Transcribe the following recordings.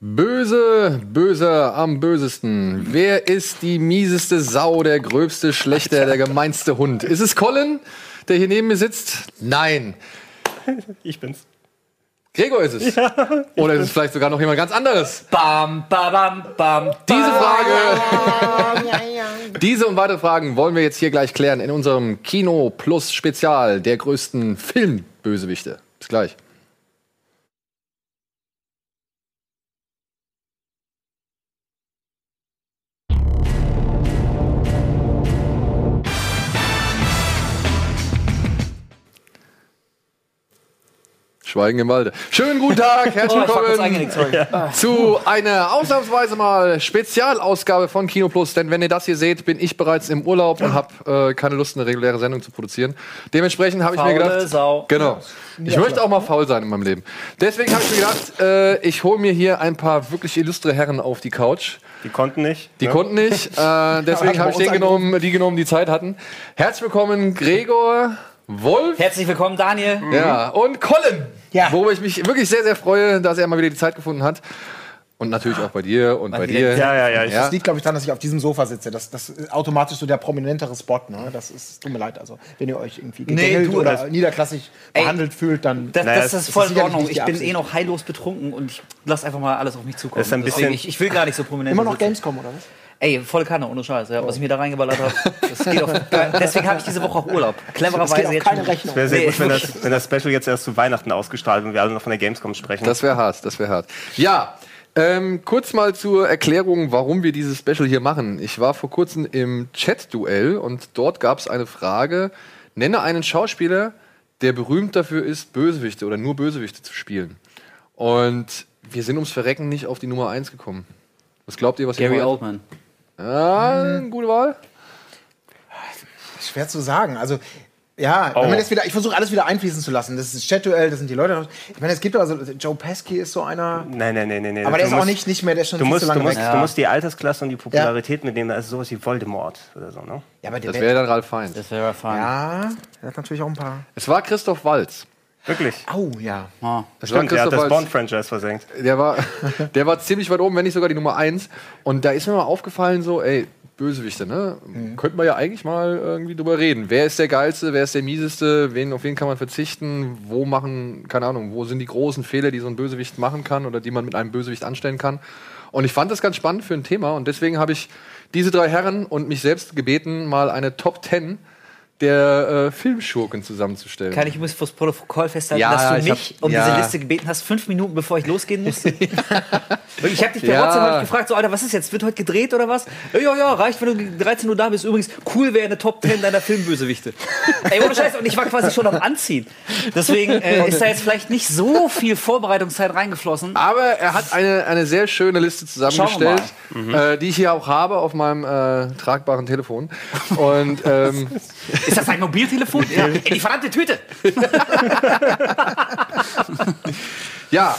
Böse, böser am bösesten. Wer ist die mieseste Sau, der gröbste Schlechter, der gemeinste Hund? Ist es Colin, der hier neben mir sitzt? Nein. Ich bin's. Gregor ist es. Oder ist es vielleicht sogar noch jemand ganz anderes? Bam, bam, bam, bam. Diese Frage, diese und weitere Fragen wollen wir jetzt hier gleich klären in unserem Kino Plus Spezial der größten Filmbösewichte. Bis gleich. Schweigen im Walde. Schönen guten Tag, herzlich Oh, willkommen zu einer ausnahmsweise mal Spezialausgabe von Kino Plus. Denn wenn ihr das hier seht, bin ich bereits im Urlaub und habe äh, keine Lust, eine reguläre Sendung zu produzieren. Dementsprechend habe ich mir gedacht, Sau. genau. Ich möchte auch mal faul sein in meinem Leben. Deswegen habe ich mir gedacht, äh, ich hole mir hier ein paar wirklich illustre Herren auf die Couch. Die konnten nicht. Die ne? konnten nicht, äh, deswegen habe ich den genommen, die genommen, die Zeit hatten. Herzlich willkommen, Gregor, Wolf. Herzlich willkommen, Daniel. Ja, und Colin. Ja. Worüber ich mich wirklich sehr, sehr freue, dass er mal wieder die Zeit gefunden hat. Und natürlich auch bei dir und bei wieder- dir. Ja, ja, ja. Ich, Ja. Das liegt, glaube ich, daran, dass ich auf diesem Sofa sitze. Das, das ist automatisch so der prominentere Spot. Ne? Das ist, tut mir leid. Also, wenn ihr euch irgendwie Nee, gegängelt du, oder das- niederklassig Ey, behandelt fühlt, dann. Das, Naja, das es ist voll in Ordnung. Ich bin eh noch heillos betrunken und ich lasse einfach mal alles auf mich zukommen. Das ist ein Deswegen, bisschen- ich, ich will gar nicht so prominent immer noch sitzen. Gamescom, oder was? Ey, volle Kanne, ohne Scheiß. Ja, was ich mir da reingeballert habe. Das geht auf, deswegen habe ich diese Woche auch Urlaub. Es geht Clevererweise auch jetzt keine schon. Rechnung. wäre sehr Nee, gut, wenn das, wenn das Special jetzt erst zu Weihnachten ausgestrahlt wird und wir alle noch von der Gamescom sprechen. Das wäre hart, das wäre hart. Ja, ähm, kurz mal zur Erklärung, warum wir dieses Special hier machen. Ich war vor kurzem im Chat-Duell und dort gab es eine Frage: Nenne einen Schauspieler, der berühmt dafür ist, Bösewichte oder nur Bösewichte zu spielen. Und wir sind ums Verrecken nicht auf die Nummer 1 gekommen. Was glaubt ihr, was ihr Gary? Oldman. Ja, gute Wahl. Schwer zu sagen. Also, ja, Oh. wenn man jetzt wieder, ich versuche alles wieder einfließen zu lassen. Das ist Chat-Duell, das sind die Leute. Ich meine, es gibt also, Joe Pesky ist so einer. Nein, nein, nein, nein. nein. Aber der Du ist auch musst- nicht, nicht mehr, der ist schon Du viel musst, zu du, lange musst, weg. du musst die Altersklasse und die Popularität mitnehmen. Da ist sowas wie Voldemort oder so, ne? Ja, aber der Das wäre dann Ralf Feind. Das wäre fein. Ja, der hat natürlich auch ein paar. Es war Christoph Walz. Wirklich. Au, ja. Ah. Stimmt, der hat das. Bond-Franchise versenkt. Der war, der war ziemlich weit oben, wenn nicht sogar die Nummer 1. Und da ist mir mal aufgefallen, so, ey, Bösewichte, ne? Könnten wir ja eigentlich mal irgendwie drüber reden. Wer ist der geilste, wer ist der mieseste, wen, auf wen kann man verzichten, wo machen, keine Ahnung, wo sind die großen Fehler, die so ein Bösewicht machen kann oder die man mit einem Bösewicht anstellen kann. Und ich fand das ganz spannend für ein Thema und deswegen habe ich diese drei Herren und mich selbst gebeten, mal eine Top 10 der äh, Filmschurken zusammenzustellen. Kann ich muss fürs Protokoll festhalten, Ja, dass du ich hab- mich um ja. diese Liste gebeten hast, fünf Minuten bevor ich losgehen musste? Ich habe dich per Ja. WhatsApp gefragt, so Alter, was ist jetzt? Wird heute gedreht oder was? Ja, ja, reicht, wenn du gegen 13 Uhr da bist. Übrigens, cool wäre eine Top 10 deiner Filmbösewichte. Ey, ohne Scheiß, und ich war quasi schon am Anziehen. Deswegen äh, ist da jetzt vielleicht nicht so viel Vorbereitungszeit reingeflossen. Aber er hat eine, eine sehr schöne Liste zusammengestellt, wir äh, die ich hier auch habe auf meinem äh, tragbaren Telefon. Und ähm, Ist das ein Mobiltelefon? Ja. In die verdammte Tüte! ja,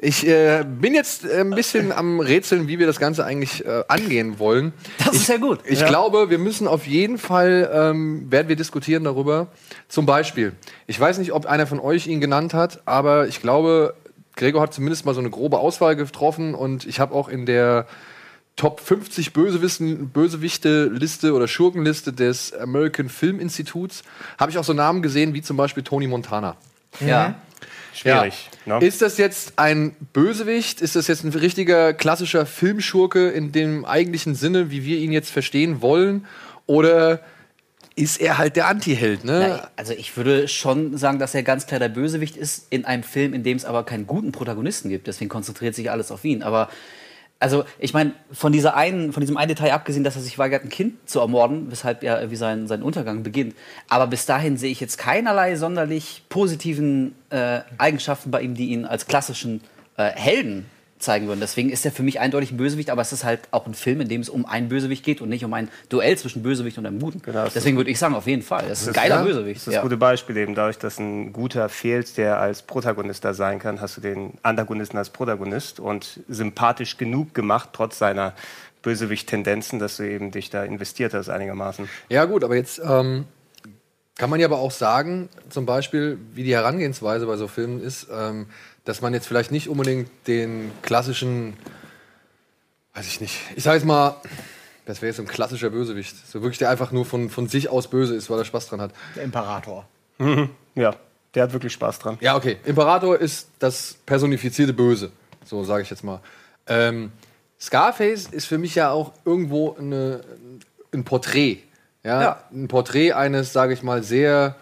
ich äh, bin jetzt äh, ein bisschen am Rätseln, wie wir das Ganze eigentlich äh, angehen wollen. Das ist ja gut. Ich glaube, wir müssen auf jeden Fall, ähm, werden wir diskutieren darüber. Zum Beispiel, ich weiß nicht, ob einer von euch ihn genannt hat, aber ich glaube, Gregor hat zumindest mal so eine grobe Auswahl getroffen und ich habe auch in der Top 50 Bösewissen- Bösewichte-Liste oder Schurkenliste des American Film Instituts habe ich auch so Namen gesehen wie zum Beispiel Tony Montana. Ja. Schwierig. Ja. Ne? Ist das jetzt ein Bösewicht? Ist das jetzt ein richtiger klassischer Filmschurke in dem eigentlichen Sinne, wie wir ihn jetzt verstehen wollen? Oder ist er halt der Antiheld? Ne? Na, also ich würde schon sagen, dass er ganz klar der Bösewicht ist in einem Film, in dem es aber keinen guten Protagonisten gibt. Deswegen konzentriert sich alles auf ihn. Aber also ich meine, von dieser einen, von diesem einen Detail abgesehen, dass er sich weigert, ein Kind zu ermorden, weshalb ja irgendwie sein, sein Untergang beginnt. Aber bis dahin sehe ich jetzt keinerlei sonderlich positiven äh, Eigenschaften bei ihm, die ihn als klassischen äh, Helden zeigen würden. Deswegen ist er für mich eindeutig ein Bösewicht, aber es ist halt auch ein Film, in dem es um einen Bösewicht geht und nicht um ein Duell zwischen Bösewicht und einem Guten. Genau, Deswegen würde ich sagen, auf jeden Fall. Das ist ein geiler ja, Bösewicht. Das ist das ja. gute Beispiel eben. Dadurch, dass ein guter fehlt, der als Protagonist da sein kann, hast du den Antagonisten als Protagonist und sympathisch genug gemacht, trotz seiner Bösewicht-Tendenzen, dass du eben dich da investiert hast einigermaßen. Ja, gut, aber jetzt ähm, kann man ja aber auch sagen, zum Beispiel, wie die Herangehensweise bei so Filmen ist, ähm, dass man jetzt vielleicht nicht unbedingt den klassischen, weiß ich nicht, ich sage jetzt mal, das wäre jetzt so ein klassischer Bösewicht. So wirklich, der einfach nur von, von sich aus böse ist, weil er Spaß dran hat. Der Imperator. Ja, der hat wirklich Spaß dran. Ja, okay. Imperator ist das personifizierte Böse. So sage ich jetzt mal. Ähm, Scarface ist für mich ja auch irgendwo eine, ein Porträt. Ja? Ja. Ein Porträt eines, sage ich mal, sehr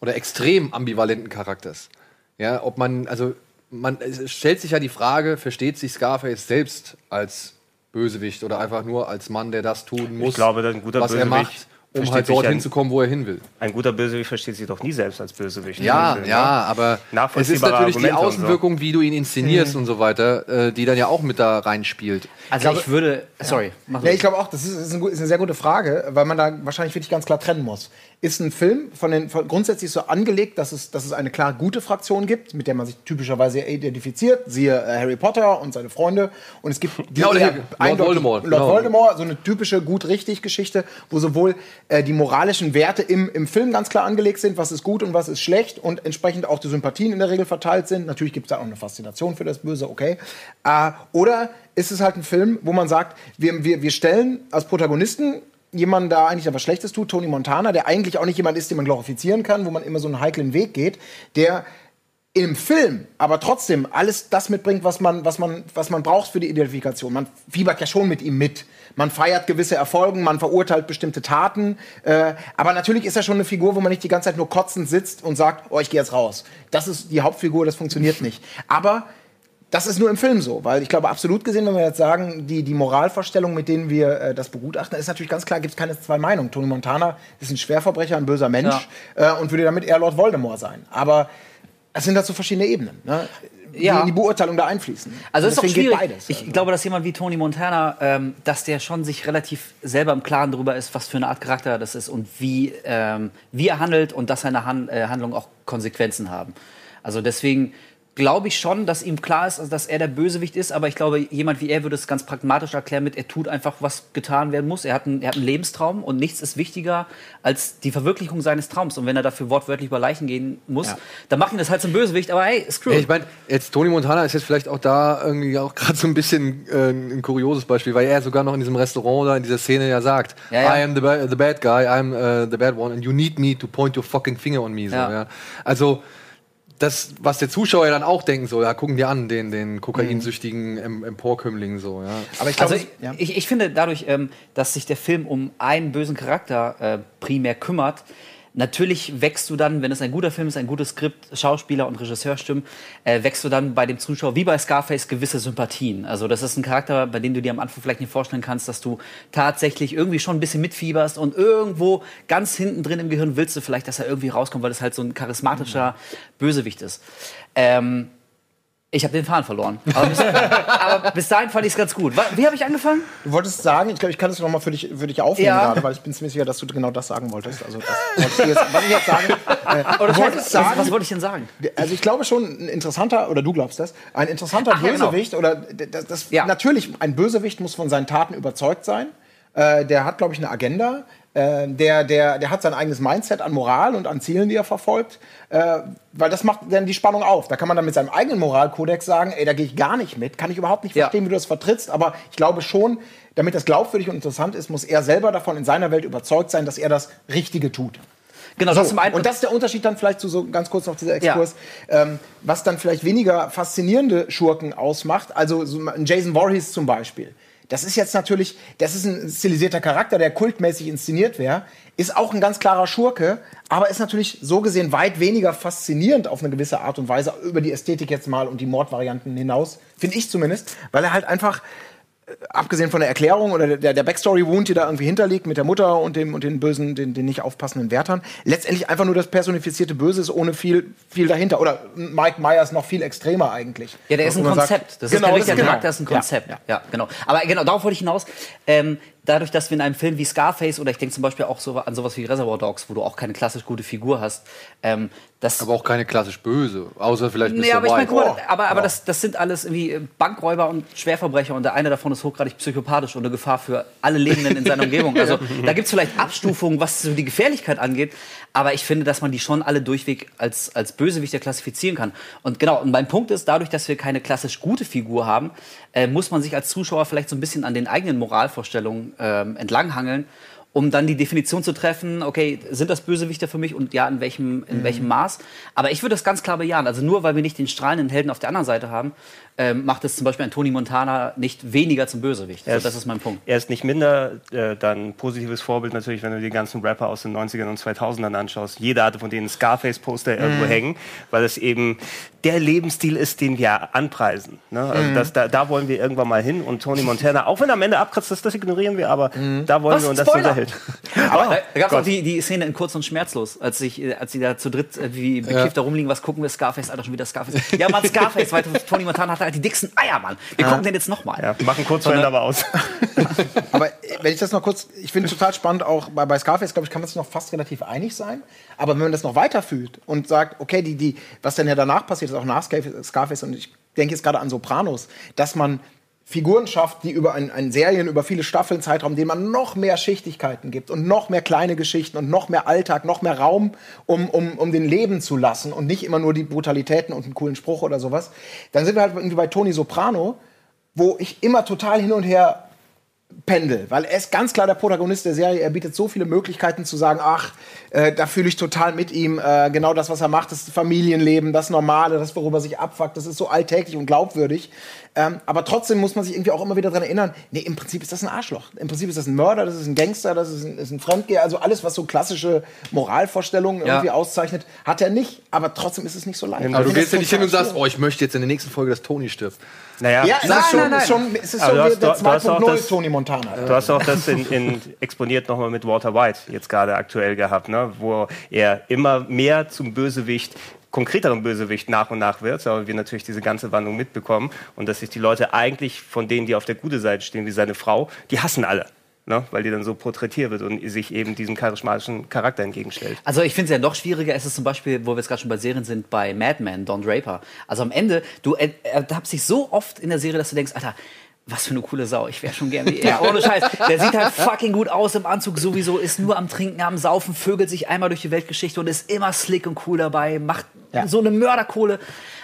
oder extrem ambivalenten Charakters. Ja, ob man, also man es stellt sich ja die Frage, versteht sich Scarface selbst als Bösewicht oder einfach nur als Mann, der das tun muss, glaube, ein guter was er Bösewicht macht, um halt sich dorthin ja- zu kommen, wo er hin will. Ein guter Bösewicht versteht sich doch nie selbst als Bösewicht. Ja, Film, ja, ne? aber es ist natürlich die Argumente so. Außenwirkung, wie du ihn inszenierst und so weiter, äh, die dann ja auch mit da reinspielt. Also ich, würde. Sorry, mach Ja, du. ich glaube auch, das ist, ist, ein, gut- ist eine sehr gute Frage, weil man da wahrscheinlich wirklich ganz klar trennen muss. Ist ein Film von den, von, grundsätzlich so angelegt, dass es, dass es eine klar gute Fraktion gibt, mit der man sich typischerweise identifiziert, siehe äh, Harry Potter und seine Freunde. Und es gibt die Ja, Lord Voldemort, Lord genau. Voldemort, so eine typische gut-richtig-Geschichte, wo sowohl äh, die moralischen Werte im, im Film ganz klar angelegt sind, was ist gut und was ist schlecht und entsprechend auch die Sympathien in der Regel verteilt sind. Natürlich gibt es da auch eine Faszination für das Böse, okay. Äh, oder ist es halt ein Film, wo man sagt, wir, wir, wir stellen als Protagonisten jemanden da eigentlich der was Schlechtes tut, Tony Montana, der eigentlich auch nicht jemand ist, den man glorifizieren kann, wo man immer so einen heiklen Weg geht, der im Film aber trotzdem alles das mitbringt, was man, was man, was man braucht für die Identifikation. Man fiebert ja schon mit ihm mit. Man feiert gewisse Erfolge, man verurteilt bestimmte Taten. Äh, aber natürlich ist er schon eine Figur, wo man nicht die ganze Zeit nur kotzend sitzt und sagt, oh, ich gehe jetzt raus. Das ist die Hauptfigur, das funktioniert nicht. Aber das ist nur im Film so, weil ich glaube, absolut gesehen, wenn wir jetzt sagen, die, die Moralvorstellungen, mit denen wir äh, das begutachten, ist natürlich ganz klar, gibt es keine zwei Meinungen. Tony Montana ist ein Schwerverbrecher, ein böser Mensch äh, und würde damit eher Lord Voldemort sein. Aber es sind dazu verschiedene Ebenen, ne, die Ja. in die Beurteilung da einfließen. Also ist doch schwierig. beides. Ich Also. glaube, dass jemand wie Tony Montana, ähm, dass der schon sich relativ selber im Klaren darüber ist, was für eine Art Charakter das ist und wie, ähm, wie er handelt und dass seine Han äh, Handlungen auch Konsequenzen haben. Also deswegen glaube ich schon, dass ihm klar ist, dass er der Bösewicht ist, aber ich glaube, jemand wie er würde es ganz pragmatisch erklären mit, er tut einfach, was getan werden muss. Er hat, einen, er hat einen Lebenstraum und nichts ist wichtiger als die Verwirklichung seines Traums. Und wenn er dafür wortwörtlich über Leichen gehen muss, Ja. dann macht ihn das halt zum Bösewicht. Aber hey, screw Ja, it. ich meine, jetzt Tony Montana ist jetzt vielleicht auch da irgendwie auch gerade so ein bisschen äh, ein kurioses Beispiel, weil er sogar noch in diesem Restaurant da in dieser Szene ja sagt, Ja. I am the, ba the bad guy, I am äh, the bad one and you need me to point your fucking finger on me. So. Also das, was der Zuschauer ja dann auch denken soll, ja, gucken dir an, den, den kokainsüchtigen em Emporkömmling so, ja. aber ich glaube, Also ich, ja. ich, ich finde dadurch, ähm, dass sich der Film um einen bösen Charakter äh, primär kümmert, natürlich wächst du dann, wenn es ein guter Film ist, ein gutes Skript, Schauspieler und Regisseurstimmen, äh, wächst du dann bei dem Zuschauer wie bei Scarface gewisse Sympathien. Also das ist ein Charakter, bei dem du dir am Anfang vielleicht nicht vorstellen kannst, dass du tatsächlich irgendwie schon ein bisschen mitfieberst und irgendwo ganz hinten drin im Gehirn willst du vielleicht, dass er irgendwie rauskommt, weil das halt so ein charismatischer Bösewicht ist. Ähm, ich habe den Faden verloren. Aber bis, aber bis dahin fand ich es ganz gut. Wie habe ich angefangen? Du wolltest sagen, ich glaube, ich kann das nochmal für dich, für dich aufnehmen Ja. gerade, weil ich bin ziemlich sicher, dass du genau das sagen wolltest. Also, das jetzt, was ich jetzt sagen, äh, Oder wolltest was, sagen, was wollte ich denn sagen? Also ich glaube schon, ein interessanter, oder du glaubst das, ein interessanter Ach, ja, genau. Bösewicht, oder das, das Ja. natürlich, ein Bösewicht muss von seinen Taten überzeugt sein. Äh, der hat, glaube ich, eine Agenda. Äh, der, der, der hat sein eigenes Mindset an Moral und an Zielen, die er verfolgt. Äh, weil das macht dann die Spannung auf. Da kann man dann mit seinem eigenen Moralkodex sagen, ey, da gehe ich gar nicht mit. Kann ich überhaupt nicht Ja. verstehen, wie du das vertrittst. Aber ich glaube schon, damit das glaubwürdig und interessant ist, muss er selber davon in seiner Welt überzeugt sein, dass er das Richtige tut. Genau, So, das zum einen. und das ist der Unterschied dann vielleicht zu so ganz kurz noch dieser Exkurs, ähm, was dann vielleicht weniger faszinierende Schurken ausmacht. Also so ein Jason Voorhees zum Beispiel. Das ist jetzt natürlich, das ist ein stilisierter Charakter, der kultmäßig inszeniert wäre, ist auch ein ganz klarer Schurke, aber ist natürlich so gesehen weit weniger faszinierend auf eine gewisse Art und Weise über die Ästhetik jetzt mal und die Mordvarianten hinaus, finde ich zumindest, weil er halt einfach abgesehen von der Erklärung oder der, der Backstory-Wound, die da irgendwie hinterliegt mit der Mutter und dem und den bösen, den, den nicht aufpassenden Wärtern, letztendlich einfach nur das personifizierte Böse ist ohne viel, viel dahinter. Oder Mike Myers noch viel extremer eigentlich. Ja, der ist ein man sagt, Konzept. das genau, ist das der genau. Charakter ist ein Konzept. Ja, Ja, ja. genau. Aber genau, darauf wollte ich hinaus. Ähm, dadurch, dass wir in einem Film wie Scarface oder ich denke zum Beispiel auch so an sowas wie Reservoir Dogs, wo du auch keine klassisch gute Figur hast, ähm, das Aber auch keine klassisch böse, außer vielleicht Mr. Nee, aber ich guck mal, aber, aber das, das sind alles irgendwie äh, Bankräuber und Schwerverbrecher und der eine davon ist hochgradig psychopathisch und eine Gefahr für alle Lebenden in seiner Umgebung. Also da gibt es vielleicht Abstufungen, was so die Gefährlichkeit angeht, aber ich finde, dass man die schon alle durchweg als, als Bösewichter klassifizieren kann. Und genau, und mein Punkt ist, dadurch, dass wir keine klassisch gute Figur haben, äh, muss man sich als Zuschauer vielleicht so ein bisschen an den eigenen Moralvorstellungen ähm, entlanghangeln um dann die Definition zu treffen, okay, sind das Bösewichter für mich und ja, in welchem, in welchem Maß? Aber ich würde das ganz klar bejahen. Also nur weil wir nicht den strahlenden Helden auf der anderen Seite haben, ähm, macht es zum Beispiel ein Tony Montana nicht weniger zum Bösewicht. Also das ist mein Punkt. Er ist nicht minder äh, dann positives Vorbild natürlich, wenn du die ganzen Rapper aus den 90ern und 2000ern anschaust. Jeder hatte von denen Scarface-Poster irgendwo hängen, weil es eben der Lebensstil ist, den wir anpreisen. Ne? Also das, da, da wollen wir irgendwann mal hin und Tony Montana, auch wenn er am Ende abkratzt, das, das ignorieren wir, aber da wollen Was? wir und das Spoiler? unterhält. Aber da gab es auch die, die Szene in Kurz und Schmerzlos, als, ich, äh, als sie da zu dritt äh, wie bekifft da rumliegen, was gucken wir, Scarface, Alter, schon wieder Scarface. Ja, Mann, Scarface, weil Tony Montana hatte halt die dicksten Eier, Mann. Wir gucken den jetzt nochmal. Ja, machen kurz vorhin aber aus. Aber äh, wenn ich das noch kurz, ich finde total spannend, auch bei, bei Scarface, glaube ich, kann man sich noch fast relativ einig sein. Aber wenn man das noch weiterfühlt und sagt, okay, die, die, was denn ja danach passiert ist, auch nach Scarface, Scarface und ich denke jetzt gerade an Sopranos, dass man Figuren schafft, die über ein, ein Serien, über viele Staffeln Zeitraum, denen man noch mehr Schichtigkeiten gibt und noch mehr kleine Geschichten und noch mehr Alltag, noch mehr Raum, um, um, um den Leben zu lassen und nicht immer nur die Brutalitäten und einen coolen Spruch oder sowas, dann sind wir halt irgendwie bei Tony Soprano, wo ich immer total hin und her pendel, weil er ist ganz klar der Protagonist der Serie. Er bietet so viele Möglichkeiten zu sagen, ach, äh, da fühle ich total mit ihm. Äh, genau das, was er macht, das Familienleben, das Normale, das, worüber er sich abfuckt, das ist so alltäglich und glaubwürdig. Ähm, aber trotzdem muss man sich irgendwie auch immer wieder daran erinnern, nee, im Prinzip ist das ein Arschloch. Im Prinzip ist das ein Mörder, das ist ein Gangster, das ist ein, ist ein Fremdgeher. Also alles, was so klassische Moralvorstellungen Ja. irgendwie auszeichnet, hat er nicht. Aber trotzdem ist es nicht so leicht. Aber du gehst ja nicht hin und sagst, oh, ich möchte jetzt in der nächsten Folge, dass Tony stirbt. Naja, Ja, es Nein, ist schon, nein, nein. Schon, es ist Aber schon du der, hast- der du- du hast auch 2.0 das- Tony Montana. Du hast auch das in, in exponiert nochmal mit Walter White jetzt gerade aktuell gehabt, ne? wo er immer mehr zum Bösewicht konkreteren Bösewicht nach und nach wird, aber wir natürlich diese ganze Wandlung mitbekommen und dass sich die Leute eigentlich von denen, die auf der guten Seite stehen, wie seine Frau, die hassen alle. Ne? Weil die dann so porträtiert wird und sich eben diesem charismatischen Charakter entgegenstellt. Also ich finde es ja noch schwieriger, ist es zum Beispiel, wo wir jetzt gerade schon bei Serien sind, bei Mad Men, Don Draper. Also am Ende, du er- ertappst dich so oft in der Serie, dass du denkst, Alter, was für eine coole Sau, ich wäre schon gern wie er. Ohne Scheiß. Der sieht halt fucking gut aus im Anzug sowieso, ist nur am Trinken, am Saufen, vögelt sich einmal durch die Weltgeschichte und ist immer slick und cool dabei, macht so eine Mörderkohle.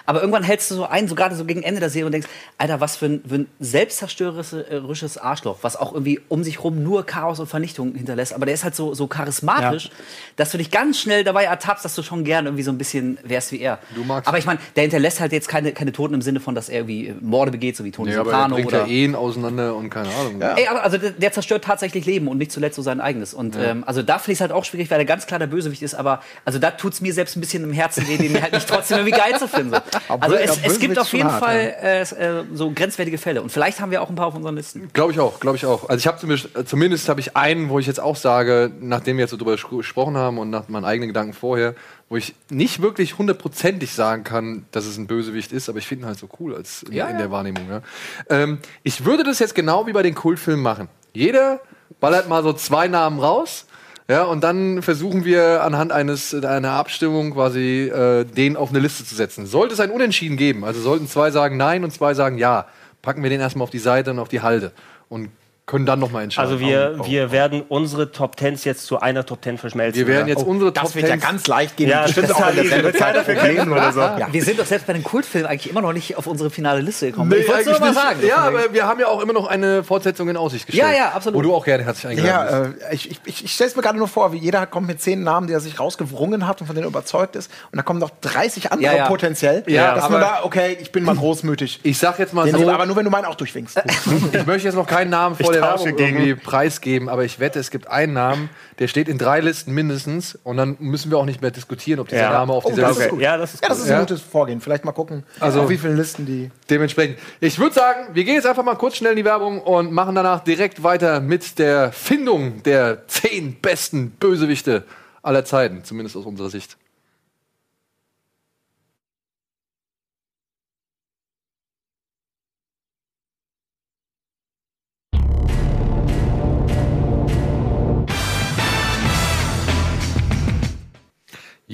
Aber irgendwann hältst du so ein, so gerade so gegen Ende der Serie und denkst, Alter, was für ein, für ein selbstzerstörerisches Arschloch, was auch irgendwie um sich rum nur Chaos und Vernichtung hinterlässt. Aber der ist halt so, so charismatisch, dass du dich ganz schnell dabei ertappst, dass du schon gern irgendwie so ein bisschen wärst wie er. Du magst- aber ich meine, der hinterlässt halt jetzt keine, keine Toten im Sinne von, dass er irgendwie Morde begeht, so wie Tony Nee, aber Soprano bringt oder. ja Ehen auseinander und keine Ahnung. Ey, aber also der, der zerstört tatsächlich Leben und nicht zuletzt so sein eigenes. Und ähm, also da finde ich es halt auch schwierig, weil er ganz klar der Bösewicht ist, aber also da tut es mir selbst ein bisschen im Herzen weh, den halt nicht trotzdem irgendwie geil zu finden. So. Also es, ja, es gibt auf jeden hart, Fall äh, äh, so grenzwertige Fälle. Und vielleicht haben wir auch ein paar auf unseren Listen. Glaube ich auch, glaube ich auch. Also ich habe zumindest, zumindest habe ich einen, wo ich jetzt auch sage, nachdem wir jetzt so drüber ges- gesprochen haben und nach meinen eigenen Gedanken vorher, wo ich nicht wirklich hundertprozentig sagen kann, dass es ein Bösewicht ist, aber ich finde ihn halt so cool als in, Ja, in ja. der Wahrnehmung. Ja. Ähm, ich würde das jetzt genau wie bei den Kultfilmen machen. Jeder ballert mal so zwei Namen raus. Ja, und dann versuchen wir anhand eines einer Abstimmung quasi äh, den auf eine Liste zu setzen. Sollte es ein Unentschieden geben, also sollten zwei sagen Nein und zwei sagen Ja, packen wir den erstmal auf die Seite und auf die Halde und können dann nochmal entscheiden. Also wir, Oh, oh, wir werden unsere Top Tens jetzt zu einer Top Ten verschmelzen. wir werden oder? jetzt unsere Das Top wird ja 10 ganz leicht gehen. ja, das auch in der Sendezeit. für kleben oder so. Ja. Wir sind doch selbst bei den Kultfilmen eigentlich immer noch nicht auf unsere finale Liste gekommen. Nee, ich wollte es nur mal nicht. sagen. Ja, aber wir haben ja auch immer noch eine Fortsetzung in Aussicht gestellt. Ja, ja, absolut. Wo du auch gerne herzlich eingeladen bist. Ja, äh, ich, ich, ich, ich stelle es mir gerade nur vor, wie jeder kommt mit zehn Namen, die er sich rausgewrungen hat und von denen er überzeugt ist. Und da kommen noch 30 andere Ja, ja. potenziell. Ja, dass man aber- da, okay, ich bin mal großmütig. Ich sag jetzt mal so, aber nur, wenn du meinen auch durchwinkst. ich möchte jetzt noch keinen Namen vor Tausche Werbung gegen. irgendwie preisgeben, aber ich wette, es gibt einen Namen, der steht in drei Listen mindestens und dann müssen wir auch nicht mehr diskutieren, ob dieser Ja. Name auf Oh, dieser das Liste ist gut. Ja, das ist Ja, das ist ein Ja. gutes Vorgehen. Vielleicht mal gucken, Also- auf wie vielen Listen die. Dementsprechend. Ich würde sagen, wir gehen jetzt einfach mal kurz schnell in die Werbung und machen danach direkt weiter mit der Findung der zehn besten Bösewichte aller Zeiten, zumindest aus unserer Sicht.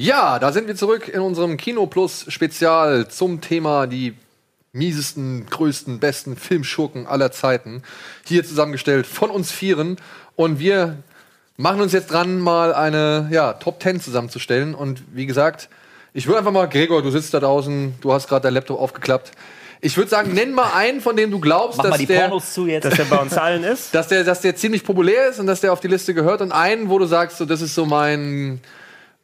Ja, da sind wir zurück in unserem Kino Plus Spezial zum Thema die miesesten, größten, besten Filmschurken aller Zeiten. Hier zusammengestellt von uns Vieren. Und wir machen uns jetzt dran, mal eine ja, Top 10 zusammenzustellen. Und wie gesagt, ich würde einfach mal, Gregor, du sitzt da draußen, du hast gerade dein Laptop aufgeklappt. Ich würde sagen, nenn mal einen, von dem du glaubst, Mach mal dass die der, Pornos zu jetzt. Dass er bei uns allen ist. dass, der, dass der ziemlich populär ist und dass der auf die Liste gehört. Und einen, wo du sagst, so, das ist so mein,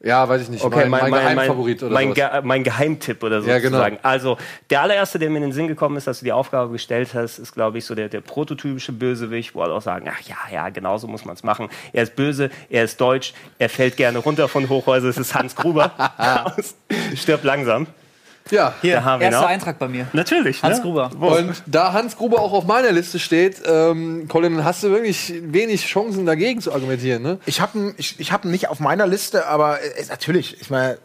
ja, weiß ich nicht, mein, mein, Geheimfavorit oder mein. Ge mein Geheimtipp oder so Ja, genau. sozusagen. Also der allererste, der mir in den Sinn gekommen ist, dass du die Aufgabe gestellt hast, ist, glaube ich, so der, der prototypische Bösewicht, wo alle auch sagen, ach ja, ja, genau so muss man es machen. Er ist böse, er ist deutsch, er fällt gerne runter von Hochhäusern. Es ist Hans Gruber. aus Stirb langsam. Ja, Da haben wir Erster auch. Eintrag bei mir. Natürlich. Hans ne? Gruber. Und da Hans Gruber auch auf meiner Liste steht, ähm, Colin, hast du wirklich wenig Chancen dagegen zu argumentieren, ne? Ich habe ihn ich, ich hab ihn nicht auf meiner Liste, aber äh, natürlich, ich meine,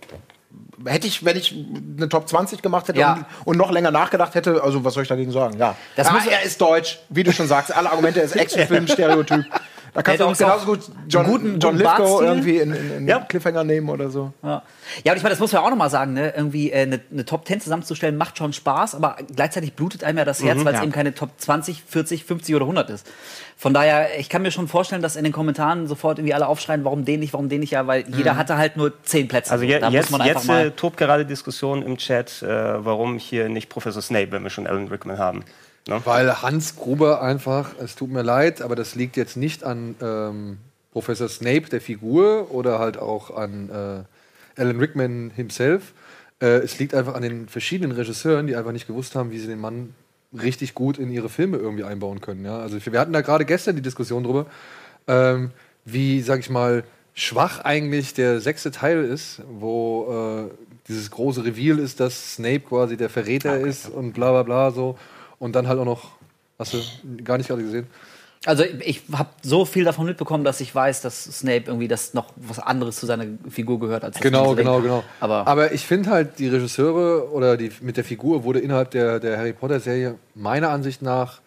hätte ich, wenn ich eine Top 20 gemacht hätte Ja. und, und noch länger nachgedacht hätte, also was soll ich dagegen sagen? Ja, Das ja muss- er ist deutsch, wie du schon sagst, alle Argumente, er ist Actionfilm, Stereotyp. Da kannst du auch uns genauso auch gut John, guten- John Lithgow irgendwie in, in, in Ja. Cliffhanger nehmen oder so. Ja. ja, und ich meine, das muss man auch noch mal sagen, ne? Irgendwie äh, eine, eine Top 10 zusammenzustellen macht schon Spaß, aber gleichzeitig blutet einem ja das Herz, weil es Ja. eben keine Top 20, 40, 50 oder 100 ist. Von daher, ich kann mir schon vorstellen, dass in den Kommentaren sofort irgendwie alle aufschreien, warum den nicht, warum den nicht, ja, weil jeder hatte halt nur 10 Plätze. Also je, da jetzt, muss man einfach jetzt äh, tobt gerade Diskussion im Chat, äh, warum hier nicht Professor Snape, wenn wir schon Alan Rickman haben. Ne? Weil Hans Gruber einfach, es tut mir leid, aber das liegt jetzt nicht an ähm, Professor Snape, der Figur, oder halt auch an äh, Alan Rickman himself. Äh, es liegt einfach an den verschiedenen Regisseuren, die einfach nicht gewusst haben, wie sie den Mann richtig gut in ihre Filme irgendwie einbauen können. Ja? Also wir hatten da gerade gestern die Diskussion drüber, ähm, wie, sag ich mal, schwach eigentlich der sechste Teil ist, wo äh, dieses große Reveal ist, dass Snape quasi der Verräter ist und bla bla bla so. Und dann halt auch noch, hast du gar nicht gerade gesehen? Also ich habe so viel davon mitbekommen, dass ich weiß, dass Snape irgendwie das noch was anderes zu seiner Figur gehört als das Genau, Riesling. genau, genau. Aber, Aber ich finde halt, die Regisseure oder die mit der Figur wurde innerhalb der, der Harry Potter-Serie meiner Ansicht nach,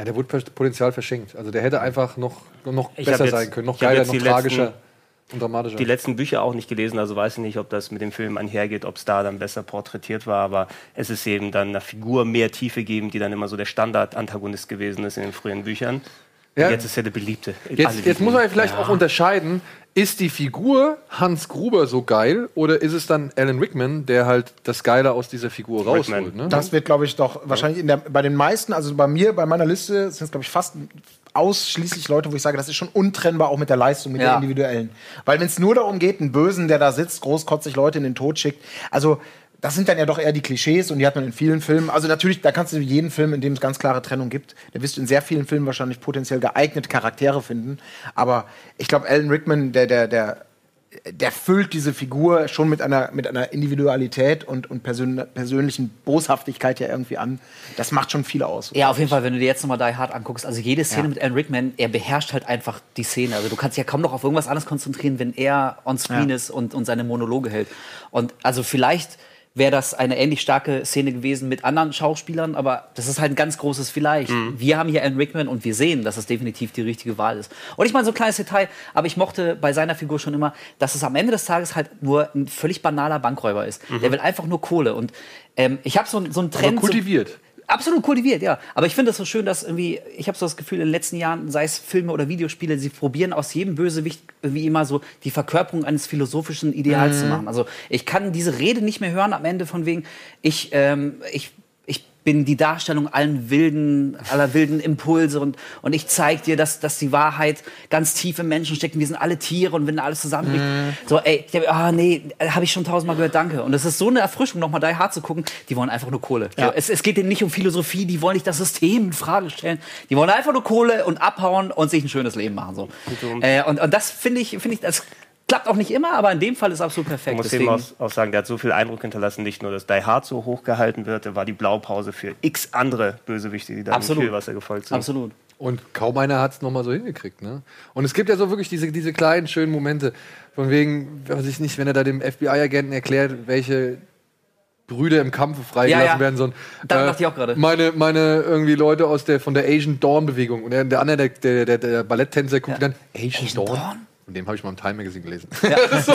ja, der wurde Potenzial verschenkt. Also der hätte einfach noch, noch Ich besser jetzt- sein können, noch geiler, jetzt noch tragischer letzten- und dramatischer. die letzten Bücher auch nicht gelesen, also weiß ich nicht, ob das mit dem Film einhergeht, ob es da dann besser porträtiert war, aber es ist eben dann einer Figur mehr Tiefe geben, die dann immer so der Standard-Antagonist gewesen ist in den frühen Büchern. Ja. Jetzt ist er der Beliebte. Jetzt, jetzt lieben muss man ihn. ja vielleicht auch unterscheiden, ist die Figur Hans Gruber so geil oder ist es dann Alan Rickman, der halt das Geile aus dieser Figur rausholt? Ne? Das wird, glaube ich, doch wahrscheinlich in der, bei den meisten, also bei mir, bei meiner Liste sind es, glaube ich, fast ausschließlich Leute, wo ich sage, das ist schon untrennbar auch mit der Leistung, mit Ja. der individuellen. Weil wenn es nur darum geht, einen Bösen, der da sitzt, großkotzig Leute in den Tod schickt, also das sind dann ja doch eher die Klischees und die hat man in vielen Filmen. Also natürlich, da kannst du jeden Film, in dem es ganz klare Trennung gibt, da wirst du in sehr vielen Filmen wahrscheinlich potenziell geeignete Charaktere finden. Aber ich glaube, Alan Rickman, der, der, der, der füllt diese Figur schon mit einer, mit einer Individualität und, und persön persönlichen Boshaftigkeit ja irgendwie an. Das macht schon viel aus. Ja, auf jeden Fall, wenn du dir jetzt nochmal Die Hard anguckst, also jede Szene mit Alan Rickman, er beherrscht halt einfach die Szene. Also du kannst dich ja kaum noch auf irgendwas anderes konzentrieren, wenn er on screen Ja. ist und, und seine Monologe hält. Und also vielleicht wäre das eine ähnlich starke Szene gewesen mit anderen Schauspielern, aber das ist halt ein ganz großes Vielleicht. Wir haben hier Alan Rickman und wir sehen, dass es definitiv die richtige Wahl ist. Und ich meine, so ein kleines Detail, aber ich mochte bei seiner Figur schon immer, dass es am Ende des Tages halt nur ein völlig banaler Bankräuber ist. Der will einfach nur Kohle. Und ähm, ich habe so, so einen Aber Trend. so- kultiviert. Absolut kultiviert, ja. Aber ich finde es so schön, dass irgendwie, ich habe so das Gefühl, in den letzten Jahren, sei es Filme oder Videospiele, sie probieren aus jedem Bösewicht irgendwie immer so die Verkörperung eines philosophischen Ideals zu machen. Also ich kann diese Rede nicht mehr hören am Ende von wegen, ich, ähm, ich bin die Darstellung allen wilden, aller wilden Impulse und, und ich zeige dir, dass, dass die Wahrheit ganz tief im Menschen steckt. Wir sind alle Tiere und wenn alles zusammenbricht. So, ey, ah nee, habe ich schon tausendmal gehört, danke. Und es ist so eine Erfrischung, nochmal Die Hard zu gucken. Die wollen einfach nur Kohle. So, es, es geht denen nicht um Philosophie, die wollen nicht das System in Frage stellen. Die wollen einfach nur Kohle und abhauen und sich ein schönes Leben machen. So. Äh, und, und das finde ich, finde ich, das klappt auch nicht immer, aber in dem Fall ist absolut perfekt. Ich muss eben auch, auch sagen, der hat so viel Eindruck hinterlassen, nicht nur, dass Die Hard so hochgehalten wird, der war die Blaupause für x andere Bösewichte, die da Absolut. im Kielwasser gefolgt sind. Absolut. Und kaum einer hat es nochmal so hingekriegt. Ne? Und es gibt ja so wirklich diese, diese kleinen, schönen Momente. Von wegen, weiß ich nicht, wenn er da dem FBI-Agenten erklärt, welche Brüder im Kampfe freigelassen Ja, ja. werden. So ein, Daran dachte ich auch gerade. Meine, meine irgendwie Leute aus der, von der Asian Dawn-Bewegung. Und der, der andere, der, der, der, der Balletttänzer guckt Ja. dann, Asian, Asian Dawn? Dawn? Von dem habe ich mal im Time Magazine gelesen.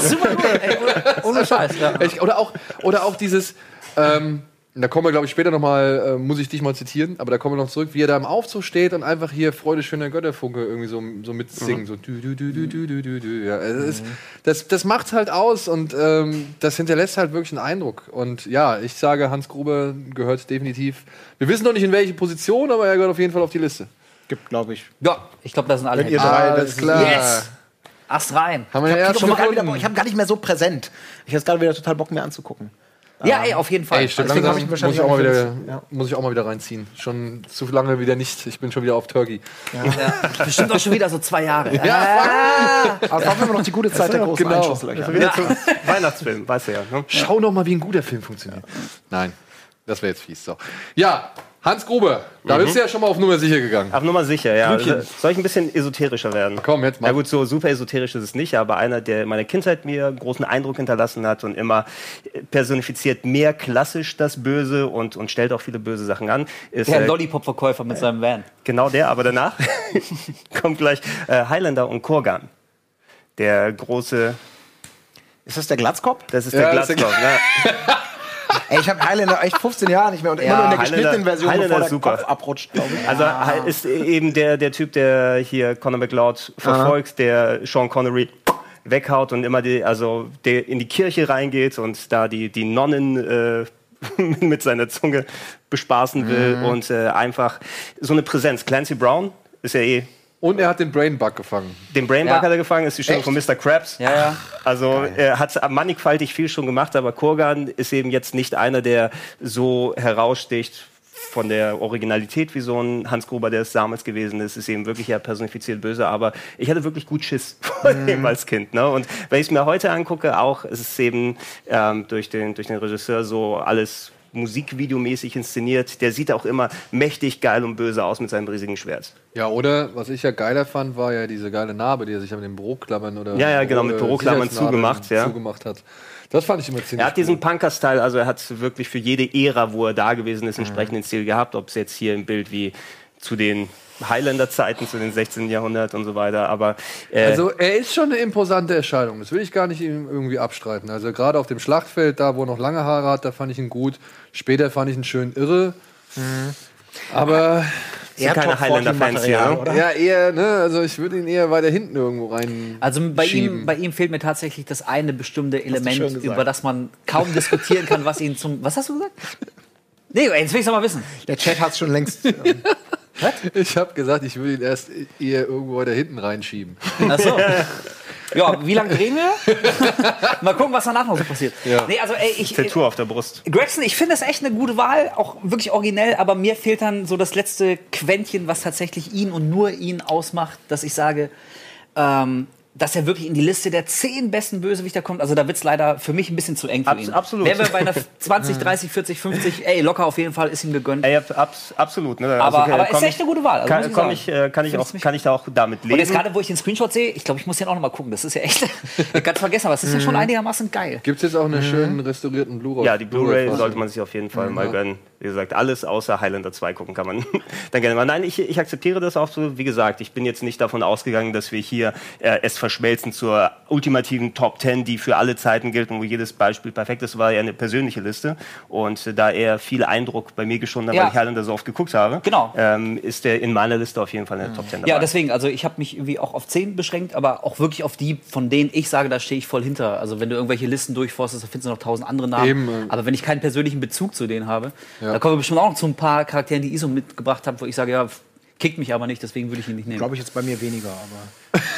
Super gut, ey, ohne, ohne Scheiß. Ja. Echt, oder, auch, oder auch dieses, ähm, da kommen wir, glaube ich, später nochmal, äh, muss ich dich mal zitieren, aber da kommen wir noch zurück, wie er da im Aufzug steht und einfach hier Freude, schöner Götterfunke irgendwie so, so mitsingen. So dü, dü, dü, dü, dü, dü, dü, dü. Ja, es ist, das, das macht halt aus und ähm, das hinterlässt halt wirklich einen Eindruck. Und ja, ich sage, Hans Gruber gehört definitiv, wir wissen noch nicht in welche Position, aber er gehört auf jeden Fall auf die Liste. Gibt, glaube ich. ja, ich glaube, das sind alle. Wenn ihr drei- Alles das- klar. Yes! Ast rein. Haben wir ja Ich habe gar, hab gar nicht mehr so präsent. Ich habe gerade wieder total Bock, mir anzugucken. Ja, ey, auf jeden Fall. Ey, stimmt, Deswegen langsam ich muss ich, auch mal wieder, ja. muss ich auch mal wieder reinziehen. Schon zu lange wieder nicht. Ich bin schon wieder auf Turkey. Ja, bestimmt auch schon wieder so zwei Jahre. Ja, Aber es war immer noch die gute Zeit der großen genau. Einschusslöcher. Zum Weihnachtsfilm, weißt du ja. Ne? Schau noch mal, wie ein guter Film funktioniert. Nein, das wäre jetzt fies. So. Ja, Hans Gruber, da bist du ja schon mal auf Nummer sicher gegangen. Auf Nummer sicher, ja. Blümchen. Also, soll ich ein bisschen esoterischer werden? Komm, jetzt mal. Ja gut, so super esoterisch ist es nicht, aber einer, der in meiner Kindheit mir großen Eindruck hinterlassen hat und immer personifiziert mehr klassisch das Böse und, und stellt auch viele böse Sachen an, ist Der äh, Lollipop-Verkäufer mit seinem Van. genau der, aber danach kommt gleich äh, Highlander und Kurgan. Der große, Ist das der Glatzkopf? das ist Ja, der Glatzkopf. Ja. Ey, ich habe Highlander echt 15 Jahre nicht mehr und immer Ja, nur in der geschnittenen Version, Highlander bevor der super. Kopf abrutscht, glaube ich. Also ist eben der, der Typ, der hier Conor McLeod verfolgt, der Sean Connery weghaut und immer die, also der in die Kirche reingeht und da die, die Nonnen äh, mit seiner Zunge bespaßen will und äh, einfach so eine Präsenz. Clancy Brown ist ja eh Und er hat den Brainbug gefangen. den Brainbug Ja. hat er gefangen, ist die Stimme Echt? von Mr. Krabs. Ja, ja. Also er hat mannigfaltig viel schon gemacht, aber Kurgan ist eben jetzt nicht einer, der so heraussticht von der Originalität wie so ein Hans Gruber, der es damals gewesen ist, ist eben wirklich ja personifiziert böse, aber ich hatte wirklich gut Schiss vor dem als Kind. Ne? Und wenn ich es mir heute angucke, auch es ist eben ähm, durch, den, durch den Regisseur so alles musikvideomäßig inszeniert. Der sieht auch immer mächtig geil und böse aus mit seinem riesigen Schwert. Ja, oder was ich ja geiler fand, war ja diese geile Narbe, die er sich mit den Büroklammern oder Ja, ja, genau, mit äh, Büroklammern zugemacht, ja. zugemacht hat. Das fand ich immer ziemlich Er hat diesen. Punker-Style, also er hat wirklich für jede Ära, wo er da gewesen ist, entsprechenden Stil gehabt. Ob es jetzt hier im Bild wie zu den Highlander-Zeiten, zu den 16. Jahrhundert und so weiter. Aber äh, Also er ist schon eine imposante Erscheinung. Das will ich gar nicht ihm irgendwie abstreiten. Also gerade auf dem Schlachtfeld, da wo er noch lange Haare hat, da fand ich ihn gut. Später fand ich ihn schön irre. Aber sind keine Highlander-Fans hier. Ne? oder? ja, eher, ne, also ich würde ihn eher weiter hinten irgendwo rein. Also bei schieben. ihm, bei ihm fehlt mir tatsächlich das eine bestimmte Element, über das man kaum diskutieren kann, was ihn zum. Was hast du gesagt? Nee, jetzt will ich mal wissen. Der Chat hat es schon längst. ähm, Ich habe gesagt, ich würde ihn erst eher irgendwo weiter hinten reinschieben. Ach so. Ja, wie lange drehen wir? mal gucken, was danach noch so passiert. Ja. Nee, also ey, ich, Tattoo auf der Brust. Gregson, ich finde es echt eine gute Wahl, auch wirklich originell, aber mir fehlt dann so das letzte Quäntchen, was tatsächlich ihn und nur ihn ausmacht, dass ich sage, ähm, dass er wirklich in die Liste der zehn besten Bösewichter kommt. Also da wird es leider für mich ein bisschen zu eng für Abs- ihn. absolut. Wären wir bei einer 20, 30, 40, 50, ey, locker auf jeden Fall ist ihm gegönnt. Ey, abs absolut. Ne? Aber- Also, aber komm ist echt eine gute Wahl, also kann, ich komm ich, äh, kann, ich auch, kann ich da auch damit Und jetzt leben. gerade, wo ich den Screenshot sehe, ich glaube, ich muss den auch noch mal gucken. Das ist ja echt ganz vergessen, aber es ist ja schon einigermaßen geil. Gibt es jetzt auch einen schönen restaurierten Blu-ray? Ja, die Blu-ray sollte man sich auf jeden Fall mal gönnen. Wie gesagt, alles außer Highlander 2 gucken kann man dann gerne mal. Nein, ich, ich akzeptiere das auch so. Wie gesagt, ich bin jetzt nicht davon ausgegangen, dass wir hier äh, es verschmelzen zur ultimativen Top 10, die für alle Zeiten gilt und wo jedes Beispiel perfekt ist. War ja eine persönliche Liste. Und äh, da er viel Eindruck bei mir geschonnen hat, Ja. weil ich Highlander so oft geguckt habe, Genau. ähm, ist der in meiner Liste auf jeden Fall in der Top 10 dabei. Ja, deswegen, also ich habe mich irgendwie auch auf 10 beschränkt, aber auch wirklich auf die, von denen ich sage, da stehe ich voll hinter. Also wenn du irgendwelche Listen durchforstest, da findest du noch tausend andere Namen. Eben, äh. aber wenn ich keinen persönlichen Bezug zu denen habe, Ja. Da kommen wir bestimmt auch noch zu ein paar Charakteren, die ich so mitgebracht habe, wo ich sage, ja, kickt mich aber nicht, deswegen würde ich ihn nicht nehmen. Glaube ich jetzt bei mir weniger, aber.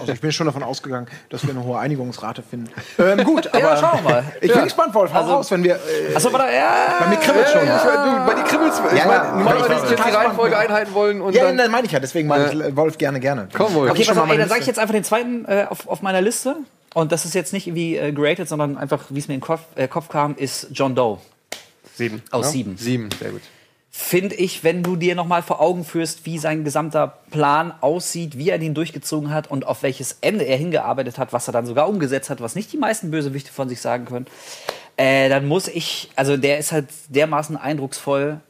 Also ich bin schon davon ausgegangen, dass wir eine hohe Einigungsrate finden. Ähm, gut, aber ja, schauen wir mal. ich bin gespannt, Wolf. Hau Also- raus, wenn wir. Äh, Achso, warte, ja. bei mir kribbelt schon. Ja, bei. Ich Ja, meine, ja. nur weil Ich nicht jetzt die Reihenfolge einhalten wollen und ja, dann. dann meine ich ja, deswegen meine ich äh, Wolf gerne, gerne. Komm, Wolf. Okay, pass auf, mal ey, meine dann sage ich jetzt einfach den zweiten äh, auf, auf meiner Liste. Und das ist jetzt nicht irgendwie äh, geratet, sondern einfach, wie es mir in den Kopf, äh, Kopf kam, ist John Doe Sieben. aus Sieben. Sieben. Sehr gut. finde ich, wenn du dir noch mal vor Augen führst, wie sein gesamter Plan aussieht, wie er den durchgezogen hat und auf welches Ende er hingearbeitet hat, was er dann sogar umgesetzt hat, was nicht die meisten Bösewichte von sich sagen können, äh, dann muss ich, also der ist halt dermaßen eindrucksvoll,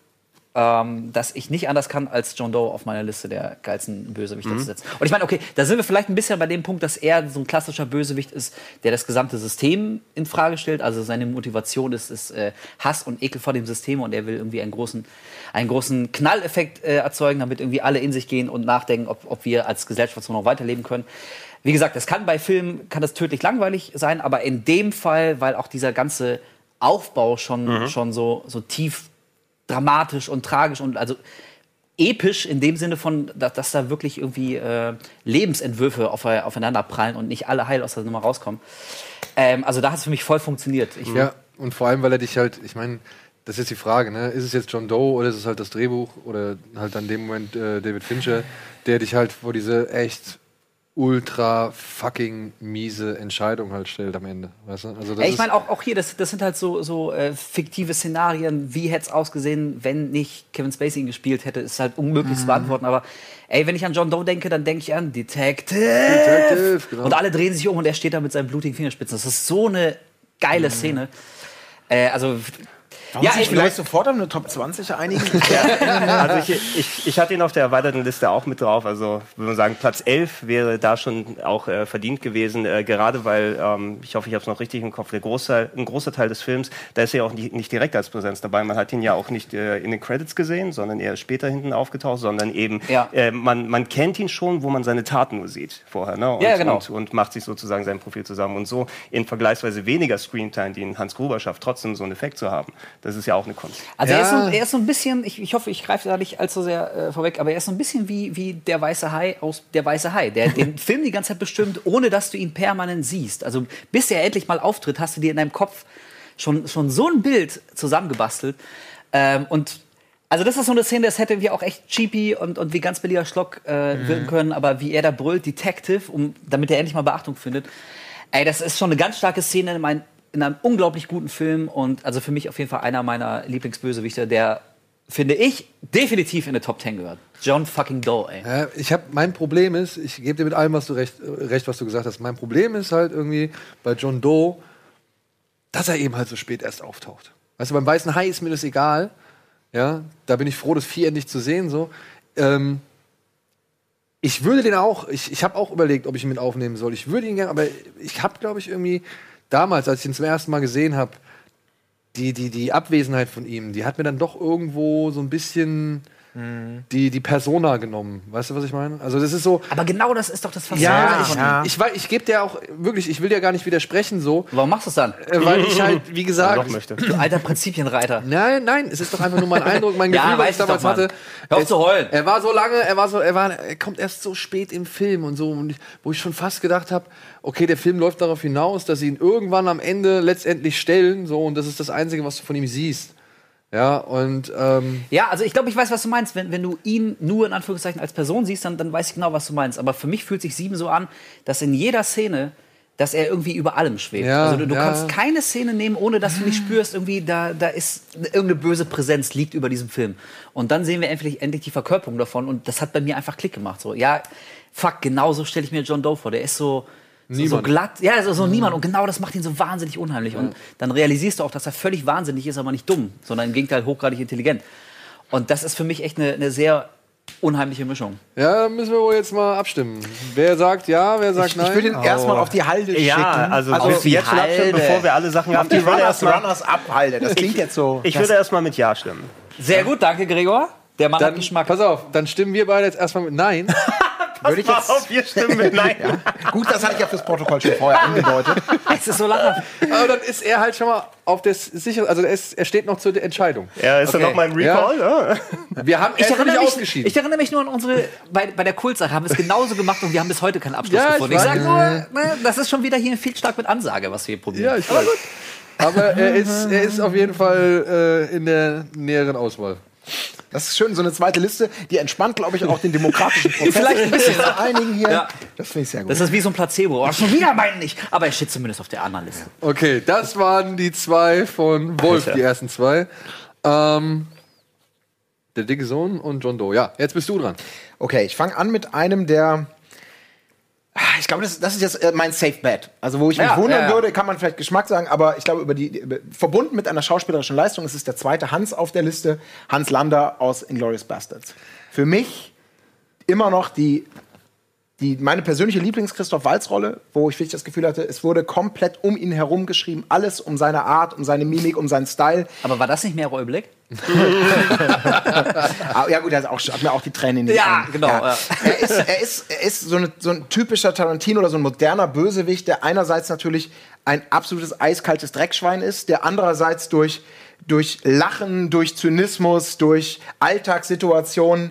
ähm, dass ich nicht anders kann, als John Doe auf meiner Liste der geilsten Bösewichte zu setzen. Und ich meine, okay, da sind wir vielleicht ein bisschen bei dem Punkt, dass er so ein klassischer Bösewicht ist, der das gesamte System in Frage stellt. Also seine Motivation ist, ist äh, Hass und Ekel vor dem System und er will irgendwie einen großen, einen großen Knalleffekt äh, erzeugen, damit irgendwie alle in sich gehen und nachdenken, ob, ob wir als Gesellschaft so noch weiterleben können. Wie gesagt, es kann bei Filmen kann das tödlich langweilig sein, aber in dem Fall, weil auch dieser ganze Aufbau schon, schon so, so tief dramatisch und tragisch und also episch in dem Sinne von, dass, dass da wirklich irgendwie äh, Lebensentwürfe auf, aufeinander prallen und nicht alle heil aus der Nummer rauskommen. Ähm, also da hat es für mich voll funktioniert. Ich, Ja, und vor allem, weil er dich halt, ich meine, das ist jetzt die Frage, ne? Ist es jetzt John Doe oder ist es halt das Drehbuch oder halt an dem Moment äh, David Fincher, der dich halt vor diese echt ultra fucking miese Entscheidung halt stellt am Ende. Weißt du? Also das Ja, ich meine, auch, auch hier, das, das sind halt so, so äh, fiktive Szenarien. Wie hätte es ausgesehen, wenn nicht Kevin Spacey ihn gespielt hätte, ist halt unmöglich Mhm. zu beantworten. Aber ey, wenn ich an John Doe denke, dann denke ich an Detective. Detective, genau. Und alle drehen sich um und er steht da mit seinen blutigen Fingerspitzen. Das ist so eine geile Mhm. Szene. Äh, also, Warum ja, sich vielleicht sofort auf eine Top 20 einigen? Also ich, ich, ich hatte ihn auf der erweiterten Liste auch mit drauf. Also würde man sagen, Platz 11 wäre da schon auch äh, verdient gewesen. Äh, gerade weil, ähm, ich hoffe, ich habe es noch richtig im Kopf, der Großteil, ein großer Teil des Films, da ist er ja auch nicht, nicht direkt als Präsenz dabei. Man hat ihn ja auch nicht äh, in den Credits gesehen, sondern eher später hinten aufgetaucht, sondern eben, Ja. äh, man, man kennt ihn schon, wo man seine Taten nur sieht vorher. Ne? Und, Ja, genau. und, und macht sich sozusagen sein Profil zusammen. Und so in vergleichsweise weniger Screentime, die ihn Hans Gruber schafft, trotzdem so einen Effekt zu haben. Das ist ja auch eine Kunst. Also er, ist so, Ja. er ist so ein bisschen, ich, ich hoffe, ich greife da nicht allzu sehr äh, vorweg, aber er ist so ein bisschen wie, wie der weiße Hai aus Der weiße Hai, der den Film die ganze Zeit bestimmt, ohne dass du ihn permanent siehst. Also bis er endlich mal auftritt, hast du dir in deinem Kopf schon, schon so ein Bild zusammengebastelt. Ähm, und also das ist so eine Szene, das hätte wir auch echt cheapy und, und wie ganz billiger Schlock äh, Mhm. wirken können, aber wie er da brüllt, Detective, um, damit er endlich mal Beachtung findet. Ey, das ist schon eine ganz starke Szene in, mein, in einem unglaublich guten Film und also für mich auf jeden Fall einer meiner Lieblingsbösewichter, der, finde ich, definitiv in die Top 10 gehört. John fucking Doe, ey. Ja, ich habe mein Problem ist, ich gebe dir mit allem, was du recht, äh, recht, was du gesagt hast. Mein Problem ist halt irgendwie bei John Doe, dass er eben halt so spät erst auftaucht. Weißt du, beim weißen Hai ist mir das egal. Ja, da bin ich froh, das Vieh endlich zu sehen. So, ähm, ich würde den auch, ich, ich habe auch überlegt, ob ich ihn mit aufnehmen soll. Ich würde ihn gerne, aber ich habe, glaube ich, irgendwie damals, als ich ihn zum ersten Mal gesehen habe, die, die, die Abwesenheit von ihm, die hat mir dann doch irgendwo so ein bisschen die, die Persona genommen. Weißt du, was ich meine? Also das ist so. Aber genau das ist doch das Ja, Faszinierende ich, von ja. ich, weiß, ich gebe dir auch wirklich, ich will dir gar nicht widersprechen so, Warum machst du es dann? äh, weil ich halt, wie Doch gesagt, möchte. Du alter Prinzipienreiter. Nein, nein, es ist doch einfach nur mein Eindruck, mein Ja, Gefühl, was weiß ich ich damals hatte. Hör auf zu heulen. Er war so lange, er war so, er war, er kommt erst so spät im Film und so, und ich, wo ich schon fast gedacht habe, okay, der Film läuft darauf hinaus, dass sie ihn irgendwann am Ende letztendlich stellen, so, und das ist das Einzige, was du von ihm siehst. Ja, und ähm, Ja, also ich glaube, ich weiß, was du meinst. Wenn, wenn du ihn nur in Anführungszeichen als Person siehst, dann, dann weiß ich genau, was du meinst. Aber für mich fühlt sich Sieben so an, dass in jeder Szene, dass er irgendwie über allem schwebt. Ja, also du, du ja. kannst keine Szene nehmen, ohne dass du nicht spürst, irgendwie da, da ist irgendeine böse Präsenz liegt über diesem Film. Und dann sehen wir endlich, endlich die Verkörperung davon und das hat bei mir einfach Klick gemacht. So, ja, fuck, genau so stelle ich mir John Doe vor. Der ist so, so, so glatt, ja, so, so niemand. Und genau das macht ihn so wahnsinnig unheimlich. Und dann realisierst du auch, dass er völlig wahnsinnig ist, aber nicht dumm, sondern im Gegenteil hochgradig intelligent. Und das ist für mich echt eine, eine sehr unheimliche Mischung. ja, müssen wir wohl jetzt mal abstimmen. Wer sagt ja, wer sagt Ich, nein? ich würde ihn erstmal auf die Halde Ja, schicken. also, Auf willst du die jetzt schon abstimmen, Halde. bevor wir alle Sachen haben? die Ich Runners, erstmal Runners ab Halde. Das klingt jetzt so. ich würde erstmal mit Ja stimmen. Sehr gut, danke Gregor. Der Mann hat dann, Geschmack. pass auf, dann stimmen wir beide jetzt erstmal mit Nein. würde ich jetzt, wir stimmen mit Nein. gut, das hatte ich ja fürs Protokoll schon vorher angedeutet. Es ist so lachhaft. Aber dann ist er halt schon mal auf das sichere, also er, ist, er steht noch zur Entscheidung. Ja, ist Okay. dann noch mein Recall? Ja. Wir haben Ich er erinnere, mich, ausgeschieden. ich erinnere mich nur an unsere, bei, bei der Kultsache haben wir es genauso gemacht und wir haben bis heute keinen Abschluss Ja, ich gefunden. Ich, weiß. sage nur, ne, das ist schon wieder hier viel stark mit Ansage, was wir hier probieren. ja, ich weiß. Aber er ist, er ist auf jeden Fall äh, in der näheren Auswahl. Das ist schön, so eine zweite Liste, die entspannt, glaube ich, auch den demokratischen Prozess. Vielleicht ein bisschen. Einigen hier. Ja. Das finde ich sehr gut. Das ist wie so ein Placebo. Oh, schon wieder meinen nicht. Aber er steht zumindest auf der anderen Liste. Okay, das waren die zwei von Wolf, Alter. die ersten zwei. Ähm, der dicke Sohn und John Doe. Ja, jetzt bist du dran. Okay, ich fange an mit einem, der Ich glaube, das, das ist jetzt äh, mein Safe Bet. Also, wo ich mich Ja, wundern ja, ja. würde, kann man vielleicht Geschmack sagen, aber ich glaube, über die, über, verbunden mit einer schauspielerischen Leistung ist es der zweite Hans auf der Liste, Hans Lander aus Inglourious Bastards. Für mich immer noch die, die meine persönliche Lieblings-Christoph Walz-Rolle, wo ich wirklich das Gefühl hatte, es wurde komplett um ihn herum geschrieben, alles um seine Art, um seine Mimik, um seinen Style. Aber war das nicht mehr Roy Black? Ah, ja gut, er hat, auch, hat mir auch die Tränen in die Ja, Augen. genau, ja. Er, ist, er, ist, er ist so, eine, so ein typischer Tarantino oder so ein moderner Bösewicht, der einerseits natürlich ein absolutes eiskaltes Dreckschwein ist, der andererseits durch, durch Lachen, durch Zynismus, durch Alltagssituationen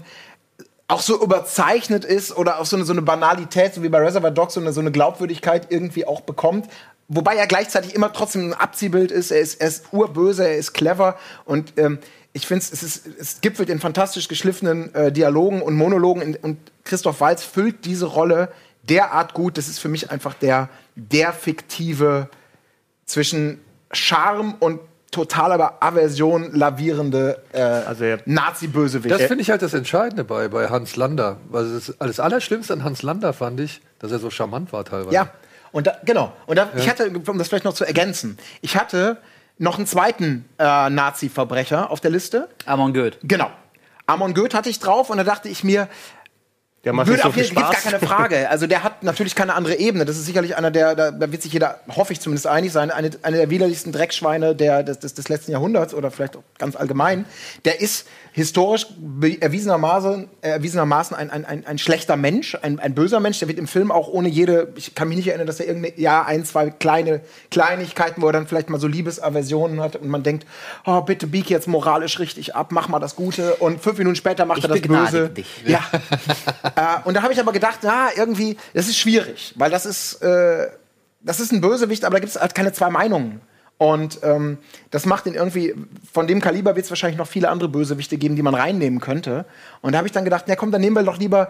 auch so überzeichnet ist oder auch so eine, so eine Banalität, so wie bei Reservoir Dogs, so eine, so eine Glaubwürdigkeit irgendwie auch bekommt. Wobei er gleichzeitig immer trotzdem ein Abziehbild ist. Er ist, er ist urböse, er ist clever und ähm, ich finde, es, es gipfelt in fantastisch geschliffenen äh, Dialogen und Monologen in, und Christoph Waltz füllt diese Rolle derart gut. Das ist für mich einfach der, der fiktive zwischen Charme und totaler Aversion lavierende äh, Also er- Nazi-Bösewicht. Das finde ich halt das Entscheidende bei, bei Hans Lander. Also das, das Allerschlimmste an Hans Lander fand ich, dass er so charmant war teilweise. Ja, und da, genau. Und da, ich hatte, um das vielleicht noch zu ergänzen, ich hatte noch einen zweiten äh, Nazi-Verbrecher auf der Liste. Amon Goeth. Genau. Amon Goeth hatte ich drauf und da dachte ich mir, Der macht würde so auf jeden Fall gar keine Frage. Also der hat natürlich keine andere Ebene. Das ist sicherlich einer der, da, da wird sich jeder, hoffe ich zumindest einig sein, eine, eine der widerlichsten Dreckschweine der, des, des, des letzten Jahrhunderts oder vielleicht auch ganz allgemein. Der ist historisch erwiesenermaßen, erwiesenermaßen ein, ein, ein, ein schlechter Mensch, ein, ein böser Mensch. Der wird im Film auch ohne jede, ich kann mich nicht erinnern, dass er irgendeine, ja, ein, zwei kleine Kleinigkeiten, wo er dann vielleicht mal so Liebesaversionen hat und man denkt, oh, bitte bieg jetzt moralisch richtig ab, mach mal das Gute und fünf Minuten später macht Ich er das Böse. dich. Ja. äh, und da habe ich aber gedacht, na, irgendwie, das ist schwierig, weil das ist, äh, das ist ein Bösewicht, aber da gibt es halt keine zwei Meinungen. Und ähm, das macht ihn irgendwie, von dem Kaliber wird es wahrscheinlich noch viele andere Bösewichte geben, die man reinnehmen könnte. Und da habe ich dann gedacht, na komm, dann nehmen wir doch lieber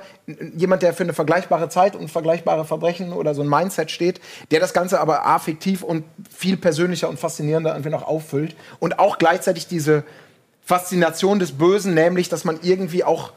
jemand, der für eine vergleichbare Zeit und vergleichbare Verbrechen oder so ein Mindset steht, der das Ganze aber affektiv und viel persönlicher und faszinierender irgendwie noch auffüllt. Und auch gleichzeitig diese Faszination des Bösen, nämlich, dass man irgendwie auch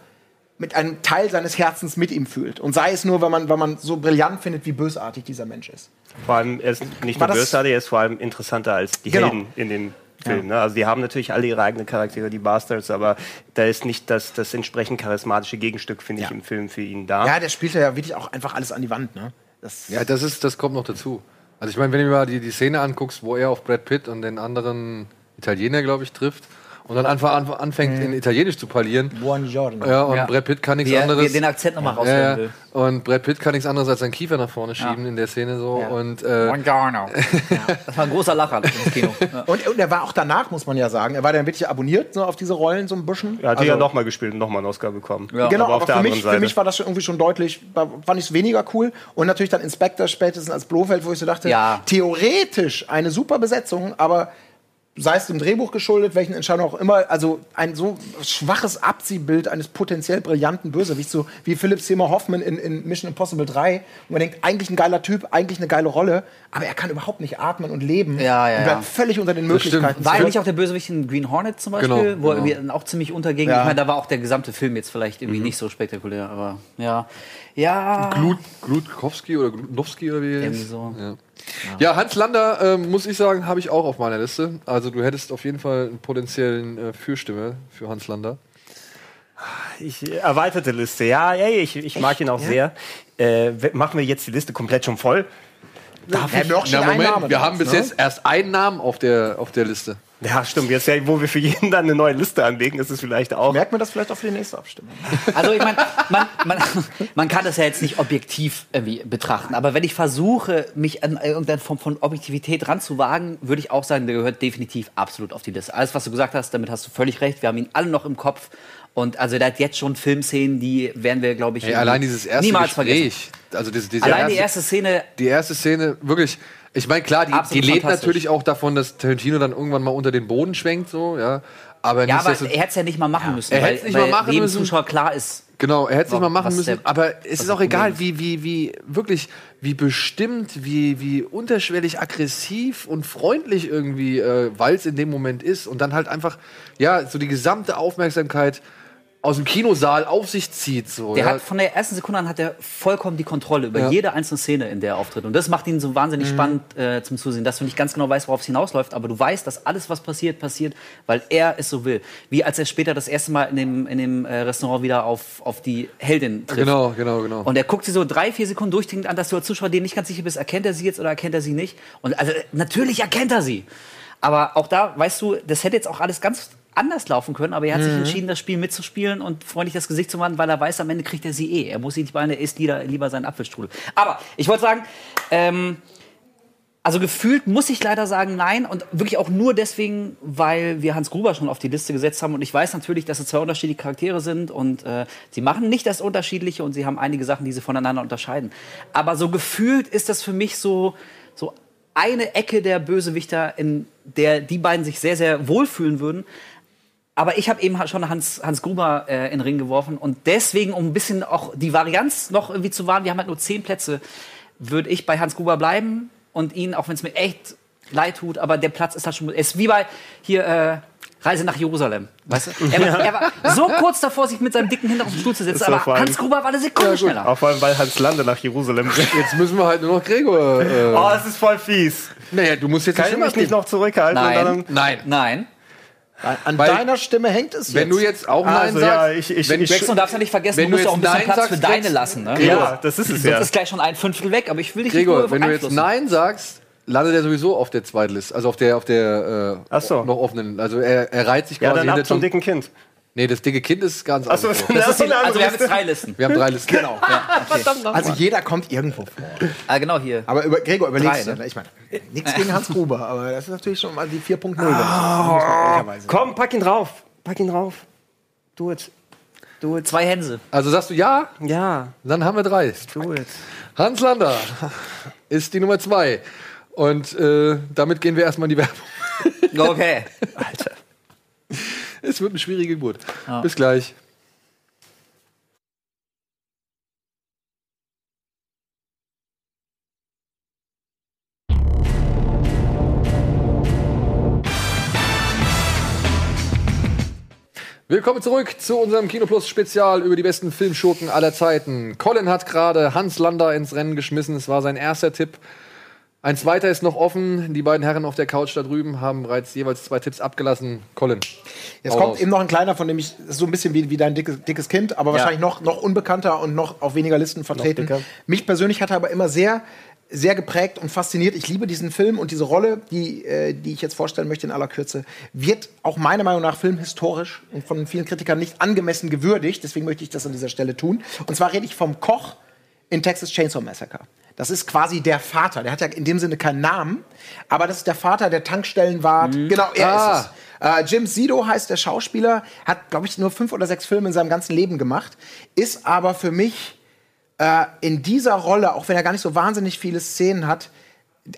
mit einem Teil seines Herzens mit ihm fühlt. Und sei es nur, weil man, weil man so brillant findet, wie bösartig dieser Mensch ist. Vor allem, er ist nicht War nur bösartig, er ist vor allem interessanter als die Genau. Helden in dem Film. Ne? Also die haben natürlich alle ihre eigenen Charaktere, die Bastards, aber da ist nicht das, das entsprechend charismatische Gegenstück, finde ich, Ja. im Film für ihn da. Ja, der spielt ja wirklich auch einfach alles an die Wand. Ne? Das, Ja, das, ist, das kommt noch dazu. Also ich meine, wenn du mir mal die, die Szene anguckst, wo er auf Brad Pitt und den anderen Italiener, glaube ich, trifft und dann einfach an, anfängt, in Italienisch zu parlieren. Buongiorno. Ja, und Ja. Brad Pitt kann nichts Wie er- anderes. wie er den Akzent noch mal ja, ja. will. Und Brad Pitt kann nichts anderes als seinen Kiefer nach vorne schieben in der Szene so. Ja. Und äh, Buongiorno. Das war ein großer Lacher im Kino. Ja. Und, und er war auch danach, muss man ja sagen, er war dann wirklich abonniert so auf diese Rollen so ein bisschen. Er hat Also- ja nochmal gespielt und nochmal einen Oscar bekommen. Ja. Genau, aber aber, auf der für, anderen mich, für Seite. mich war das schon irgendwie schon deutlich, fand ich es weniger cool. Und natürlich dann Inspector spätestens als Blofeld, wo ich so dachte, Ja. theoretisch eine super Besetzung, aber sei es dem Drehbuch geschuldet, welchen Entscheidungen auch immer, also ein so schwaches Abziehbild eines potenziell brillanten Bösewichts, so wie Philip Seymour Hoffman in, in Mission Impossible 3, wo man denkt, eigentlich ein geiler Typ, eigentlich eine geile Rolle, aber er kann überhaupt nicht atmen und leben Ja, ja, und bleibt ja. völlig unter den. Möglichkeiten. War er nicht auch der Bösewicht in Green Hornet zum Beispiel, Genau, wo er genau. irgendwie dann auch ziemlich unterging? Ja. Ich meine, da war auch der gesamte Film jetzt vielleicht irgendwie nicht so spektakulär, aber ja. Ja. Glut, Glutkowski oder Glutnowski oder wie er Irgendwie so. Ja. Ja, Hans Lander, ähm, muss ich sagen, habe ich auch auf meiner Liste. Also du hättest auf jeden Fall einen potenziellen äh, Fürstimme für Hans Lander. Ich, erweiterte Liste, ja, ey, ich, ich mag ihn auch sehr. Äh, machen wir jetzt die Liste komplett schon voll? Darf ich noch Na, Moment, wir haben bis ne? jetzt erst einen Namen auf der, auf der Liste. Ja, stimmt. Jetzt, wo wir für jeden dann eine neue Liste anlegen, ist es vielleicht auch. Merkt man das vielleicht auch für die nächste Abstimmung? Also ich meine, man, man, man kann das ja jetzt nicht objektiv irgendwie betrachten, aber wenn ich versuche, mich an irgendeine Form von Objektivität ranzuwagen, würde ich auch sagen, der gehört definitiv absolut auf die Liste. Alles, was du gesagt hast, damit hast du völlig recht. Wir haben ihn alle noch im Kopf. Und also der hat jetzt schon Filmszenen, die werden wir, glaube ich, Hey, allein dieses erste niemals vergessen. Gespräch. Also diese, diese Allein die erste Szene, die erste Szene, wirklich. Ich meine, klar, die, die lebt natürlich auch davon, dass Tarantino dann irgendwann mal unter den Boden schwenkt, so, ja. Aber ja, aber er hätte es ja nicht mal machen müssen, Er hätte es nicht mal machen müssen. Zuschauer klar ist. Genau, er hätte es nicht mal machen müssen, aber es ist auch egal, wie, wie, wie, wirklich, wie bestimmt, wie, wie unterschwellig aggressiv und freundlich irgendwie äh, Walz in dem Moment ist und dann halt einfach, ja, so die gesamte Aufmerksamkeit aus dem Kinosaal auf sich zieht. So, Der ja. hat von der ersten Sekunde an hat er vollkommen die Kontrolle über Ja. jede einzelne Szene, in der er auftritt. Und das macht ihn so wahnsinnig Mhm. spannend äh, zum Zusehen, dass du nicht ganz genau weißt, worauf es hinausläuft, aber du weißt, dass alles, was passiert, passiert, weil er es so will. Wie als er später das erste Mal in dem, in dem äh, Restaurant wieder auf, auf die Heldin trifft. Genau, genau, genau. Und er guckt sie so drei, vier Sekunden durchdringend an, dass du als Zuschauer dir nicht ganz sicher bist, erkennt er sie jetzt oder erkennt er sie nicht. Und also natürlich erkennt er sie. Aber auch da, weißt du, das hätte jetzt auch alles ganz anders laufen können, aber er hat Mhm. sich entschieden, das Spiel mitzuspielen und freundlich das Gesicht zu machen, weil er weiß, am Ende kriegt er sie eh. Er muss sie nicht er isst lieber, lieber seinen Apfelstrudel. Aber ich wollte sagen, ähm, also gefühlt muss ich leider sagen, nein. Und wirklich auch nur deswegen, weil wir Hans Gruber schon auf die Liste gesetzt haben. Und ich weiß natürlich, dass es zwei unterschiedliche Charaktere sind und äh, sie machen nicht das Unterschiedliche und sie haben einige Sachen, die sie voneinander unterscheiden. Aber so gefühlt ist das für mich so, so eine Ecke der Bösewichter, in der die beiden sich sehr, sehr wohlfühlen würden. Aber ich habe eben schon Hans, Hans Gruber äh, in den Ring geworfen und deswegen, um ein bisschen auch die Varianz noch irgendwie zu wahren, wir haben halt nur zehn Plätze, würde ich bei Hans Gruber bleiben und ihn, auch wenn es mir echt leid tut, aber der Platz ist halt schon, ist wie bei hier äh, Reise nach Jerusalem, weißt du? Er war, er war so kurz davor, sich mit seinem dicken Hintern auf den Stuhl zu setzen, aber Hans Gruber war eine Sekunde schneller. Auch vor allem, weil Hans Lande nach Jerusalem geht. Jetzt müssen wir halt nur noch Gregor. Äh, Oh, das ist voll fies. naja, du musst jetzt Kann ich mich nicht noch zurückhalten? Nein. Und dann, Nein. Nein. An Weil- deiner Stimme hängt es Wenn jetzt. du jetzt auch Nein Also, sagst, ja, ich- ich- wenn ich- du- Jackson darfst ja nicht vergessen, Wenn du du musst ja auch ein bisschen Nein Platz für sagst, deine jetzt- lassen. Ne? ja, das ist es Sonst ja. ist gleich schon ein Fünftel weg, aber ich will dich Gregor, nicht nur wenn du jetzt. Nein sagst, landet er sowieso auf der Zweitliste, also auf der, auf der äh, so. noch offenen. Also er, er reiht sich Ja, quasi dann ab zum dicken Kind. Nee, das dicke Kind ist ganz Achso, außen vor. Das ist die, also wir haben jetzt drei Listen. Wir haben drei Listen. Genau. also jeder kommt irgendwo vor. Ah, genau hier. Aber über, Gregor, überlegst Drei, du, ne? Ich meine, nichts gegen Hans Gruber, aber das ist natürlich schon mal die 4.0. wenn ich- muss man ehrlicherweise Komm, pack ihn drauf. Pack ihn drauf. Do it. Do it. Zwei Hänse. Also sagst du ja, Ja, dann haben wir drei. do it. Hans Lander ist die Nummer zwei. Und äh, damit gehen wir erstmal in die Werbung. Okay. Alter. Es wird eine schwierige Geburt. Bis gleich. Willkommen zurück zu unserem Kino Plus Spezial über die besten Filmschurken aller Zeiten. Colin hat gerade Hans Lander ins Rennen geschmissen. Es war sein erster Tipp. Ein zweiter ist noch offen. Die beiden Herren auf der Couch da drüben haben bereits jeweils zwei Tipps abgelassen. Colin. Jetzt kommt raus. eben noch ein kleiner, von dem ich so ein bisschen wie, wie dein dickes, dickes Kind, aber wahrscheinlich noch, noch unbekannter und noch auf weniger Listen vertreten. Mich persönlich hat er aber immer sehr, sehr geprägt und fasziniert. Ich liebe diesen Film und diese Rolle, die, äh, die ich jetzt vorstellen möchte in aller Kürze, wird auch meiner Meinung nach filmhistorisch und von vielen Kritikern nicht angemessen gewürdigt. Deswegen möchte ich das an dieser Stelle tun. Und zwar rede ich vom Koch in Texas Chainsaw Massacre. Das ist quasi der Vater. Der hat ja in dem Sinne keinen Namen, aber das ist der Vater der Tankstellenwart. Genau, er Ah. ist es. Äh, Jim Sido heißt der Schauspieler, hat, glaube ich, nur fünf oder sechs Filme in seinem ganzen Leben gemacht, ist aber für mich äh, in dieser Rolle, auch wenn er gar nicht so wahnsinnig viele Szenen hat,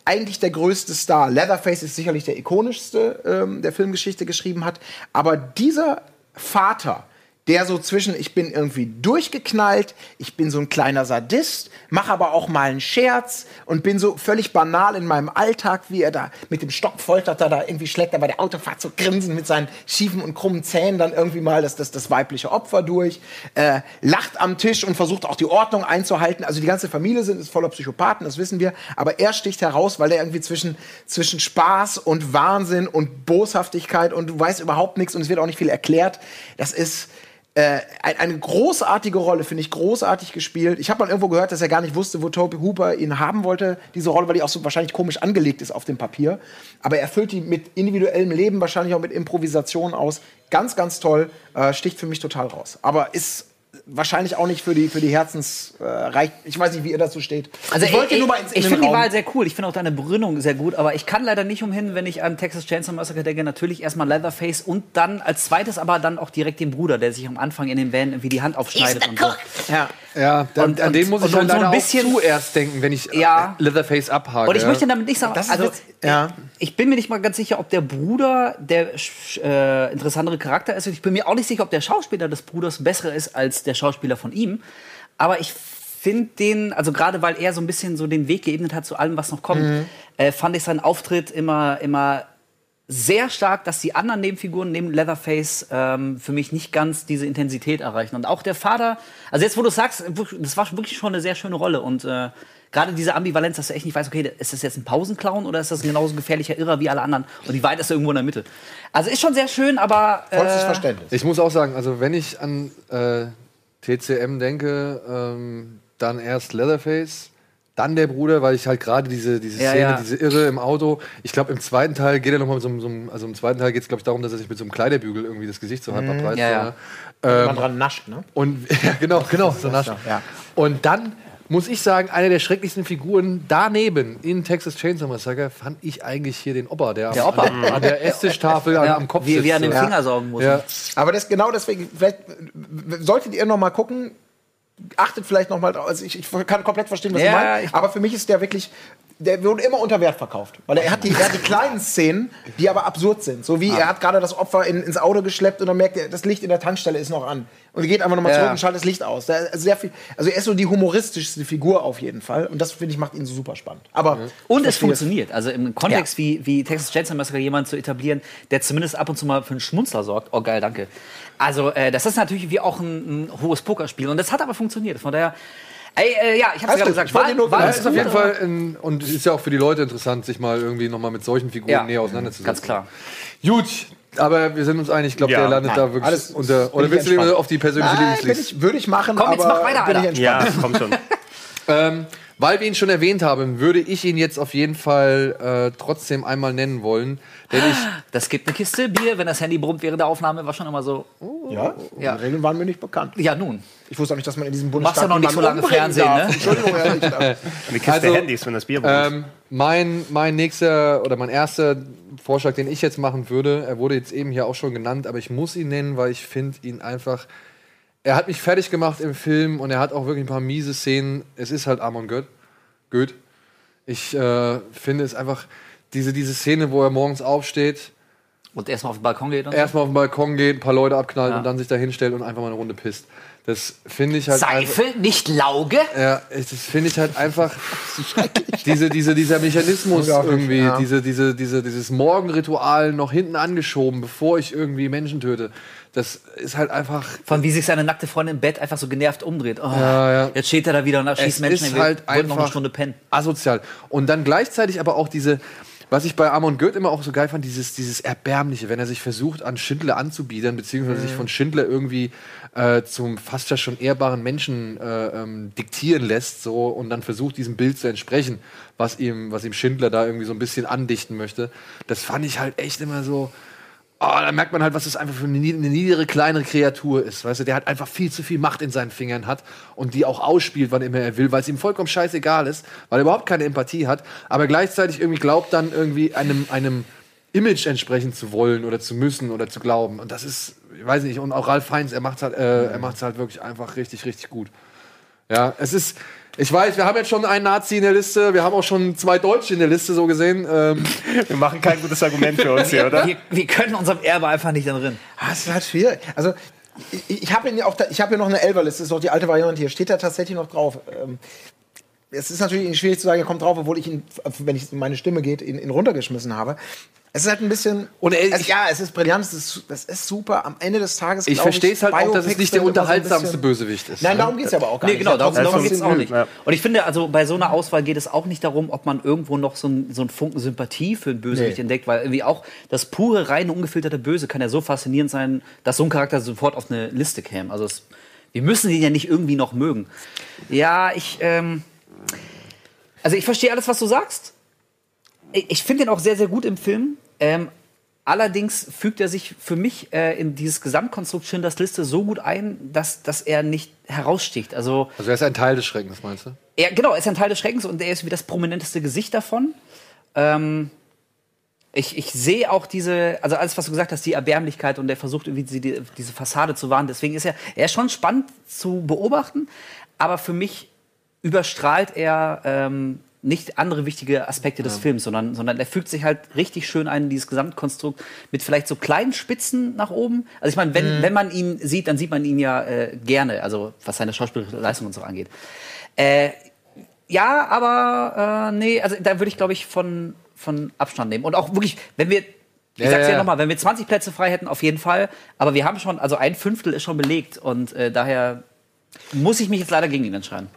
eigentlich der größte Star. Leatherface ist sicherlich der ikonischste, ähm, der Filmgeschichte geschrieben hat. Aber dieser Vater, der so zwischen, ich bin irgendwie durchgeknallt, ich bin so ein kleiner Sadist, mache aber auch mal einen Scherz und bin so völlig banal in meinem Alltag, wie er da mit dem Stock foltert, da, irgendwie schlägt er bei der Autofahrt so grinsen mit seinen schiefen und krummen Zähnen dann irgendwie mal das, das, das weibliche Opfer durch, äh, lacht am Tisch und versucht auch die Ordnung einzuhalten. Also die ganze Familie sind, ist voller Psychopathen, das wissen wir. Aber er sticht heraus, weil er irgendwie zwischen, zwischen Spaß und Wahnsinn und Boshaftigkeit und du weißt überhaupt nichts und es wird auch nicht viel erklärt. Das ist äh, ein- eine großartige Rolle, finde ich, großartig gespielt. Ich habe mal irgendwo gehört, dass er gar nicht wusste, wo Toby Hooper ihn haben wollte, diese Rolle, weil die auch so wahrscheinlich komisch angelegt ist auf dem Papier. Aber er füllt die mit individuellem Leben, wahrscheinlich auch mit Improvisation aus. Ganz, ganz toll, äh, sticht für mich total raus. Aber ist wahrscheinlich auch nicht für die, für die Herzens äh, reich. Ich weiß nicht, wie ihr dazu steht. Also ich wollte nur mal ins ich in den finde die Wahl sehr cool. Ich finde auch deine Begründung sehr gut, aber ich kann leider nicht umhin, wenn ich an Texas Chainsaw Massacre denke, natürlich erstmal Leatherface und dann als zweites aber dann auch direkt den Bruder, der sich am Anfang in den Van irgendwie die Hand aufschneidet und so. Ja. Ja, dann, Und- an den und- muss und ich so halt ein leider bisschen- auch zuerst denken, wenn ich äh, Ja. Leatherface abhake. Und ich möchte damit nicht sagen, Das also jetzt- ja. ich bin mir nicht mal ganz sicher, ob der Bruder der äh, interessantere Charakter ist. Und ich bin mir auch nicht sicher, ob der Schauspieler des Bruders besser ist als der Schauspieler von ihm. Aber ich finde den, also gerade weil er so ein bisschen so den Weg geebnet hat zu allem, was noch kommt, Mhm. äh, fand ich seinen Auftritt immer, immer sehr stark, dass die anderen Nebenfiguren neben Leatherface ähm, für mich nicht ganz diese Intensität erreichen. Und auch der Vater, also jetzt, wo du sagst, das war wirklich schon eine sehr schöne Rolle. Und äh, gerade diese Ambivalenz, dass du echt nicht weißt, okay, ist das jetzt ein Pausenclown oder ist das ein genauso gefährlicher Irrer wie alle anderen? Und die Weite ist irgendwo in der Mitte. Also ist schon sehr schön, aber. Vollstes Äh, Verständnis. Ich muss auch sagen, also wenn ich an äh, TCM denke, ähm, dann erst Leatherface, dann der Bruder, weil ich halt gerade diese, diese Ja, Szene, ja. diese Irre im Auto. Ich glaube, im zweiten Teil geht er nochmal mit so, einem- so einem, also im zweiten Teil geht es, glaube ich, darum, dass er sich mit so einem Kleiderbügel irgendwie das Gesicht so halb abreißt. Ja, ja. ne? Wenn man dran nascht, ne? Und ja, genau, genau, so nasch. Ja. Und dann muss ich sagen, eine der schrecklichsten Figuren daneben in Texas Chainsaw Massacre fand ich eigentlich hier den Opa, der, Der am- Opa. An, an der Esstisch-Tafel ja, am Kopf wie, sitzt. wie er an den. Finger saugen muss. Ja. Aber das genau deswegen, vielleicht solltet ihr noch mal gucken. Achtet vielleicht noch mal drauf. Also ich, ich kann komplett verstehen, was Ja, du meinst. Aber für mich ist der wirklich, der wurde immer unter Wert verkauft. Weil er hat die, er hat die kleinen Szenen, die aber absurd sind. So wie er hat gerade das Opfer in, ins Auto geschleppt und dann merkt er, das Licht in der Tankstelle ist noch an. Und er geht einfach nochmal Ja. zurück und schaltet das Licht aus. Da, also, sehr viel, also er ist so die humoristischste Figur auf jeden Fall. Und das, finde ich, macht ihn so super spannend. Aber Und ich es funktioniert. Also im Kontext wie, wie Texas Chainsaw Massacre jemanden zu etablieren, der zumindest ab und zu mal für einen Schmunzler sorgt. Oh geil, danke. Also äh, das ist natürlich wie auch ein, ein hohes Pokerspiel. Und das hat aber funktioniert. Von daher, ey, äh, ja, ich habe Alles gerade gesagt, Ich wollte nur- war Ja, ist auf gut, jeden aber- Fall ein, und ist ja auch für die Leute interessant, sich mal irgendwie nochmal mit solchen Figuren Ja, näher auseinanderzusetzen. ganz klar. Gut, aber wir sind uns einig, ich glaube, Ja. der landet Nein, da wirklich alles- unter. Oder willst du auf die persönliche ich, würde ich machen, Komm, jetzt aber mach weiter, bin ich Alter. entspannt. Ja, kommt schon. Ähm, weil wir ihn schon erwähnt haben, würde ich ihn jetzt auf jeden Fall äh, trotzdem einmal nennen wollen. Denn ich, Das gibt eine Kiste Bier, wenn das Handy brummt während der Aufnahme, war schon immer so. Ja, Ja. die Regeln waren mir nicht bekannt. Ja, nun. Ich wusste auch nicht, dass man in diesem machst Bundesstaat ja noch nicht so lange umbringen Fernsehen, darf. ne? Entschuldigung, Herr Richter. Eine Kiste Also, Handys, wenn das Bier brummt. ähm, mein, mein nächster oder mein erster Vorschlag, den ich jetzt machen würde, er wurde jetzt eben hier auch schon genannt, aber ich muss ihn nennen, weil ich finde ihn einfach. Er hat mich fertig gemacht im Film und er hat auch wirklich ein paar miese Szenen. Es ist halt Amon Göth. Göth. Ich äh, finde es einfach, diese, diese Szene, wo er morgens aufsteht, Und erstmal auf den Balkon geht erstmal auf den Balkon geht, ein paar Leute abknallt Ja. und dann sich da hinstellt und einfach mal eine Runde pisst. Das finde ich halt einfach, Seife, nicht Lauge. ja, ich- das finde ich halt einfach diese, diese, dieser Mechanismus irgendwie, ja. diese, diese, diese, dieses Morgenritual noch hinten angeschoben, bevor ich irgendwie Menschen töte. Das ist halt einfach. Von wie sich seine nackte Freundin im Bett einfach so genervt umdreht. Oh, Ja, ja. Jetzt steht er da wieder und Es schießt Menschen. ist er halt wollte noch eine einfach Stunde pennen. asozial. Und dann gleichzeitig aber auch diese, was ich bei Amon Goeth immer auch so geil fand, dieses, dieses Erbärmliche, wenn er sich versucht, an Schindler anzubiedern, beziehungsweise sich von Schindler irgendwie äh, zum fast ja schon ehrbaren Menschen äh, ähm, diktieren lässt, so und dann versucht, diesem Bild zu entsprechen, was ihm, was ihm Schindler da irgendwie so ein bisschen andichten möchte. Das fand ich halt echt immer so. Oh, da merkt man halt, was das einfach für eine, nie- eine niedere, kleinere Kreatur ist. Weißt du, der hat einfach viel zu viel Macht in seinen Fingern hat und die auch ausspielt, wann immer er will, weil es ihm vollkommen scheißegal ist, weil er überhaupt keine Empathie hat, aber gleichzeitig irgendwie glaubt dann irgendwie einem, einem Image entsprechen zu wollen oder zu müssen oder zu glauben. Und das ist, ich weiß nicht, und auch Ralf Feins, er macht halt, äh, er macht's halt wirklich einfach richtig, richtig gut. Ja, es ist, ich weiß, wir haben jetzt schon einen Nazi in der Liste, wir haben auch schon zwei Deutsche in der Liste so gesehen. Ähm, Wir machen kein gutes Argument für uns hier, oder? Wir, wir können unserem Erbe einfach nicht drin. Ah, es ist halt schwierig. Also, ich, ich habe auch, da- ich habe hier noch eine Elferliste, das ist auch die alte Variante hier. Steht da tatsächlich noch drauf. Ähm, es ist natürlich schwierig zu sagen, er kommt drauf, obwohl ich ihn, wenn ich meine Stimme geht, ihn, ihn runtergeschmissen habe. Es ist halt ein bisschen. Und er- es, ja, es ist brillant, es ist, es ist super. Am Ende des Tages. ich verstehe es halt auch, dass es nicht der so ein unterhaltsamste Bösewicht ist. Nein, ne? darum geht es aber auch gar Nee, nicht. genau, Ja, darum, geht es auch ein- nicht. ja. Und ich finde, also bei so einer Auswahl geht es auch nicht darum, ob man irgendwo noch so einen so einen Funken Sympathie für einen Bösewicht Nee. entdeckt, weil irgendwie auch das pure, reine, ungefilterte Böse kann ja so faszinierend sein, dass so ein Charakter sofort auf eine Liste käme. Also es, wir müssen ihn ja nicht irgendwie noch mögen. Ja, ich, ähm, also ich verstehe alles, was du sagst. Ich, ich finde ihn auch sehr, sehr gut im Film. Ähm, allerdings fügt er sich für mich äh, in dieses Gesamtkonstrukt Schindlers Liste so gut ein, dass, dass er nicht heraussticht. Also Also er ist ein Teil des Schreckens, meinst du? er, genau, er ist ein Teil des Schreckens und er ist wie das prominenteste Gesicht davon. Ähm, ich, ich sehe auch diese, also alles, was du gesagt hast, die Erbärmlichkeit und der versucht irgendwie die, die, diese Fassade zu wahren. Deswegen ist er, er ist schon spannend zu beobachten, aber für mich überstrahlt er ähm, nicht andere wichtige Aspekte des Films, sondern, sondern er fügt sich halt richtig schön ein in dieses Gesamtkonstrukt mit vielleicht so kleinen Spitzen nach oben. Also ich meine, wenn, wenn man ihn sieht, dann sieht man ihn ja äh, gerne, also was seine schauspielerische Leistung und so angeht. Äh, ja, aber äh, nee, also da würde ich, glaube ich, von, von Abstand nehmen. Und auch wirklich, wenn wir Ich Ja, sag's ja, ja, ja. nochmal, wenn wir 20 Plätze frei hätten, auf jeden Fall. Aber wir haben schon, also ein Fünftel ist schon belegt und äh, daher muss ich mich jetzt leider gegen ihn entscheiden.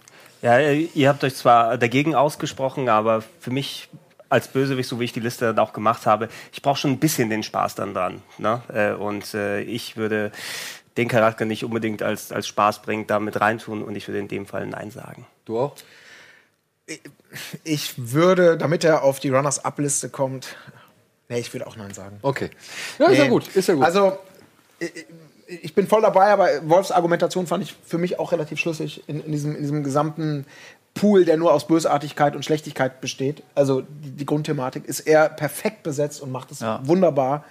Ja, ihr habt euch zwar dagegen ausgesprochen, aber für mich als Bösewicht, so wie ich die Liste dann auch gemacht habe, ich brauche schon ein bisschen den Spaß dann dran. Ne? Äh, Und äh, ich würde den Charakter nicht unbedingt als, als Spaß bringt da mit reintun und ich würde in dem Fall Nein sagen. Du auch? Ich würde, damit er auf die Runners-Up-Liste kommt, nee, ich würde auch Nein sagen. Okay. Ja, ist ja Nee. gut. Ist ja gut. Also, ich- bin voll dabei, aber Wolfs Argumentation fand ich für mich auch relativ schlüssig in, in, diesem, in diesem gesamten Pool, der nur aus Bösartigkeit und Schlechtigkeit besteht. Also die, die Grundthematik ist er perfekt besetzt und macht es Ja. wunderbar.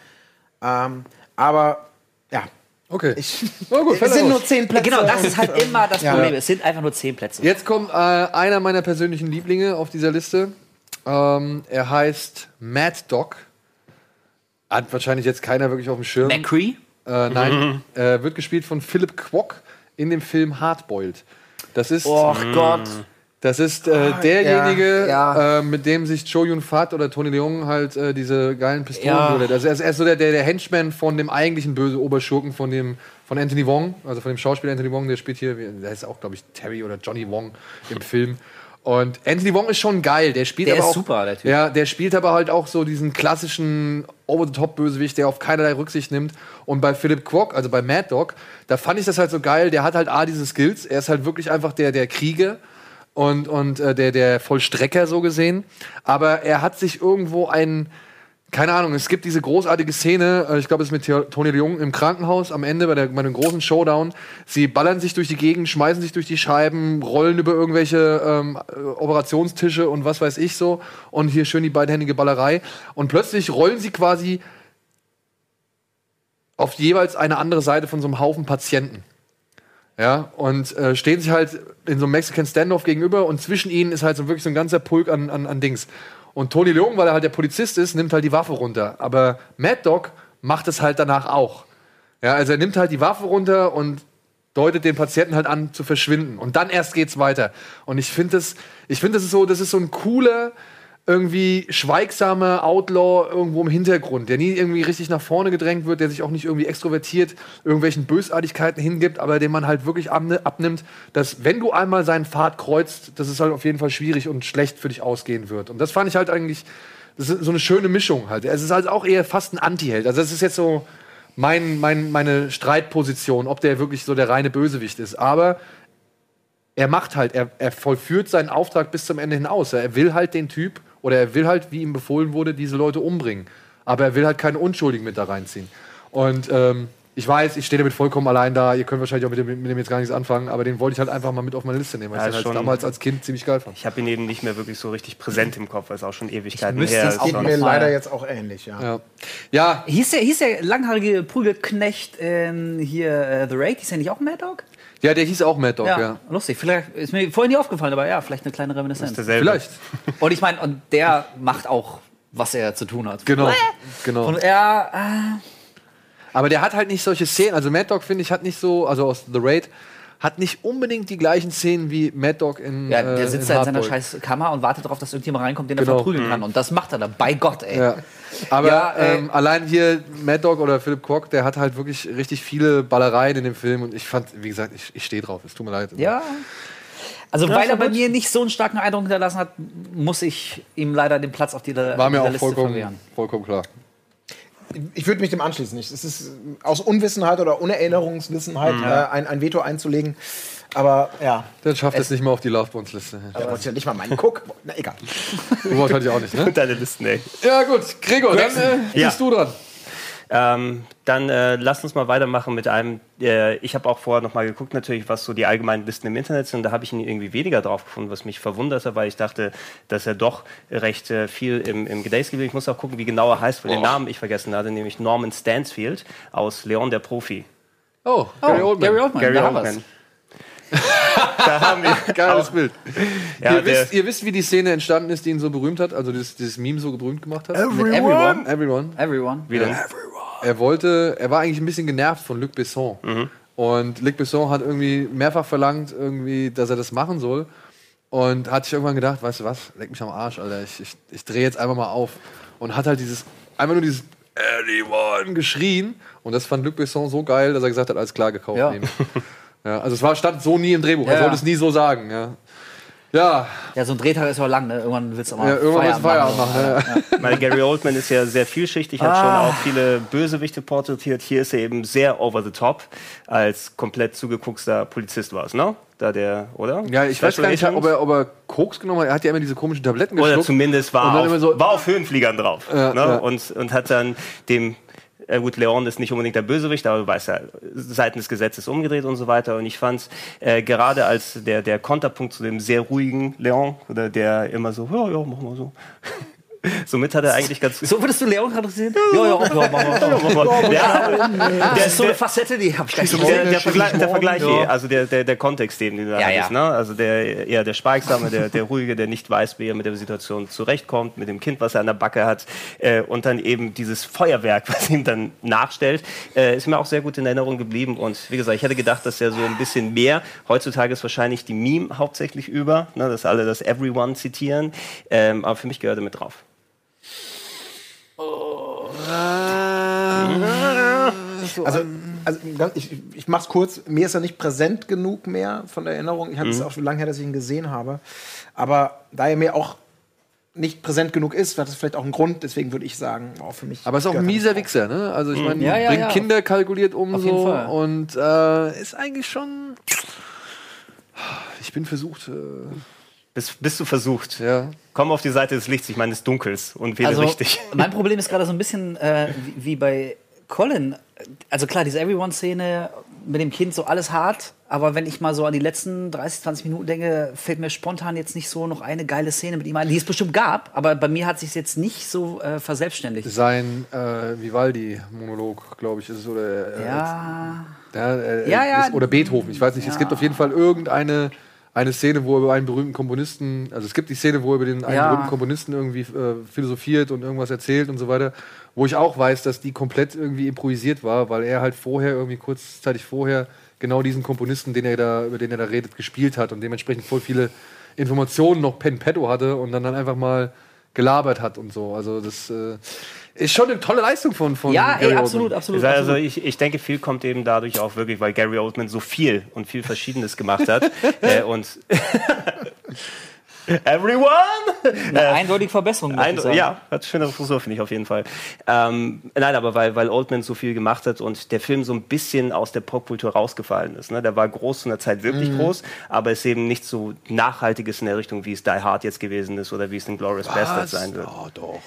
Ähm, aber ja, okay. ich, Na gut, es sind raus. nur zehn Plätze. Genau, das ist halt immer das ja. Problem. Es sind einfach nur 10 Plätze. Jetzt kommt äh, einer meiner persönlichen Lieblinge auf dieser Liste. Ähm, er heißt Mad Dog. Hat wahrscheinlich jetzt keiner wirklich auf dem Schirm. McCree? Äh, nein, äh, wird gespielt von Philip Kwok in dem Film Hardboiled. Das ist, Och Gott. das ist äh, derjenige, ja, ja. Äh, mit dem sich Cho Yun Fat oder Tony Leung halt äh, diese geilen Pistolen Ja. holen. Also er ist, er ist so der, der, der Henchman von dem eigentlichen böse Oberschurken von dem von Anthony Wong, also von dem Schauspieler Anthony Wong, der spielt hier, der ist auch glaube ich Terry oder Johnny Wong im Film. Und Anthony Wong ist schon geil, der spielt Der aber ist auch, super, der Typ. Ja, der spielt aber halt auch so diesen klassischen Over-the-Top-Bösewicht, der auf keinerlei Rücksicht nimmt. Und bei Philip Kwok, also bei Mad Dog, da fand ich das halt so geil. Der hat halt A, diese Skills. Er ist halt wirklich einfach der, der Krieger und, und äh, der, der Vollstrecker so gesehen. Aber er hat sich irgendwo ein, keine Ahnung, es gibt diese großartige Szene, äh, ich glaube, es ist mit Tony Leung im Krankenhaus am Ende bei, der, bei dem großen Showdown. Sie ballern sich durch die Gegend, schmeißen sich durch die Scheiben, rollen über irgendwelche ähm, äh, Operationstische und was weiß ich so. Und hier schön die beidhändige Ballerei. Und plötzlich rollen sie quasi auf jeweils eine andere Seite von so einem Haufen Patienten. Ja, und äh, stehen sich halt in so einem Mexican Standoff gegenüber und zwischen ihnen ist halt so wirklich so ein ganzer Pulk an, an, an Dings. Und Tony Leung, weil er halt der Polizist ist, nimmt halt die Waffe runter. Aber Mad Dog macht es halt danach auch. Ja, also er nimmt halt die Waffe runter und deutet den Patienten halt an zu verschwinden. Und dann erst geht's weiter. Und ich finde das, ich finde das ist so, das ist so ein cooler, irgendwie schweigsamer Outlaw irgendwo im Hintergrund, der nie irgendwie richtig nach vorne gedrängt wird, der sich auch nicht irgendwie extrovertiert irgendwelchen Bösartigkeiten hingibt, aber den man halt wirklich abni- abnimmt, dass wenn du einmal seinen Pfad kreuzt, dass es halt auf jeden Fall schwierig und schlecht für dich ausgehen wird. Und das fand ich halt eigentlich, das ist so eine schöne Mischung halt. Es ist halt auch eher fast ein Anti-Held. Also das ist jetzt so mein, mein, meine Streitposition, ob der wirklich so der reine Bösewicht ist. Aber er macht halt, er, er vollführt seinen Auftrag bis zum Ende hinaus. Er will halt den Typ, oder er will halt, wie ihm befohlen wurde, diese Leute umbringen. Aber er will halt keine Unschuldigen mit da reinziehen. Und ähm, ich weiß, ich stehe damit vollkommen allein da. Ihr könnt wahrscheinlich auch mit dem, mit dem jetzt gar nichts anfangen, aber den wollte ich halt einfach mal mit auf meine Liste nehmen, weil Ja, ich den halt schon. damals als Kind ziemlich geil fand. Ich habe ihn eben nicht mehr wirklich so richtig präsent im Kopf, weil es auch schon Ewigkeiten müsste her es ist. auch Geht mir leider jetzt auch ähnlich, ja. Ja, ja Hieß der, hieß der langhaarige Prügelknecht in hier äh, The Raid? Hieß der nicht auch Mad Dog? Ja, der hieß auch Mad Dog, ja. lustig. Vielleicht ist mir vorhin nie aufgefallen, aber ja, vielleicht eine kleine Reminiszenz. derselbe. Vielleicht. Und ich meine, und der macht auch, was er zu tun hat. Genau. genau. Und er, Aber der hat halt nicht solche Szenen. Also Mad Dog, finde ich, hat nicht so, also aus The Raid, hat nicht unbedingt die gleichen Szenen wie Mad Dog in. äh, ja, der äh, sitzt in da in seiner Hardboiled. scheiß Kammer und wartet darauf, dass irgendjemand reinkommt, den er Genau. verprügeln kann. Und das macht er dann. Bei Gott, ey. Ja. Aber Ja, äh, ähm, allein hier Mad Dog oder Philip Kwok, der hat halt wirklich richtig viele Ballereien in dem Film und ich fand, wie gesagt, ich, ich stehe drauf. Es tut mir leid. Ja. Also, weil ist er bei mir nicht so einen starken Eindruck hinterlassen hat, muss ich ihm leider den Platz auf dieser, War mir auch Liste vollkommen, verwehren. vollkommen klar. Ich würde mich dem anschließen. nicht. Es ist äh, aus Unwissenheit oder Unerinnerungswissenheit Mhm. äh, ein, ein Veto einzulegen. Aber ja, Dann schafft es nicht mal auf die Lovebones-Liste. da wollte ich ja nicht mal meinen Guck. Na egal. Du wahrscheinlich auch nicht, ne? Deine Listen, ey. Ja, gut. Gregor, dann äh, Ja. bist du dran. Ähm, dann äh, lasst uns mal weitermachen mit einem. Äh, ich habe auch vorher noch mal geguckt, natürlich, was so die allgemeinen Listen im Internet sind. Da habe ich ihn irgendwie weniger drauf gefunden, was mich verwunderte, weil ich dachte, dass er doch recht äh, viel im, im Gedächtnis gibt. Ich muss auch gucken, wie genau er heißt, weil den Namen ich vergessen hatte, nämlich Norman Stansfield aus Leon der Profi. Oh, Gary Oldman. Gary Oldman, Gary da haben wir's. Oldman. da haben wir Geiles Bild. Ja, ihr, wisst, ihr wisst, wie die Szene entstanden ist, die ihn so berühmt hat, also dieses, dieses Meme so berühmt gemacht hat? Mit Everyone. Everyone. Everyone. Wie denn? Er wollte, er war eigentlich ein bisschen genervt von Luc Besson. Und Luc Besson hat irgendwie mehrfach verlangt, irgendwie, dass er das machen soll. Und hat sich irgendwann gedacht, weißt du was, leck mich am Arsch, Alter, ich, ich, ich drehe jetzt einfach mal auf. Und hat halt dieses, einfach nur dieses anyone geschrien. Und das fand Luc Besson so geil, dass er gesagt hat, alles klar, gekauft. Ja. Ja, also es war stand so nie im Drehbuch. Ja, er sollte ja. es nie so sagen. Ja, ja, Ja, so ein Drehtag ist aber lang, ne? Irgendwann willst du auch mal ja irgendwann willst du Feierabend machen. Ja. Weil Gary Oldman ist ja sehr vielschichtig, hat Ah. schon auch viele Bösewichte porträtiert. Hier ist er eben sehr over the top, als komplett zugeguckster Polizist war es, ne? Da der, oder? Ja, ich weiß gar nicht, ob er, ob er Koks genommen hat. Er hat ja immer diese komischen Tabletten Oder geschluckt. zumindest Und war auf, so- war auf Höhenfliegern drauf. Ja, ne? ja. Und, und hat dann dem, äh gut, Leon ist nicht unbedingt der Bösewicht, aber du weißt ja, Seiten des Gesetzes umgedreht und so weiter. Und ich fand äh, gerade als der, der Konterpunkt zu dem sehr ruhigen Leon, oder der immer so, ja, ja, mach mal so. Somit hat er eigentlich ganz So würdest du Leon gerade sehen? Ja, ja, ja, mach mal. Ja, Das ist so eine Facette, die habe ich gleich der, der, Vergleich, der Vergleich Ja. also der, der, der Kontext, den du da Ja, hattest, ja. ne? Also der eher der Schweigsame, der, der Ruhige, der nicht weiß, wie er mit der Situation zurechtkommt, mit dem Kind, was er an der Backe hat, äh, und dann eben dieses Feuerwerk, was ihm dann nachstellt, äh, ist mir auch sehr gut in Erinnerung geblieben. Und wie gesagt, ich hätte gedacht, dass er so ein bisschen mehr, heutzutage ist wahrscheinlich die Meme hauptsächlich über, ne? dass alle das Everyone zitieren, ähm, aber für mich gehört er mit drauf. Also, also ganz- ich, ich mach's kurz. Mir ist er nicht präsent genug mehr von der Erinnerung. Ich hatte Mhm. es auch schon lange her, dass ich ihn gesehen habe. Aber da er mir auch nicht präsent genug ist, hat das vielleicht auch einen Grund. Deswegen würde ich sagen, auch für mich. Aber ist auch ein er mieser Wichser, ne? Also ich meine, Ja, ja, bringt ja. Kinder kalkuliert um Auf jeden so Fall. und äh, ist eigentlich schon. Ich bin versucht, äh, Bist, bist du versucht? ja. Komm auf die Seite des Lichts, ich meine des Dunkels und wähle Also, richtig. mein Problem ist gerade so ein bisschen äh, wie, wie bei Colin. Also klar, diese Everyone-Szene mit dem Kind, so alles hart. Aber wenn ich mal so an die letzten 30, 20 Minuten denke, fällt mir spontan jetzt nicht so noch eine geile Szene mit ihm ein, die es bestimmt gab. Aber bei mir hat sich jetzt nicht so äh, verselbstständigt. Sein äh, Vivaldi-Monolog, glaube ich, ist es. Oder, äh, Ja. Ja, äh, Ja, ja. Ist, oder Beethoven, ich weiß nicht. Es gibt auf jeden Fall irgendeine eine Szene, wo er über einen berühmten Komponisten, also es gibt die Szene, wo er über den einen Ja. berühmten Komponisten irgendwie äh, philosophiert und irgendwas erzählt und so weiter, wo ich auch weiß, dass die komplett irgendwie improvisiert war, weil er halt vorher, irgendwie kurzzeitig vorher, genau diesen Komponisten, den er da, über den er da redet, gespielt hat und dementsprechend voll viele Informationen noch pen petto hatte und dann, dann einfach mal gelabert hat und so. Also das äh, ist schon eine tolle Leistung von, von Ja, Gary ey, absolut, absolut. Also absolut. ich, ich denke, viel kommt eben dadurch auch wirklich, weil Gary Oldman so viel und viel Verschiedenes gemacht hat. äh, und Everyone! Eine eindeutige Verbesserung. muss ich Ein, sagen. ja, hat schöne Frisur, finde ich auf jeden Fall. Ähm, nein, aber weil, weil Oldman so viel gemacht hat und der Film so ein bisschen aus der Popkultur rausgefallen ist. Ne? Der war groß zu einer Zeit wirklich Mhm. groß, aber ist eben nicht so nachhaltiges in der Richtung, wie es Die Hard jetzt gewesen ist oder wie es in Glorious Bastards sein wird. Oh, doch.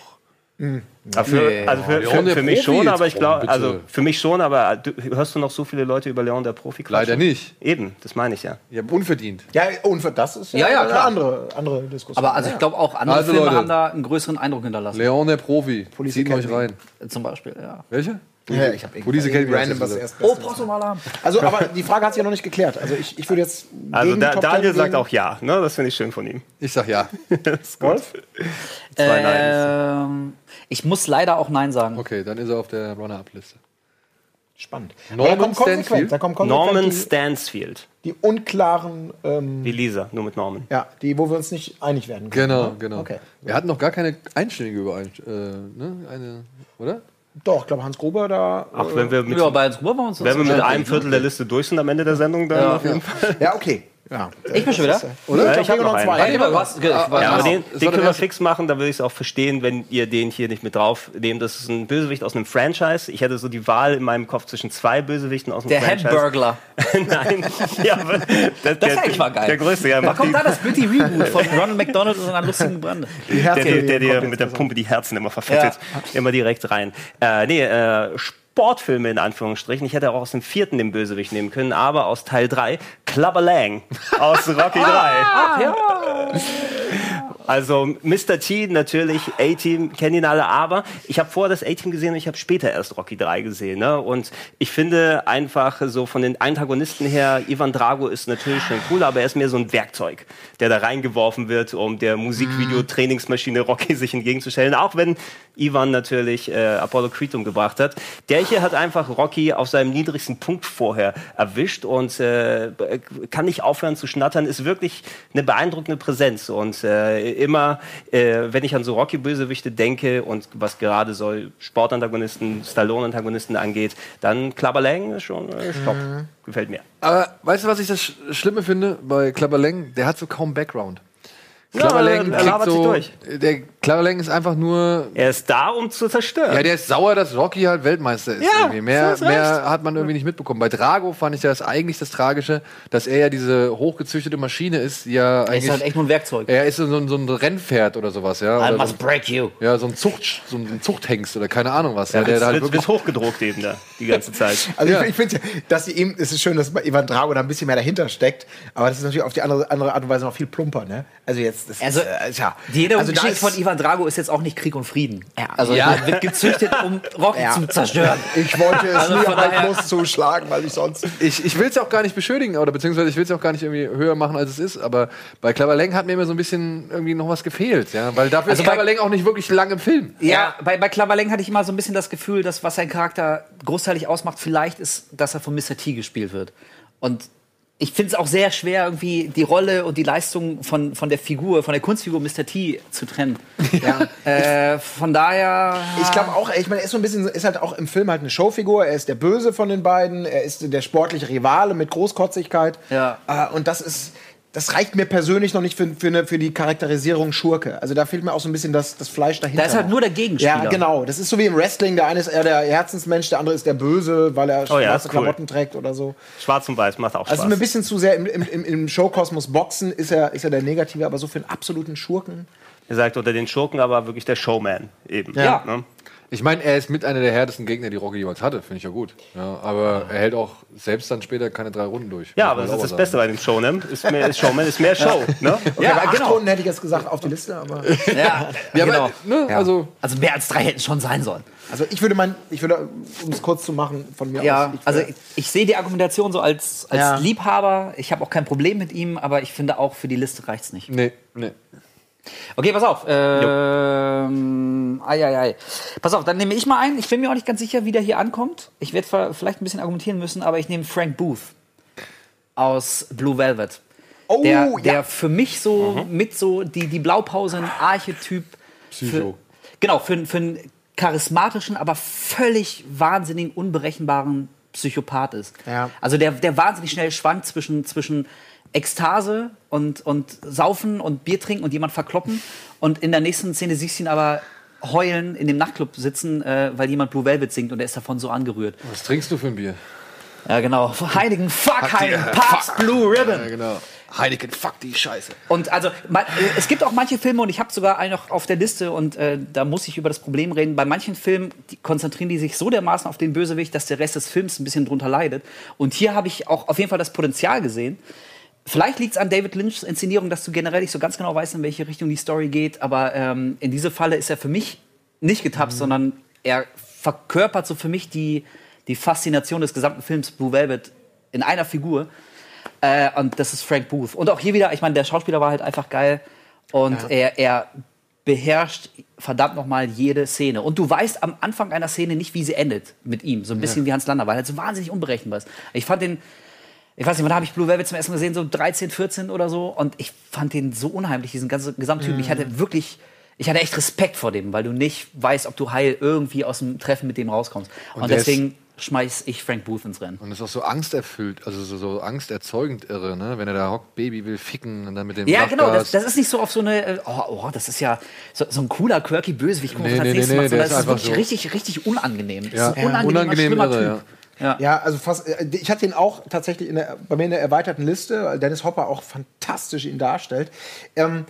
Aber für, Nee. also für, für, für mich schon, aber ich oh, glaube, bitte. also für mich schon, aber du, hörst du noch so viele Leute über Leon der Profi quatschen? Leider nicht. Eben, das meine ich ja. Ja, unverdient. Ja, und für das ist ja, Ja, ja, eine klar. andere, andere Diskussion. Aber also Ja. ich glaube auch andere Also, Filme Leute. haben da einen größeren Eindruck hinterlassen. Leon der Profi. Police Zieht euch rein. Zum Beispiel, ja. Welche? Ja, ich habe Police Academy random was erst. Oh, brauchst du mal Alarm? Also, aber die Frage hat sich ja noch nicht geklärt. Also ich, ich würde jetzt. Also gegen da, Daniel sagt auch ja, ne? das finde ich schön von ihm. Ich sag ja. Wolf? Zwei Neins. Ähm, ich muss leider auch Nein sagen. Okay, dann ist er auf der Runner-Up-Liste. Spannend. Norman Aber da Norman die, Stansfield, die unklaren, ähm, wie Lisa, nur mit Norman. ja, die, wo wir uns nicht einig werden können. Genau, ne? genau. Okay. Wir hatten noch gar keine einständige Übereinstimmung. Äh, ne? Eine, oder? Doch, ich glaube, Hans Gruber da. Auch wenn wir mit, Ja, bei uns waren wir uns wenn wir mit einem Viertel der Liste durch sind am Ende der Sendung, dann Ja. auf jeden Fall. Ja, okay. Ja. Ich bin schon wieder. Oder? Ja, Ich ich glaube, hab noch noch zwei. einen. Ich Ja, aber den, das den der können wir fix machen, da würde ich es auch verstehen, wenn ihr den hier nicht mit drauf nehmt. Das ist ein Bösewicht aus einem Franchise. Ich hätte so die Wahl in meinem Kopf zwischen zwei Bösewichten aus einem Der Franchise. Hamburglar. Nein, ja, der, Das eigentlich war geil. Der größte, ja. Da kommt da das Bitty Reboot von Ronald McDonald und seiner lustigen Brande. Der, der, der dir kommt mit der Pumpe die Herzen immer verfettet. Immer direkt rein. Äh, nee, äh, Sportfilme in Anführungsstrichen. Ich hätte auch aus dem vierten den Bösewicht nehmen können, aber aus Teil 3 Clubber Lang aus Rocky 3. Ach ja. Also Mr. T natürlich, A-Team, kennen ihn alle, aber ich habe vorher das A-Team gesehen und ich habe später erst Rocky 3 gesehen. Ne? Und ich finde einfach so von den Antagonisten her, Ivan Drago ist natürlich schon cool, aber er ist mehr so ein Werkzeug, der da reingeworfen wird, um der Musikvideo-Trainingsmaschine Rocky sich entgegenzustellen. Auch wenn Ivan natürlich äh, Apollo Creed umgebracht hat. Der hier hat einfach Rocky auf seinem niedrigsten Punkt vorher erwischt und äh, kann nicht aufhören zu schnattern, ist wirklich eine beeindruckende Präsenz. Und äh, immer, äh, wenn ich an so Rocky-Bösewichte denke und was gerade so Sportantagonisten, Stallone-Antagonisten angeht, dann Clubber Lang ist schon äh, stopp. Gefällt mir. Aber weißt du, was ich das Sch- Schlimme finde bei Clubber Lang? Der hat so kaum Background. Ja, Clubber Lang er labert sich so, durch. Der Clubber Lang ist einfach nur Er ist da, um zu zerstören. Ja, der ist sauer, dass Rocky halt Weltmeister ist. Ja, irgendwie. Mehr, mehr hat man irgendwie nicht mitbekommen. Bei Drago fand ich das eigentlich das Tragische, dass er ja diese hochgezüchtete Maschine ist, die ja Er ist halt echt nur ein Werkzeug. er ist so ein, so ein Rennpferd oder sowas, ja. I Oder so must ein, break you. ja, so ein, Zucht, so ein Zuchthengst oder keine Ahnung was. Ja, Ja, der da halt wird, wirklich wird hochgedruckt eben da, die ganze Zeit. Also Ja. ich, ich finde, dass sie eben, es ist schön, dass Ivan Drago da ein bisschen mehr dahinter steckt, aber das ist natürlich auf die andere, andere Art und Weise noch viel plumper, ne? Also jetzt, das Also, ist, äh, ja. Jede also da Geschichte ist- von Ivan Drago ist jetzt auch nicht Krieg und Frieden. Ja. Also Ja. er wird gezüchtet, um Rocky Ja. zu zerstören. Ich wollte es Also nie, von aber ich daher- muss zuschlagen, weil ich sonst. Ich, ich will es auch gar nicht beschönigen, oder beziehungsweise ich will es auch gar nicht irgendwie höher machen, als es ist. Aber bei Clubber Lang hat mir immer so ein bisschen irgendwie noch was gefehlt, ja. Weil dafür Also ist bei- Clubber Lang auch nicht wirklich lang im Film. Ja, bei, bei Klaverleng hatte ich immer so ein bisschen das Gefühl, dass was sein Charakter großteilig ausmacht, vielleicht ist, dass er von Mr. T gespielt wird. Und ich finde es auch sehr schwer, irgendwie die Rolle und die Leistung von, von der Figur, von der Kunstfigur Mr. T zu trennen. Ja. Äh, von daher. Ich glaube auch, ich meine, er ist so ein bisschen, ist halt auch im Film halt eine Showfigur. Er ist der Böse von den beiden. Er ist der sportliche Rivale mit Großkotzigkeit. Ja. Äh, und das ist, das reicht mir persönlich noch nicht für, für, eine, für die Charakterisierung Schurke. Also da fehlt mir auch so ein bisschen das, das Fleisch dahinter. Da ist halt nur der Gegenspieler. Ja, genau. Das ist so wie im Wrestling. Der eine ist eher der Herzensmensch, der andere ist der Böse, weil er Oh ja, schwarze cool. Klamotten trägt oder so. Schwarz und Weiß macht auch Also Spaß. mir ein bisschen zu sehr im, im, im, im Showkosmos Boxen ist er, ist er der Negative, aber so für einen absoluten Schurken. Ihr sagt unter den Schurken aber wirklich der Showman eben. Ja. Ne? Ich meine, er ist mit einer der härtesten Gegner, die Rocky jemals hatte, finde ich ja gut. Ja, aber er hält auch selbst dann später keine drei Runden durch. Ja, aber das ist das sagen. Beste bei dem Showman. Ist mehr, ist Showman ist mehr Show. Ne? Okay, Ja, bei acht genau. Runden hätte ich jetzt gesagt auf die Liste, aber. Ja, Ja, genau. aber, ne, Ja. also Also mehr als drei hätten schon sein sollen. Also ich würde mein, ich würde, um es kurz zu machen, von mir Ja, aus. Ich also ich, ich sehe die Argumentation so als, als Ja. Liebhaber. Ich habe auch kein Problem mit ihm, aber ich finde auch für die Liste reicht's nicht. nee, nee. Okay, pass auf. Ähm, ai, ai, ai. Pass auf, dann nehme ich mal ein. Ich bin mir auch nicht ganz sicher, wie der hier ankommt. Ich werde vielleicht ein bisschen argumentieren müssen, aber ich nehme Frank Booth aus Blue Velvet. Oh, der, ja. der für mich so mit so die, die Blaupausen-Archetyp. Psycho. Für, genau, für, für einen charismatischen, aber völlig wahnsinnigen, unberechenbaren Psychopath ist. Ja. Also der, der wahnsinnig schnell schwankt zwischen, zwischen Ekstase und, und Saufen und Bier trinken und jemand verkloppen. Und in der nächsten Szene siehst du ihn aber heulen in dem Nachtclub sitzen, äh, weil jemand Blue Velvet singt und er ist davon so angerührt. Was trinkst du für ein Bier? Ja, genau. Heiligen Fuck, Heiligen die- Papst. Blue Ribbon. Ja, genau. Heineken, fuck die Scheiße. Und also, man, äh, es gibt auch manche Filme, und ich habe sogar einen noch auf der Liste, und äh, da muss ich über das Problem reden. Bei manchen Filmen die konzentrieren die sich so dermaßen auf den Bösewicht, dass der Rest des Films ein bisschen drunter leidet. Und hier habe ich auch auf jeden Fall das Potenzial gesehen. Vielleicht liegt es an David Lynchs Inszenierung, dass du generell nicht so ganz genau weißt, in welche Richtung die Story geht. Aber ähm, in diese Falle ist er für mich nicht getapst, sondern er verkörpert so für mich die, die Faszination des gesamten Films Blue Velvet in einer Figur. Äh, und das ist Frank Booth. Und auch hier wieder, ich meine, der Schauspieler war halt einfach geil. Und er, er beherrscht verdammt nochmal jede Szene. Und du weißt am Anfang einer Szene nicht, wie sie endet mit ihm. So ein bisschen wie Hans Lander, weil er halt so wahnsinnig unberechenbar ist. Ich fand den, ich weiß nicht, wann habe ich Blue Velvet zum ersten Mal gesehen? So 13, 14 oder so. Und ich fand den so unheimlich, diesen ganzen Gesamttypen. Ich hatte wirklich, ich hatte echt Respekt vor dem, weil du nicht weißt, ob du heil irgendwie aus dem Treffen mit dem rauskommst. Und, ist- deswegen schmeiß ich Frank Booth ins Rennen. Und ist auch so angsterfüllt, also so, so angsterzeugend irre, ne? Wenn er da hockt, Baby will ficken und dann mit dem Ja, genau. Das, das ist nicht so auf so eine, äh, oh, oh das ist ja so, so ein cooler, quirky Bösewicht. Guck mal, Nee, was nee, nee, der sondern ist ist wirklich so- richtig, richtig unangenehm. Ja, ist ein unangenehm schlimmer irre, Typ. Ja. Ja, also fast. äh, Ich hatte ihn auch tatsächlich der, bei mir in der erweiterten Liste, weil Dennis Hopper auch fantastisch ihn darstellt. Ähm,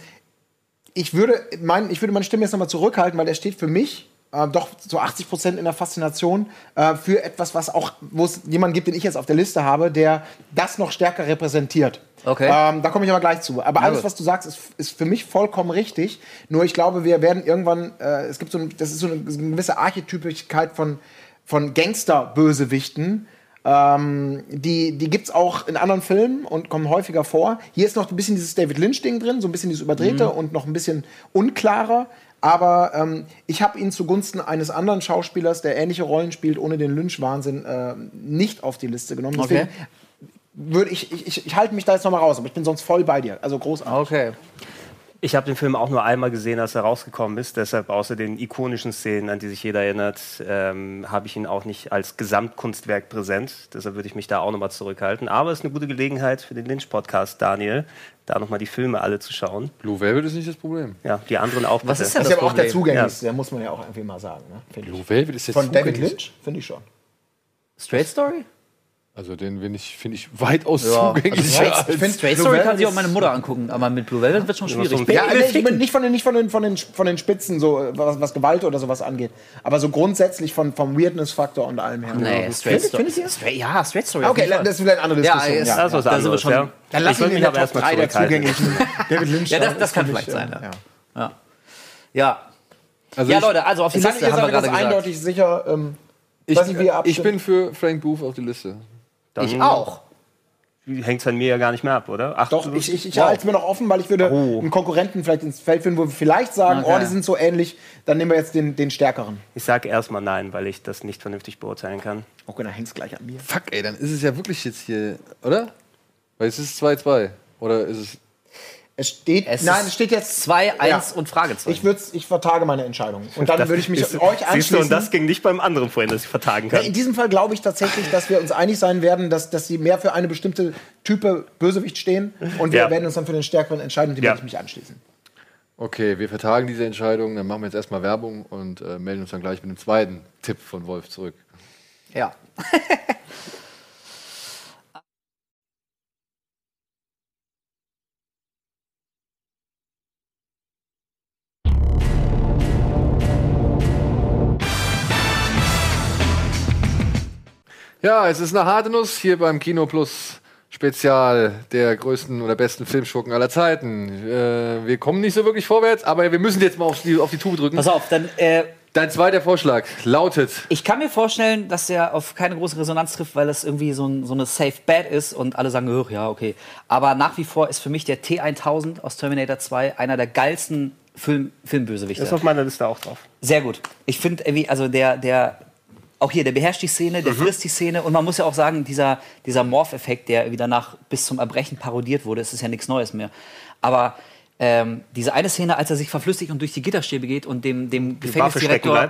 ich, würde mein, ich würde meine Stimme jetzt nochmal zurückhalten, weil er steht für mich äh, doch so 80 Prozent in der Faszination äh, für etwas, was auch, wo es jemanden gibt, den ich jetzt auf der Liste habe, der das noch stärker repräsentiert. Okay. Ähm, da komme ich aber gleich zu. Aber alles, gut. was du sagst, ist, ist für mich vollkommen richtig. Nur ich glaube, wir werden irgendwann, äh, es gibt so, ein, das ist so eine, so eine gewisse Archetypigkeit von, von Gangster-Bösewichten. Ähm, die die gibt es auch in anderen Filmen und kommen häufiger vor. Hier ist noch ein bisschen dieses David Lynch-Ding drin, so ein bisschen dieses Überdrehte und noch ein bisschen unklarer. Aber ähm, ich habe ihn zugunsten eines anderen Schauspielers, der ähnliche Rollen spielt, ohne den Lynch-Wahnsinn, äh, nicht auf die Liste genommen. Deswegen Okay. würde ich, ich, ich, ich halte mich da jetzt noch mal raus, aber ich bin sonst voll bei dir. Also großartig. Okay. Ich habe den Film auch nur einmal gesehen, als er rausgekommen ist. Deshalb außer den ikonischen Szenen, an die sich jeder erinnert, ähm, habe ich ihn auch nicht als Gesamtkunstwerk präsent. Deshalb würde ich mich da auch nochmal zurückhalten. Aber es ist eine gute Gelegenheit für den Lynch-Podcast, Daniel, da nochmal die Filme alle zu schauen. Blue Velvet ist nicht das Problem. Ja, die anderen auch. Was bitte. ist denn Das das ist ja aber auch der Problem? zugänglichste, der muss man ja auch irgendwie mal sagen. Ne? Blue Velvet ist jetzt Von David. Lynch? Finde ich schon. Straight Story? Also den finde ich, find ich weitaus Ja, zugänglicher. also als- Straight Blue Story Velvet kann sich auch meine Mutter angucken, aber mit Blue Velvet wird schon schwierig. Ja, ich bin nicht von den, nicht von den, von den, von den Spitzen, so, was, was Gewalt oder sowas angeht. Aber so grundsätzlich von, vom Weirdness-Faktor und allem her. Nee, Ja. Straight Story. findet ihr? Straight, ja, Straight Story. Okay, das ist vielleicht eine andere Ja, Diskussion. ist- Ja, Das ist was Da sind wir anderes, schon- ja. Dann lass Ich mich aber erstmal 3 der zugänglichen David Lynch. Ja, das, da. das kann vielleicht sein. Ja. ja. Ja. Ja. Also ja, ich, Leute, also auf die Jetzt Liste haben wir gerade gesagt. eindeutig sicher. Ähm, ich, ich bin für Frank Booth auf die Liste. Dann Ich auch. Hängt es an mir ja gar nicht mehr ab, oder? Ach, doch, du- ich, ich, ich wow. halte es mir noch offen, weil ich würde Oh. einen Konkurrenten vielleicht ins Feld finden, wo wir vielleicht sagen, Okay. oh, die sind so ähnlich, dann nehmen wir jetzt den, den stärkeren. Ich sage erstmal nein, weil ich das nicht vernünftig beurteilen kann. Okay, dann hängt es gleich an mir. Fuck, ey, dann ist es ja wirklich jetzt hier, oder? Weil es ist 2-2. Oder ist es. Es steht, Es nein, es steht jetzt 2, 1 Ja. und Fragezeichen. Ich, würd's, ich vertage meine Entscheidung. Und dann Das würde ich mich ist- euch Siehst du, anschließen. und das ging nicht beim anderen vorhin, dass ich vertagen Ja, kann. in diesem Fall glaube ich tatsächlich, dass wir uns einig sein werden, dass, dass sie mehr für eine bestimmte Type Bösewicht stehen. Und wir Ja. werden uns dann für den stärkeren entscheiden und dem Ja. werde ich mich anschließen. Okay, wir vertagen diese Entscheidung, dann machen wir jetzt erstmal Werbung und äh, melden uns dann gleich mit dem zweiten Tipp von Wolf zurück. ja. Ja, es ist eine harte Nuss hier beim Kino Plus Spezial der größten oder besten Filmschurken aller Zeiten. Äh, wir kommen nicht so wirklich vorwärts, aber wir müssen jetzt mal auf die, auf die Tube drücken. Pass auf, dann. Äh, Dein zweiter Vorschlag lautet. ich kann mir vorstellen, dass der auf keine große Resonanz trifft, weil das irgendwie so, ein, so eine Safe Bet ist und alle sagen, "Ugh, ja, okay. Aber nach wie vor ist für mich der T1000 aus Terminator 2 einer der geilsten Film, Filmbösewichte. Ist auf meiner Liste auch drauf. Sehr gut. Ich finde irgendwie, also der, der, auch hier, der beherrscht die Szene, der frisst die Szene und man muss ja auch sagen, dieser, dieser Morph-Effekt, der irgendwie danach bis zum Erbrechen parodiert wurde, es ist ja nichts Neues mehr. Aber ähm, diese eine Szene, als er sich verflüssigt und durch die Gitterstäbe geht und dem, dem Gefängnisdirektor,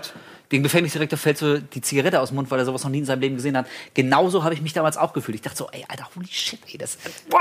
dem Gefängnisdirektor fällt so die Zigarette aus dem Mund, weil er sowas noch nie in seinem Leben gesehen hat. Genauso habe ich mich damals auch gefühlt. Ich dachte so, ey, Alter, holy shit, ey, das, boah!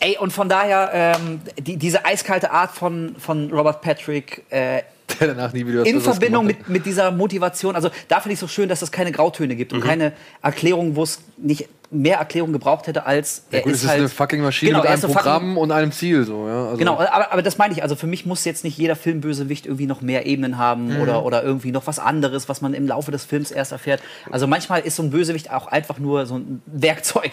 Ey, und von daher, ähm, die, diese eiskalte Art von, von Robert Patrick, äh, Der danach nie wieder was in Verbindung mit, mit dieser Motivation, also da finde ich es so schön, dass es keine Grautöne gibt und keine Erklärung, wo es nicht mehr Erklärung gebraucht hätte, als Ja, gut, es ist eine fucking Maschine Genau, mit einem ist eine fucking- Programm und einem Ziel. So, ja? also, Genau, aber, aber das meine ich. Also für mich muss jetzt nicht jeder Filmbösewicht irgendwie noch mehr Ebenen haben Mhm. oder, oder irgendwie noch was anderes, was man im Laufe des Films erst erfährt. Also manchmal ist so ein Bösewicht auch einfach nur so ein Werkzeug.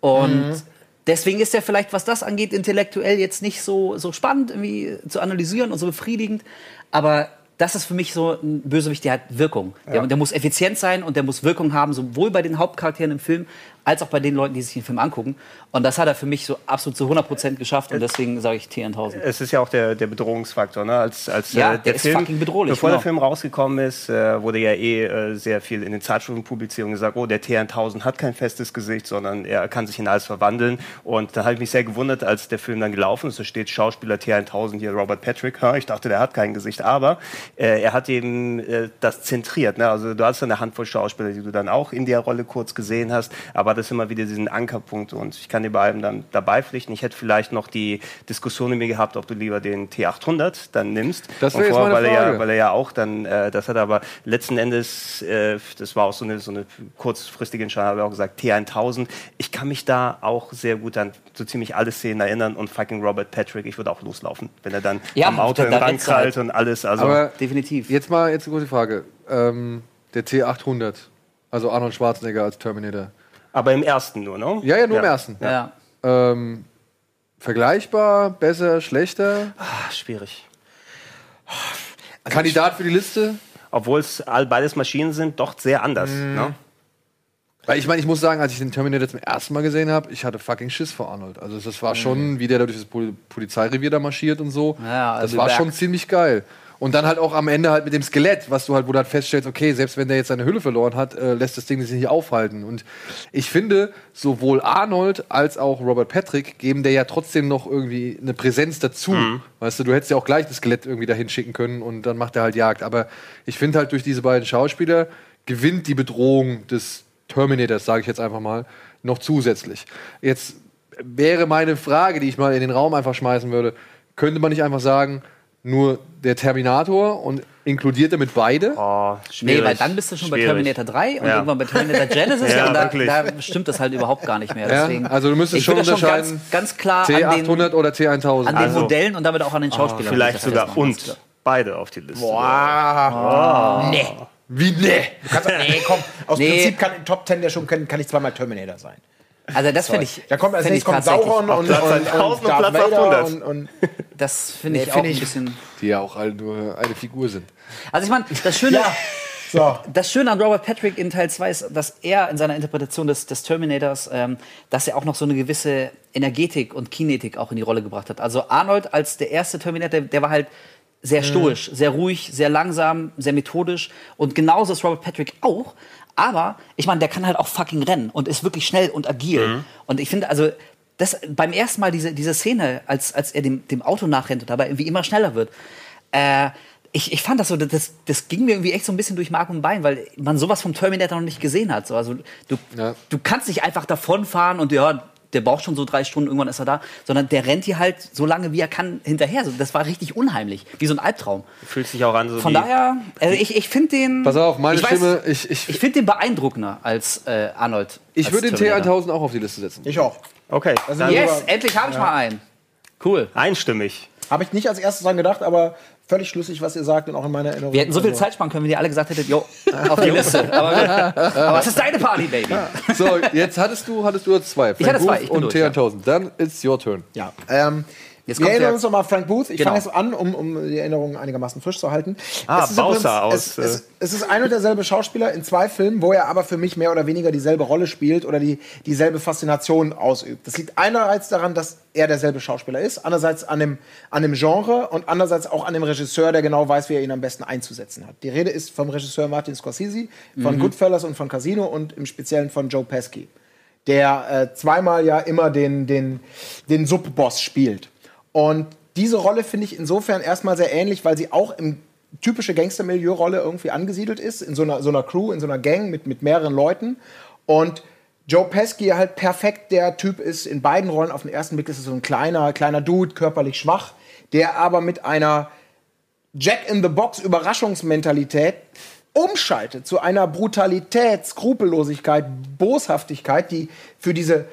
Und Mhm. deswegen ist er vielleicht, was das angeht, intellektuell jetzt nicht so, so spannend irgendwie zu analysieren und so befriedigend. Aber das ist für mich so ein Bösewicht, der hat Wirkung. Der, der muss effizient sein und der muss Wirkung haben, sowohl bei den Hauptcharakteren im Film als auch bei den Leuten, die sich den Film angucken. Und das hat er für mich so absolut zu 100% geschafft und deswegen sage ich T1000. Es ist ja auch der, der Bedrohungsfaktor. Ne? Als, als, Ja, äh, der ist fucking bedrohlich, Bevor genau. der Film rausgekommen ist, äh, wurde ja eh äh, sehr viel in den Zeitschriften publiziert und gesagt, oh, der T1000 hat kein festes Gesicht, sondern er kann sich in alles verwandeln. Und da habe ich mich sehr gewundert, als der Film dann gelaufen ist. Da steht Schauspieler T1000 hier, Robert Patrick. Ich dachte, der hat kein Gesicht. Aber äh, er hat eben äh, das zentriert. Ne? Also du hast eine Handvoll Schauspieler, die du dann auch in der Rolle kurz gesehen hast. Aber das ist immer wieder diesen Ankerpunkt. Und ich kann dir bei allem dann dabei pflichten. Ich hätte vielleicht noch die Diskussion in mir gehabt, ob du lieber den T800 dann nimmst. Das wäre jetzt meine weil er ja, Frage. weil er ja auch dann, äh, das hat er aber letzten Endes, äh, das war auch so eine, so eine kurzfristige Entscheidung, habe ich auch gesagt, T1000. Ich kann mich da auch sehr gut an so ziemlich alle Szenen erinnern und fucking Robert Patrick, ich würde auch loslaufen, wenn er dann Ja, am Auto da- da ran rennst du halt. krallt und alles. Also Aber Definitiv. jetzt mal jetzt eine gute Frage. Ähm, der T800, also Arnold Schwarzenegger als Terminator. Aber im ersten nur, ne? Ja, ja, nur im ersten. Ja. Ähm, vergleichbar, besser, schlechter? Ah, schwierig. Kandidat für die Liste? Obwohl es all beides Maschinen sind, doch sehr anders. Mhm. Ne? Weil ich meine, ich muss sagen, als ich den Terminator zum ersten Mal gesehen habe, ich hatte fucking Schiss vor Arnold. Also das war schon, wie der da durch das Pol Polizeirevier da marschiert und so. Ja, also das war Berg. schon ziemlich geil. Und dann halt auch am Ende halt mit dem Skelett, was du halt, wo du halt feststellst, okay, selbst wenn der jetzt seine Hülle verloren hat, äh, lässt das Ding sich nicht aufhalten. Und ich finde, sowohl Arnold als auch Robert Patrick geben der ja trotzdem noch irgendwie eine Präsenz dazu. Weißt du, du hättest ja auch gleich das Skelett irgendwie dahin schicken können und dann macht er halt Jagd. Aber ich finde halt durch diese beiden Schauspieler gewinnt die Bedrohung des Terminators, sage ich jetzt einfach mal, noch zusätzlich. Jetzt wäre meine Frage, die ich mal in den Raum einfach schmeißen würde, könnte man nicht einfach sagen, nur der Terminator und inkludiert damit beide? Oh, Nee, weil dann bist du schon bei Schwierig. Terminator 3 und Ja. irgendwann bei Terminator Genesis Ja, und da, da stimmt das halt überhaupt gar nicht mehr. Ja, Deswegen, also du müsstest schon das schon ganz, unterscheiden, ganz klar an T800 den, oder T1000? an den Also- Modellen und damit auch an den Schauspielern. Vielleicht würde ich das sogar und beide auf die Liste. Boah. Nee. Wie ne? Du kannst, nee, komm. Aus Nee. Prinzip kann in Top 10 der schon kann, kann ich zweimal Terminator sein. Also das finde ich, Da kommt als nächstes kommt Sauron und, und, Platz und, 1000 und Darth Platz Vader 800. und, und Das finde ich auch ein bisschen. Die ja auch alle nur eine Figur sind. Also ich meine, das Schöne, ja. So. das Schöne an Robert Patrick in Teil 2 ist, dass er in seiner Interpretation des, des Terminators, ähm, dass er auch noch so eine gewisse Energetik und Kinetik auch in die Rolle gebracht hat. Also Arnold als der erste Terminator, der war halt sehr stoisch, sehr ruhig, sehr langsam, sehr methodisch. Und genauso ist Robert Patrick auch. Aber ich meine, der kann halt auch fucking rennen und ist wirklich schnell und agil. Und ich finde, also das beim ersten Mal diese, diese Szene, als, als er dem, dem Auto nachrennt und dabei irgendwie immer schneller wird, äh, ich, ich fand das so, das, das ging mir irgendwie echt so ein bisschen durch Mark und Bein, weil man sowas vom Terminator noch nicht gesehen hat. So, also du, Ja. du kannst nicht einfach davonfahren und ja, der braucht schon so drei Stunden, irgendwann ist er da, sondern der rennt hier halt so lange, wie er kann, hinterher. So, Das war richtig unheimlich, wie so ein Albtraum. Fühlt sich auch an so Von wie, daher, also ich, ich finde den. Pass auf, meine ich weiß- Stimme, ich, ich, Ich finde den beeindruckender als äh, Arnold. ich als würde den Terminator. T1000 auch auf die Liste setzen. Ich auch. Okay, Also Yes, endlich habe ich mal einen. Cool. einstimmig. Habe ich nicht als erstes dran gedacht, aber völlig schlüssig, was ihr sagt und auch in meiner Erinnerung. Wir hätten so viel Also, Zeit sparen können, wenn ihr alle gesagt hättet, jo, auf die Liste. Aber, aber es ist deine Party, Baby. So, jetzt hattest du, hattest du zwei. Frank hatte zwei, ich bin und durch, ja. T1000. Dann it's your turn. Ja. Ähm, Jetzt wir erinnern uns nochmal Frank Booth. Ich Genau. fange jetzt an, um, um die Erinnerungen einigermaßen frisch zu halten. Ah, Es Bowser Prinzip- aus, Es, es, äh, es ist ein und derselbe Schauspieler in zwei Filmen, wo er aber für mich mehr oder weniger dieselbe Rolle spielt oder die, dieselbe Faszination ausübt. Das liegt einerseits daran, dass er derselbe Schauspieler ist, andererseits an dem, an dem Genre und andererseits auch an dem Regisseur, der genau weiß, wie er ihn am besten einzusetzen hat. Die Rede ist vom Regisseur Martin Scorsese, von Goodfellas und von Casino und im Speziellen von Joe Pesci der äh, zweimal ja immer den, den, den Subboss spielt. Und diese Rolle finde ich insofern erstmal sehr ähnlich, weil sie auch im typische Gangster-Milieu-Rolle irgendwie angesiedelt ist, in so einer, so einer Crew, in so einer Gang mit, mit mehreren Leuten. Und Joe Pesci halt perfekt der Typ ist in beiden Rollen. Auf den ersten Blick ist es so ein kleiner, kleiner Dude, körperlich schwach, der aber mit einer Jack in the Box Überraschungsmentalität umschaltet zu einer Brutalität, Skrupellosigkeit, Boshaftigkeit, die für diese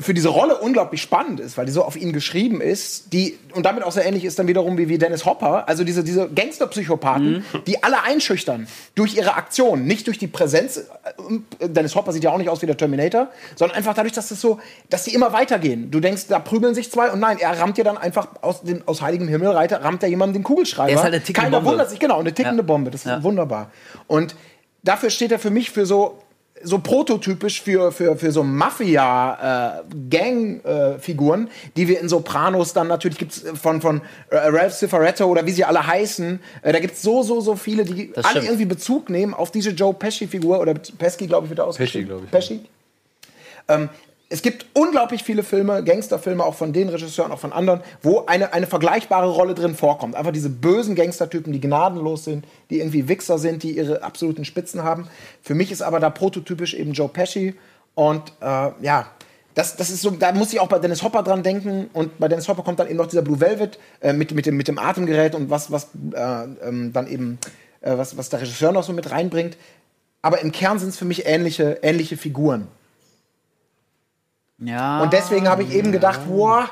für diese Rolle unglaublich spannend ist, weil die so auf ihn geschrieben ist, die und damit auch sehr ähnlich ist dann wiederum wie, wie Dennis Hopper, also diese, diese Gangsterpsychopathen, die alle einschüchtern durch ihre Aktion, nicht durch die Präsenz. äh, Dennis Hopper sieht ja auch nicht aus wie der Terminator, sondern einfach dadurch, dass das so, dass die immer weitergehen. Du denkst, da prügeln sich zwei und nein, er rammt dir dann einfach aus, dem, aus heiligem Himmel reiter, rammt er jemandem den Kugelschreiber. Er ist halt eine tickende Keiner Bombe. wundert sich, genau, eine tickende Ja. Bombe. Das ist Ja. wunderbar. Und dafür steht er für mich für so so prototypisch für, für, für so Mafia-Gang-Figuren, die wir in Sopranos dann natürlich gibt es von, von äh, Ralph Cifaretto oder wie sie alle heißen. Äh, da gibt es so, so, so viele, die Das alle stimmt. irgendwie Bezug nehmen auf diese Joe Pesci-Figur oder Pesci, glaube ich, wird er ausgesprochen. glaub ich. Pesci. Ähm, es gibt unglaublich viele Filme, Gangsterfilme, auch von den Regisseuren, auch von anderen, wo eine, eine vergleichbare Rolle drin vorkommt. Einfach diese bösen Gangstertypen, die gnadenlos sind, die irgendwie Wichser sind, die ihre absoluten Spitzen haben. Für mich ist aber da prototypisch eben Joe Pesci. Und äh, ja, das, das ist so, da muss ich auch bei Dennis Hopper dran denken. Und bei Dennis Hopper kommt dann eben noch dieser Blue Velvet äh, mit, mit, dem, mit dem Atemgerät und was, was äh, ähm, dann eben, äh, was, was der Regisseur noch so mit reinbringt. Aber im Kern sind es für mich ähnliche, ähnliche Figuren. Ja. Und deswegen habe ich eben gedacht, wow,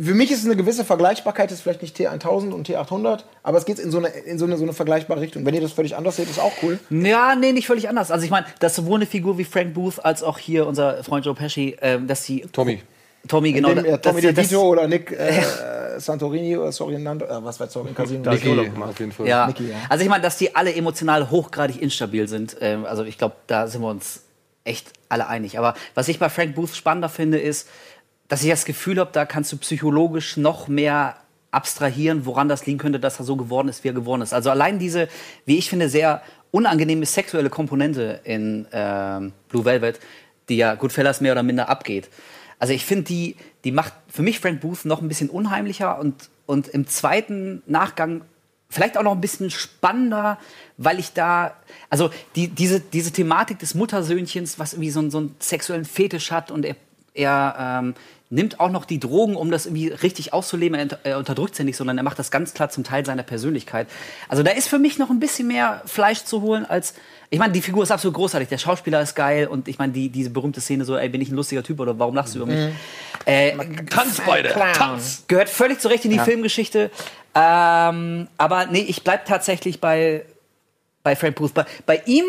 für mich ist es eine gewisse Vergleichbarkeit, das ist vielleicht nicht T1000 und T800, aber es geht in so eine, in so eine, so eine vergleichbare Richtung. Wenn ihr das völlig anders seht, ist auch cool. Ja, nee, nicht völlig anders. Also ich meine, dass sowohl eine Figur wie Frank Booth als auch hier unser Freund Joe Pesci, ähm, dass sie Tommy. Tommy genau, Dem, äh, Tommy DeVito oder Nick äh, Santorini oder Sorrento, äh, was weiß ich, Casino. Gemacht. auf jeden Fall. Ja. Niki, ja. Also ich meine, dass die alle emotional hochgradig instabil sind. Ähm, also ich glaube, da sind wir uns echt alle einig. Aber was ich bei Frank Booth spannender finde, ist, dass ich das Gefühl habe, da kannst du psychologisch noch mehr abstrahieren, woran das liegen könnte, dass er so geworden ist, wie er geworden ist. Also allein diese, wie ich finde, sehr unangenehme sexuelle Komponente in ähm, Blue Velvet, die ja Goodfellas mehr oder minder abgeht. Also ich finde, die, die macht für mich Frank Booth noch ein bisschen unheimlicher und, und im zweiten Nachgang vielleicht auch noch ein bisschen spannender, weil ich da, also die, diese, diese Thematik des Muttersöhnchens, was irgendwie so, einen- so einen sexuellen Fetisch hat und er, er ähm, nimmt auch noch die Drogen, um das irgendwie richtig auszuleben. Er, er unterdrückt sie nicht, sondern er macht das ganz klar zum Teil seiner Persönlichkeit. Also da ist für mich noch ein bisschen mehr Fleisch zu holen als. Ich meine, die Figur ist absolut großartig. Der Schauspieler ist geil und ich meine, die, diese berühmte Szene so, ey, bin ich ein lustiger Typ oder warum lachst du über mich? Äh, Tanz beide! Tanz! gehört völlig zurecht in die Filmgeschichte. Ähm, aber nee, ich bleib tatsächlich bei, bei Frank Booth. Bei, bei ihm,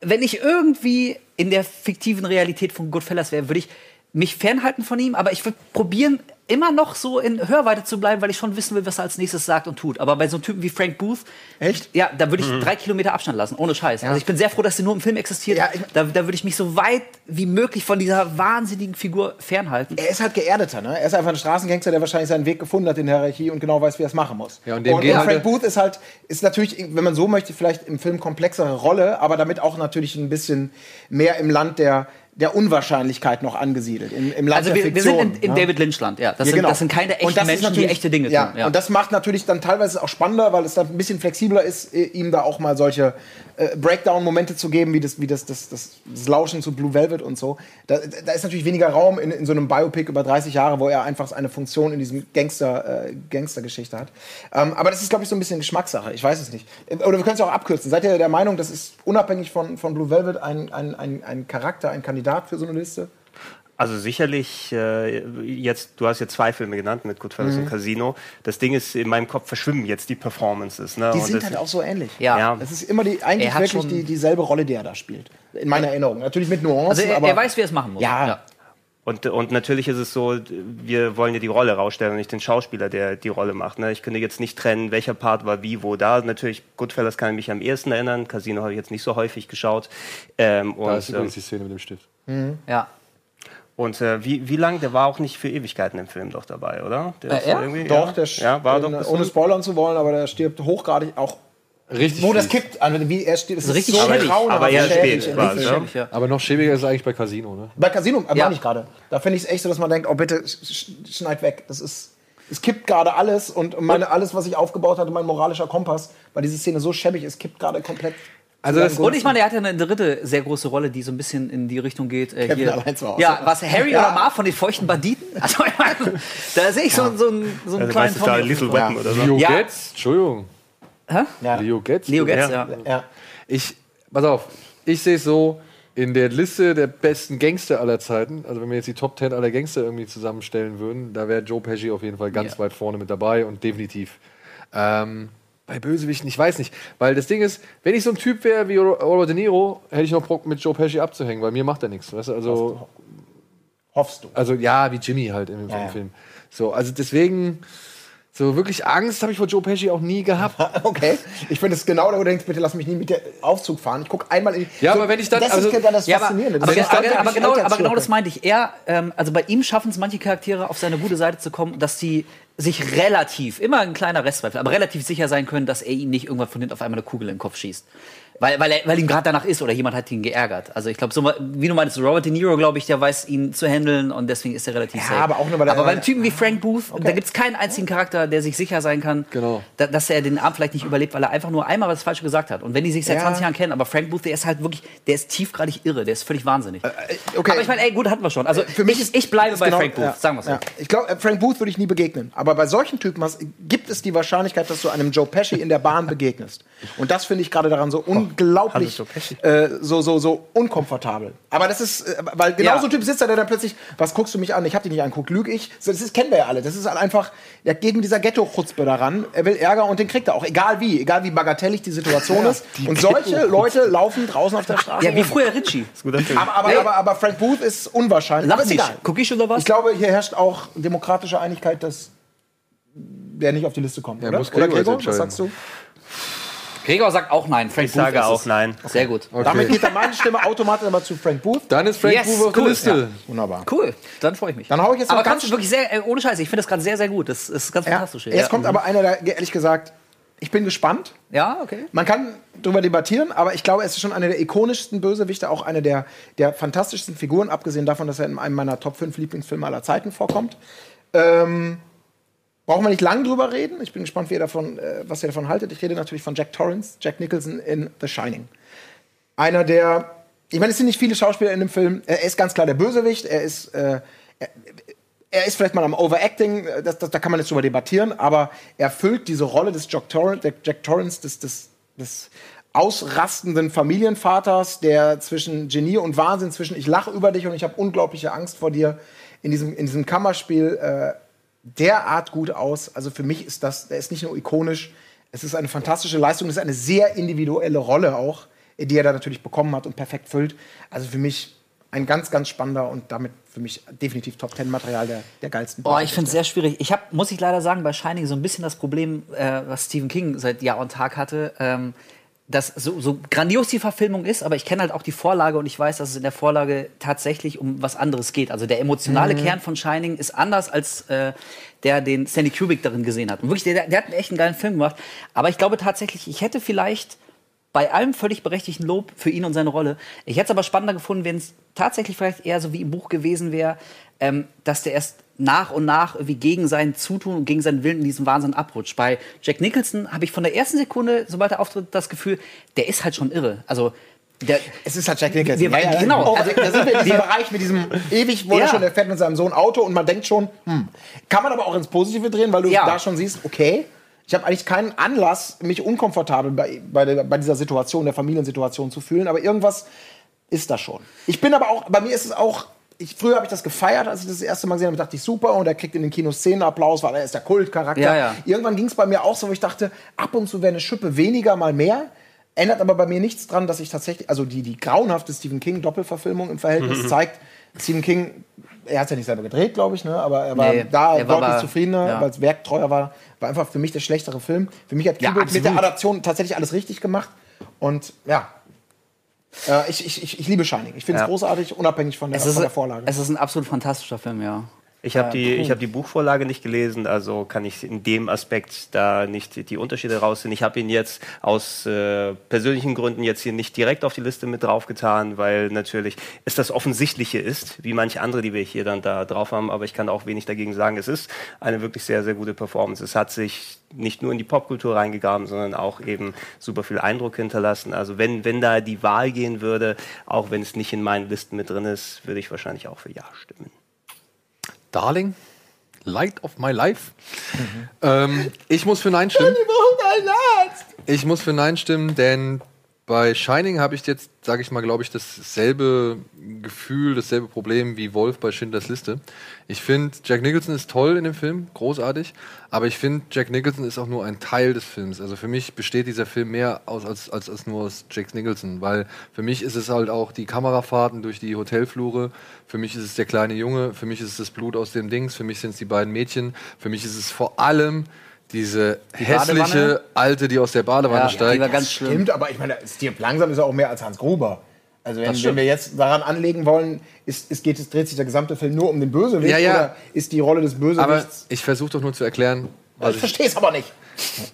wenn ich irgendwie in der fiktiven Realität von Goodfellas wäre, würde ich mich fernhalten von ihm, aber ich würde probieren, immer noch so in Hörweite zu bleiben, weil ich schon wissen will, was er als nächstes sagt und tut. Aber bei so einem Typen wie Frank Booth, Echt? Ja, da würde ich drei Kilometer Abstand lassen, ohne Scheiß. Also ich bin sehr froh, dass sie nur im Film existiert. Ja, da, da würde ich mich so weit wie möglich von dieser wahnsinnigen Figur fernhalten. Er ist halt geerdeter, ne? Er ist einfach ein Straßengangster, der wahrscheinlich seinen Weg gefunden hat in der Hierarchie und genau weiß, wie er es machen muss. Ja, und dem und, und Frank halt- Booth ist halt, ist natürlich, wenn man so möchte, vielleicht im Film komplexere Rolle, aber damit auch natürlich ein bisschen mehr im Land der, der Unwahrscheinlichkeit noch angesiedelt. Im, im Land Also wir, wir sind in, in ne? David Lynch-Land, ja. Das, Ja, sind, genau. das sind keine echten Menschen, die echte Dinge ja, tun. Ja. Und das macht natürlich dann teilweise auch spannender, weil es dann ein bisschen flexibler ist, ihm da auch mal solche äh, Breakdown-Momente zu geben, wie das, wie das, das, das, das Lauschen zu Blue Velvet und so. Da, da ist natürlich weniger Raum in, in so einem Biopic über 30 Jahre, wo er einfach eine Funktion in diesem Gangster, äh, Gangster-Geschichte hat. Ähm, aber das ist, glaube ich, so ein bisschen Geschmackssache. Ich weiß es nicht. Äh, Oder wir können es auch abkürzen. Seid ihr der Meinung, das ist unabhängig von, von Blue Velvet ein, ein, ein, ein Charakter, ein Kandidat für so eine Liste? Also sicherlich, äh, jetzt, du hast ja zwei Filme genannt mit Goodfellas Mhm. und Casino. Das Ding ist, in meinem Kopf verschwimmen jetzt die Performances. Ne? Die Und sind das- halt auch so ähnlich. Ja. Ja. Es ist immer die, eigentlich wirklich die, dieselbe Rolle, die er da spielt. In meiner Erinnerung. Natürlich mit Nuancen, Also er, aber er weiß, wie er es machen muss. Ja. Und, und natürlich ist es so, wir wollen ja die Rolle rausstellen und nicht den Schauspieler, der die Rolle macht. Ne? Ich könnte jetzt nicht trennen, welcher Part war wie, wo da. Natürlich, Goodfellas kann ich mich am ehesten erinnern. Casino habe ich jetzt nicht so häufig geschaut. Ähm, Da und ist ähm, übrigens die Szene mit dem Stift. ja. Und äh, wie, wie lang? Der war auch nicht für Ewigkeiten im Film doch dabei, oder? Der Äh, ist er? irgendwie- Doch, ja, der ja, war doch äh, ohne spoilern zu wollen, aber der stirbt hochgradig auch. Richtig. Wo das kippt, also wie er stirbt, das ist richtig so schäbig. grauenhaft Aber eher schäbig. spät es, Richtig ja. schäbig. ja. Aber noch schäbiger ist es eigentlich bei Casino, ne? Bei Casino, äh, Ja. meine ich gerade. Da finde ich es echt so, dass man denkt, oh bitte, sch sch- schneid weg. Das ist, es kippt gerade alles und meine, alles, was ich aufgebaut hatte, mein moralischer Kompass, weil diese Szene so schäbig ist, kippt gerade komplett. Also das- Und ich meine, er hat ja eine dritte sehr große Rolle, die so ein bisschen in die Richtung geht. Äh, Kevin hier. allein zu Hause. Ja, was Harry Ja. oder Marv von den feuchten Banditen? Also, ich meine, da sehe ich so, so einen, so einen Also, kleinen weißt du, da Tommy. Little Ja. Weapon oder so. Leo Ja. Getz, Entschuldigung. Ja. Leo Getz. Leo Getz, Ja. ja. Ja. Ich, pass auf, ich sehe es so, in der Liste der besten Gangster aller Zeiten, also wenn wir jetzt die Top 10 aller Gangster irgendwie zusammenstellen würden, da wäre Joe Pesci auf jeden Fall ganz Ja. weit vorne mit dabei und definitiv. Ähm, bei Bösewichten, ich weiß nicht. Weil das Ding ist, wenn ich so ein Typ wäre wie Robert De Niro, hätte ich noch Bock mit Joe Pesci abzuhängen, weil mir macht er nichts. Weißt du? Also, Hoffst du. also ja, wie Jimmy halt im, Ja. Film. So, also deswegen, so wirklich Angst habe ich vor Joe Pesci auch nie gehabt. Okay, ich finde es genau, da wo du denkst, bitte lass mich nie mit der Aufzug fahren. Ich gucke einmal in Ja, aber wenn ich dann- Das also- ist dann das Ja, aber, Faszinierende. aber, Das ist aber, dann aber, genau, aber genau das meinte ich. Er, ähm, also bei ihm schaffen es manche Charaktere auf seine gute Seite zu kommen, dass sie sich relativ, immer ein kleiner Restzweifel, aber relativ sicher sein können, dass er ihn nicht irgendwann von hinten auf einmal eine Kugel in den Kopf schießt. Weil, weil, er, weil ihm gerade danach ist oder jemand hat ihn geärgert. Also ich glaube, so, wie du meinst, Robert De Niro, glaube ich, der weiß ihn zu handeln und deswegen ist er relativ Ja, safe. aber auch nur, weil er- aber beim Typen wie Frank Booth, da gibt es keinen einzigen Charakter, der sich sicher sein kann, Genau. da, dass er den Abend vielleicht nicht überlebt, weil er einfach nur einmal was Falsches gesagt hat. Und wenn die sich seit Ja. 20 Jahren kennen, aber Frank Booth, der ist halt wirklich, der ist tiefgradig irre, der ist völlig wahnsinnig. okay. Aber ich meine, ey, gut, hatten wir schon. Also Für mich ich, ich bleibe ist bei genau- Frank Booth, ja, sagen wir es ja. Ich glaube, äh, Frank Booth würde ich nie begegnen. Aber bei solchen Typen hast, gibt es die Wahrscheinlichkeit, dass du einem Joe Pesci in der Bahn begegnest. Und das finde ich gerade daran so unglaublich, äh, so, so, so unkomfortabel. Aber das ist, äh, weil genau Ja. so ein Typ sitzt da, der dann plötzlich, was guckst du mich an? Ich hab dich nicht anguckt, lüg ich? So, Das ist, kennen wir ja alle. Das ist halt einfach, er geht mit dieser Ghetto-Chutzpe daran. Er will Ärger und den kriegt er auch. Egal wie, egal wie bagatellig die Situation ist. Und solche Leute laufen draußen auf der Straße. Ja, wie früher Ritchie. Aber, aber, Nee. aber, aber Frank Booth ist unwahrscheinlich. Nicht. egal. Guck ich oder was? Ich glaube, hier herrscht auch demokratische Einigkeit, dass der nicht auf die Liste kommt. Ja, oder? muss oder Gregor was sagst du? Gregor sagt auch nein. Frank Ich sage ist auch es. nein. Sehr gut. Damit geht dann meine Stimme automatisch aber zu Frank Booth. Dann ist Frank Yes, Booth auf der cool, Liste. ja. Wunderbar. Cool, dann freue ich mich. Dann hau ich jetzt aber ganz kannst du wirklich sehr, äh, ohne Scheiße, ich finde das gerade sehr, sehr gut. Das ist ganz Ja. fantastisch. Jetzt kommt aber einer, der, ehrlich gesagt, ich bin gespannt. Ja, okay. Man kann darüber debattieren, aber ich glaube, es ist schon einer der ikonischsten Bösewichte, auch eine der, der fantastischsten Figuren, abgesehen davon, dass er in einem meiner Top 5 Lieblingsfilme aller Zeiten vorkommt. Ähm, brauchen wir nicht lang drüber reden. Ich bin gespannt, ihr davon, äh, was ihr davon haltet. Ich rede natürlich von Jack Torrance, Jack Nicholson in The Shining. Einer der, ich meine, es sind nicht viele Schauspieler in dem Film. Er ist ganz klar der Bösewicht. Er ist, äh, er, er ist vielleicht mal am Overacting, das, das, da kann man jetzt drüber debattieren, aber er füllt diese Rolle des Jack Torrance, Jack Torrance des, des, des ausrastenden Familienvaters, der zwischen Genie und Wahnsinn, zwischen ich lache über dich und ich habe unglaubliche Angst vor dir, in diesem, in diesem Kammerspiel äh, derart gut aus. Also für mich ist das, der ist nicht nur ikonisch, es ist eine fantastische Leistung, es ist eine sehr individuelle Rolle auch, die er da natürlich bekommen hat und perfekt füllt. Also für mich ein ganz, ganz spannender und damit für mich definitiv Top Ten Material der, der geilsten. Oh, ich finde es sehr schwierig. Ich habe, muss ich leider sagen, bei Shining so ein bisschen das Problem, äh, was Stephen King seit Jahr und Tag hatte. Ähm, dass so, so grandios die Verfilmung ist, aber ich kenne halt auch die Vorlage und ich weiß, dass es in der Vorlage tatsächlich um was anderes geht. Also der emotionale Kern von Shining ist anders als äh, der, den Stanley Kubrick darin gesehen hat. Und wirklich, der, der hat einen echt einen geilen Film gemacht. Aber ich glaube tatsächlich, ich hätte vielleicht bei allem völlig berechtigten Lob für ihn und seine Rolle. Ich hätte es aber spannender gefunden, wenn es tatsächlich vielleicht eher so wie im Buch gewesen wäre, ähm, dass der erst nach und nach irgendwie gegen sein Zutun und gegen seinen Willen in diesen Wahnsinn abrutscht. Bei Jack Nicholson habe ich von der ersten Sekunde, sobald er auftritt, das Gefühl, der ist halt schon irre. Also der, Es ist halt Jack Nicholson. Wir- ja, ja, genau. Oh, also, da sind wir in diesem Bereich mit diesem ewig, er Ja. schon, er fährt mit seinem Sohn Auto und man denkt schon, hm. Kann man aber auch ins Positive drehen, weil du Ja. da schon siehst, okay, ich habe eigentlich keinen Anlass, mich unkomfortabel bei, bei, der, bei dieser Situation, der Familiensituation zu fühlen, aber irgendwas ist da schon. Ich bin aber auch, bei mir ist es auch, ich, früher habe ich das gefeiert, als ich das, das erste Mal gesehen habe, dachte ich, super, und er kriegt in den Kinos Szenenapplaus, weil er ist der Kultcharakter. Ja, ja. Irgendwann ging es bei mir auch so, wo ich dachte, ab und zu wäre eine Schippe weniger, mal mehr. Ändert aber bei mir nichts dran, dass ich tatsächlich, also die, die grauenhafte Stephen King-Doppelverfilmung im Verhältnis zeigt, Stephen King, er hat es ja nicht selber gedreht, glaube ich, ne? aber er war Nee, da er war deutlich aber- zufriedener, ja. weil es werktreuer war. War einfach für mich der schlechtere Film. Für mich hat Ja, Kubrick mit der. Adaption tatsächlich alles richtig gemacht. Und ja, äh, ich, ich, ich, liebe Shining. Ich finde es Ja. großartig, unabhängig von der, es, ist, von der Vorlage. es ist ein absolut fantastischer Film, ja. Ich habe die, ich hab die Buchvorlage nicht gelesen, also kann ich in dem Aspekt da nicht die- Unterschiede rausziehen. Ich habe ihn jetzt aus äh, persönlichen Gründen jetzt hier nicht direkt auf die Liste mit draufgetan, weil natürlich es das Offensichtliche ist, wie manche andere, die wir hier dann da drauf haben. Aber ich kann auch wenig dagegen sagen. Es ist eine wirklich sehr, sehr gute Performance. Es hat sich nicht nur in die Popkultur reingegraben, sondern auch eben super viel Eindruck hinterlassen. Also wenn, wenn da die Wahl gehen würde, auch wenn es nicht in meinen Listen mit drin ist, würde ich wahrscheinlich auch für Ja stimmen. Darling, Light of My Life. Ähm, ich muss für Nein stimmen. Ich muss für Nein stimmen, denn bei Shining habe ich jetzt, sage ich mal, glaube ich, dasselbe Gefühl, dasselbe Problem wie Wolf bei Schindlers Liste. Ich finde, Jack Nicholson ist toll in dem Film, großartig, aber ich finde, Jack Nicholson ist auch nur ein Teil des Films. Also für mich besteht dieser Film mehr aus als, als, als nur aus Jack Nicholson, weil für mich ist es halt auch die Kamerafahrten durch die Hotelflure, für mich ist es der kleine Junge, für mich ist es das Blut aus dem Dings, für mich sind es die beiden Mädchen, für mich ist es vor allem diese hässliche Badewanne? Alte, die aus der Badewanne Ja, steigt. die war ganz schlimm. Stimmt, aber ich meine, Stirb langsam ist er auch mehr als Hans Gruber. Also wenn, wenn wir jetzt daran anlegen wollen, ist, es geht, es dreht sich der gesamte Film nur um den Bösewicht Ja, ja. oder ist die Rolle des Aber Bösewichts... ich versuche doch nur zu erklären, was ich ich, verstehe es aber nicht.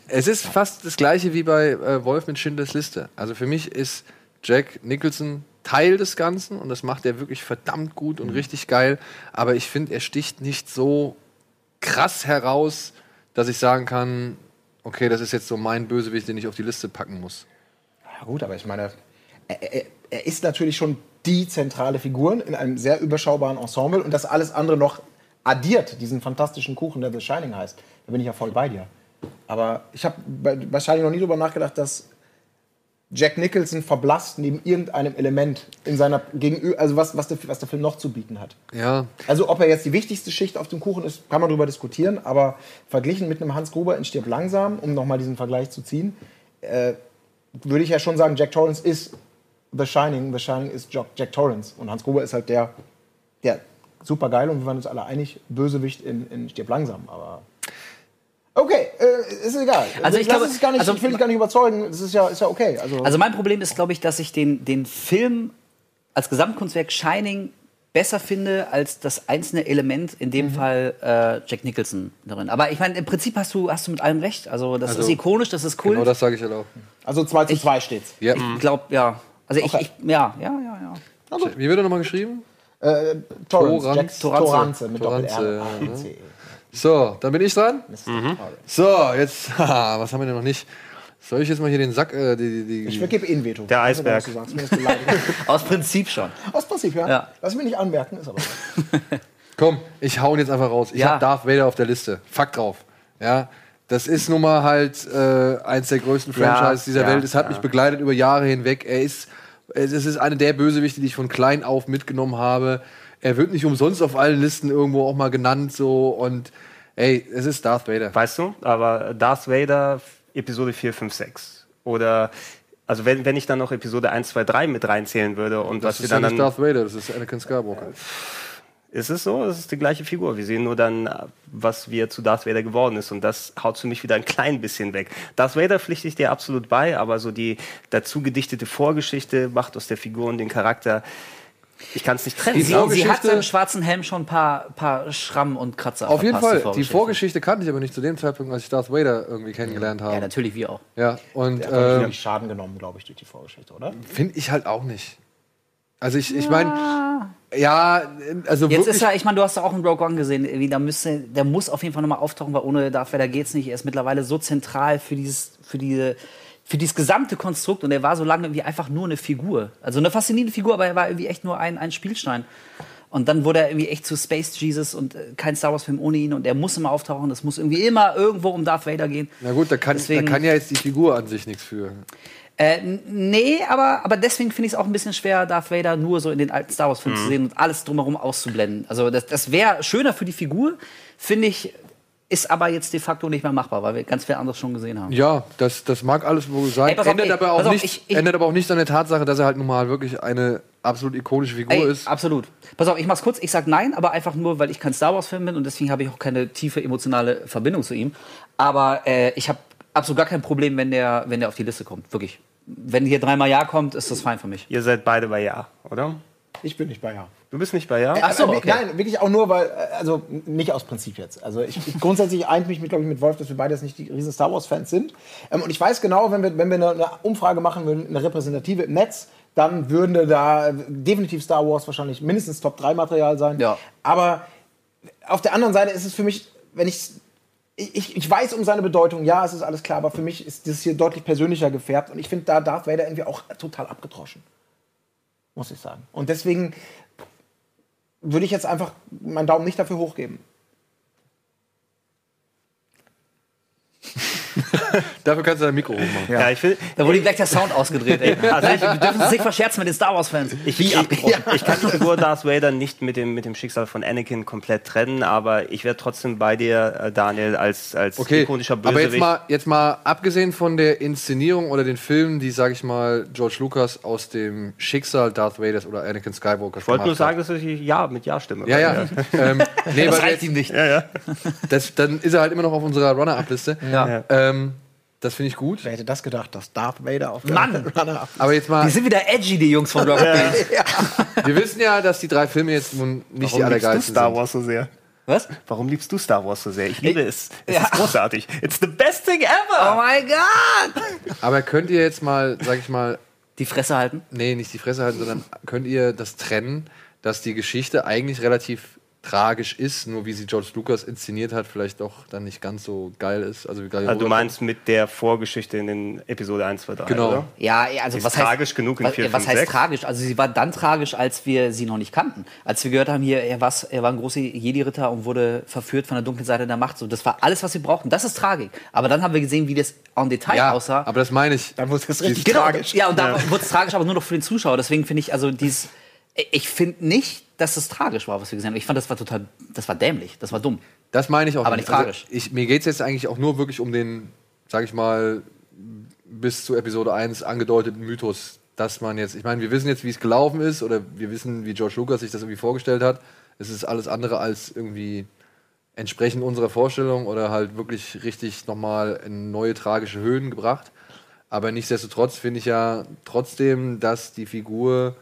es ist fast das gleiche wie bei äh, Wolf mit Schindlers Liste. Also für mich ist Jack Nicholson Teil des Ganzen und das macht er wirklich verdammt gut und richtig geil. Aber ich finde, er sticht nicht so krass heraus, dass ich sagen kann, okay, das ist jetzt so mein Bösewicht, den ich auf die Liste packen muss. Ja gut, aber ich meine, er, er, er ist natürlich schon die zentrale Figur in einem sehr überschaubaren Ensemble und das alles andere noch addiert, diesen fantastischen Kuchen, der The Shining heißt. Da bin ich ja voll bei dir. Aber ich habe Shining noch nie drüber nachgedacht, dass Jack Nicholson verblasst neben irgendeinem Element in seiner gegenüber, also was, was, der, was der Film noch zu bieten hat. Ja, Also ob er jetzt die wichtigste Schicht auf dem Kuchen ist, kann man darüber diskutieren, aber verglichen mit einem Hans Gruber in Stirb langsam, um nochmal diesen Vergleich zu ziehen, äh, würde ich ja schon sagen, Jack Torrance ist The Shining, The Shining ist Jack, Jack Torrance und Hans Gruber ist halt der, der super geil und wir waren uns alle einig, Bösewicht in, in Stirb langsam, aber Okay, äh, ist egal. Also ich glaube- es gar nicht, also- ich will dich gar nicht überzeugen. Das ist ja, ist ja okay. Also, Also mein Problem ist, glaube ich, dass ich den, den Film als Gesamtkunstwerk Shining besser finde als das einzelne Element, in Mhm. dem Fall äh, Jack Nicholson darin. Aber ich meine, im Prinzip hast du, hast du mit allem recht. Also das Also, ist ikonisch, das ist Kult. Genau das sage ich halt auch. also 2 zu 2 steht's. Ja. Ich glaube, ja. Also Okay. ich, ich, ja, ja, ja, ja. Wie wird er nochmal geschrieben? Äh, Torrance. Toranze mit Doppel-R. ja? A-C-E. So, dann bin ich dran. Das ist die Frage. So, jetzt, haha, was haben wir denn noch nicht? Soll ich jetzt mal hier den Sack, äh, die, die, die, Ich gebe eh ein Veto. Der Eisberg. Du sagst. Aus Prinzip schon. Aus Prinzip, ja. Ja. Lass mich nicht anmerken, ist aber so. Komm, ich hau ihn jetzt einfach raus. Ich Ja. hab Darth Vader auf der Liste. Fuck drauf. Ja, das ist nun mal halt äh, eins der größten Ja, Franchises dieser ja, Welt. Es hat ja. mich begleitet über Jahre hinweg. Er ist, es ist eine der Bösewichte, die ich von klein auf mitgenommen habe. Er wird nicht umsonst auf allen Listen irgendwo auch mal genannt so und ey, es ist Darth Vader. Weißt du? Aber Darth Vader, Episode 4, 5, 6. Oder, also wenn, wenn ich dann noch Episode 1, 2, 3 mit reinzählen würde und Das was wir ist ja dann, nicht dann Darth Vader, das ist Anakin Skywalker. Ist es so, es ist die gleiche Figur. Wir sehen nur dann, was wir zu Darth Vader geworden ist und das haut für mich wieder ein klein bisschen weg. Darth Vader pflichte ich dir absolut bei, aber so die dazu gedichtete Vorgeschichte macht aus der Figur und den Charakter, ich kann es nicht trennen. Die Sie, sie hat seinem schwarzen Helm schon ein paar, paar Schrammen und Kratzer Auf jeden Fall. Die Vorgeschichte kannte ich aber nicht zu dem Zeitpunkt, als ich Darth Vader irgendwie kennengelernt habe. Ja, natürlich, wir auch. Ja, und Der hat äh, wirklich Schaden genommen, glaube ich, durch die Vorgeschichte, oder? finde ich halt auch nicht. Also ich, ich meine, ja, also Jetzt ist er, ich meine, du hast doch auch einen Rogue One gesehen. Irgendwie, Da müsste, der muss auf jeden Fall nochmal auftauchen, weil ohne Darth Vader geht's nicht. Er ist mittlerweile so zentral für dieses, für diese, für dieses gesamte Konstrukt und er war so lange irgendwie einfach nur eine Figur. Also eine faszinierende Figur, aber er war irgendwie echt nur ein, ein Spielstein. Und dann wurde er irgendwie echt zu Space Jesus und äh, kein Star Wars Film ohne ihn und er muss immer auftauchen. Es muss irgendwie immer irgendwo um Darth Vader gehen. na gut, da kann, Deswegen- da kann ja jetzt die Figur an sich nichts für. Äh, nee, aber, aber deswegen finde ich es auch ein bisschen schwer, Darth Vader nur so in den alten Star Wars-Filmen Mhm. zu sehen und alles drumherum auszublenden. Also das, das wäre schöner für die Figur, finde ich, ist aber jetzt de facto nicht mehr machbar, weil wir ganz viel anderes schon gesehen haben. Ja, das, das mag alles wohl sein. Ey, auf, ändert, ey, aber auch auf, nicht, ich- ich- ändert aber auch nichts an der Tatsache, dass er halt nun mal wirklich eine absolut ikonische Figur Ey, ist. absolut. Pass auf, ich mach's kurz. Ich sag nein, aber einfach nur, weil ich kein Star Wars-Fan bin und deswegen habe ich auch keine tiefe emotionale Verbindung zu ihm. Aber äh, ich habe absolut gar kein Problem, wenn der, wenn der auf die Liste kommt. Wirklich. Wenn hier dreimal Ja kommt, ist das fein für mich. Ihr seid beide bei Ja, oder? Ich bin nicht bei Ja. Du bist nicht bei Ja? Ach so, Äh, okay. Nein, wirklich auch nur, weil, äh, also nicht aus Prinzip jetzt. Also ich, ich grundsätzlich eint mich mit, glaube ich, mit Wolf, dass wir beide jetzt nicht die riesen Star Wars-Fans sind. Ähm, und ich weiß genau, wenn wir, wenn wir eine, eine Umfrage machen würden, eine repräsentative im Netz, dann würde da äh, definitiv Star Wars wahrscheinlich mindestens Top-3-Material sein. Ja. Aber auf der anderen Seite ist es für mich, wenn ich ich, ich weiß um seine Bedeutung, ja, es ist alles klar, aber für mich ist das hier deutlich persönlicher gefärbt und ich finde da Darth Vader irgendwie auch total abgedroschen. Muss ich sagen. Und deswegen würde ich jetzt einfach meinen Daumen nicht dafür hochgeben. Dafür kannst du dein Mikro hochmachen. Ja, ich finde, Da wurde ihm gleich der Sound ausgedreht. Ey. Also, wir dürfen uns nicht verscherzen mit den Star Wars-Fans. Ich, ich, ich, ich kann die Figur Darth Vader nicht mit dem, mit dem Schicksal von Anakin komplett trennen, aber ich wäre trotzdem bei dir, äh, Daniel, als, als Okay, ikonischer aber Bösewicht. jetzt mal, jetzt mal abgesehen von der Inszenierung oder den Filmen, die, sag ich mal, George Lucas aus dem Schicksal Darth Vaders oder Anakin Skywalker ich wollte nur sagen, dass ich Ja mit Ja stimme. Ja, ja. ähm, nee, Das weil reicht ihm nicht. das, dann ist er halt immer noch auf unserer Runner-Up-Liste. Ja. Ähm, das finde ich gut. Wer hätte das gedacht, dass Darth Vader auf der Mann! Runner-Up Aber jetzt mal, Die sind wieder edgy, die Jungs von Rocket Beans. wir wissen ja, dass die drei Filme jetzt nun nicht die Warum liebst du allergeilsten Star sind. Wars so sehr? Was? Warum liebst du Star Wars so sehr? Ich liebe es. Es Ja. ist großartig. It's the best thing Oh ever! mein Gott! Aber könnt ihr jetzt mal, sag ich mal, Die Fresse halten. nee, nicht die Fresse halten, sondern könnt ihr das trennen, dass die Geschichte eigentlich relativ tragisch ist, nur wie sie George Lucas inszeniert hat, vielleicht doch dann nicht ganz so geil ist. Also, Also du meinst mit der Vorgeschichte in den Episode 1, 2, 3, Genau. oder? Ja, ja, also Ist was tragisch heißt, genug in was, 4, was 5, heißt 6? tragisch? Also sie war dann tragisch, als wir sie noch nicht kannten. Als wir gehört haben, hier, er, war's, er war ein großer Jedi-Ritter und wurde verführt von der dunklen Seite der Macht. So, das war alles, was wir brauchten. Das ist Tragik. Aber dann haben wir gesehen, wie das en Detail ja, aussah. aber das meine ich. Dann wurde es richtig genau, tragisch. Ja, und da wurde es tragisch, aber nur noch für den Zuschauer. Deswegen finde ich, also dieses, ich finde nicht, dass es tragisch war, was wir gesehen haben. Ich fand, das war total, das war dämlich, das war dumm. Das meine ich auch Aber nicht Also, tragisch. ich, mir geht es jetzt eigentlich auch nur wirklich um den, sag ich mal, bis zu Episode 1 angedeuteten Mythos, dass man jetzt, ich meine, wir wissen jetzt, wie es gelaufen ist, oder wir wissen, wie George Lucas sich das irgendwie vorgestellt hat. Es ist alles andere als irgendwie entsprechend unserer Vorstellung oder halt wirklich richtig nochmal in neue tragische Höhen gebracht. Aber nichtsdestotrotz finde ich ja trotzdem, dass die Figur,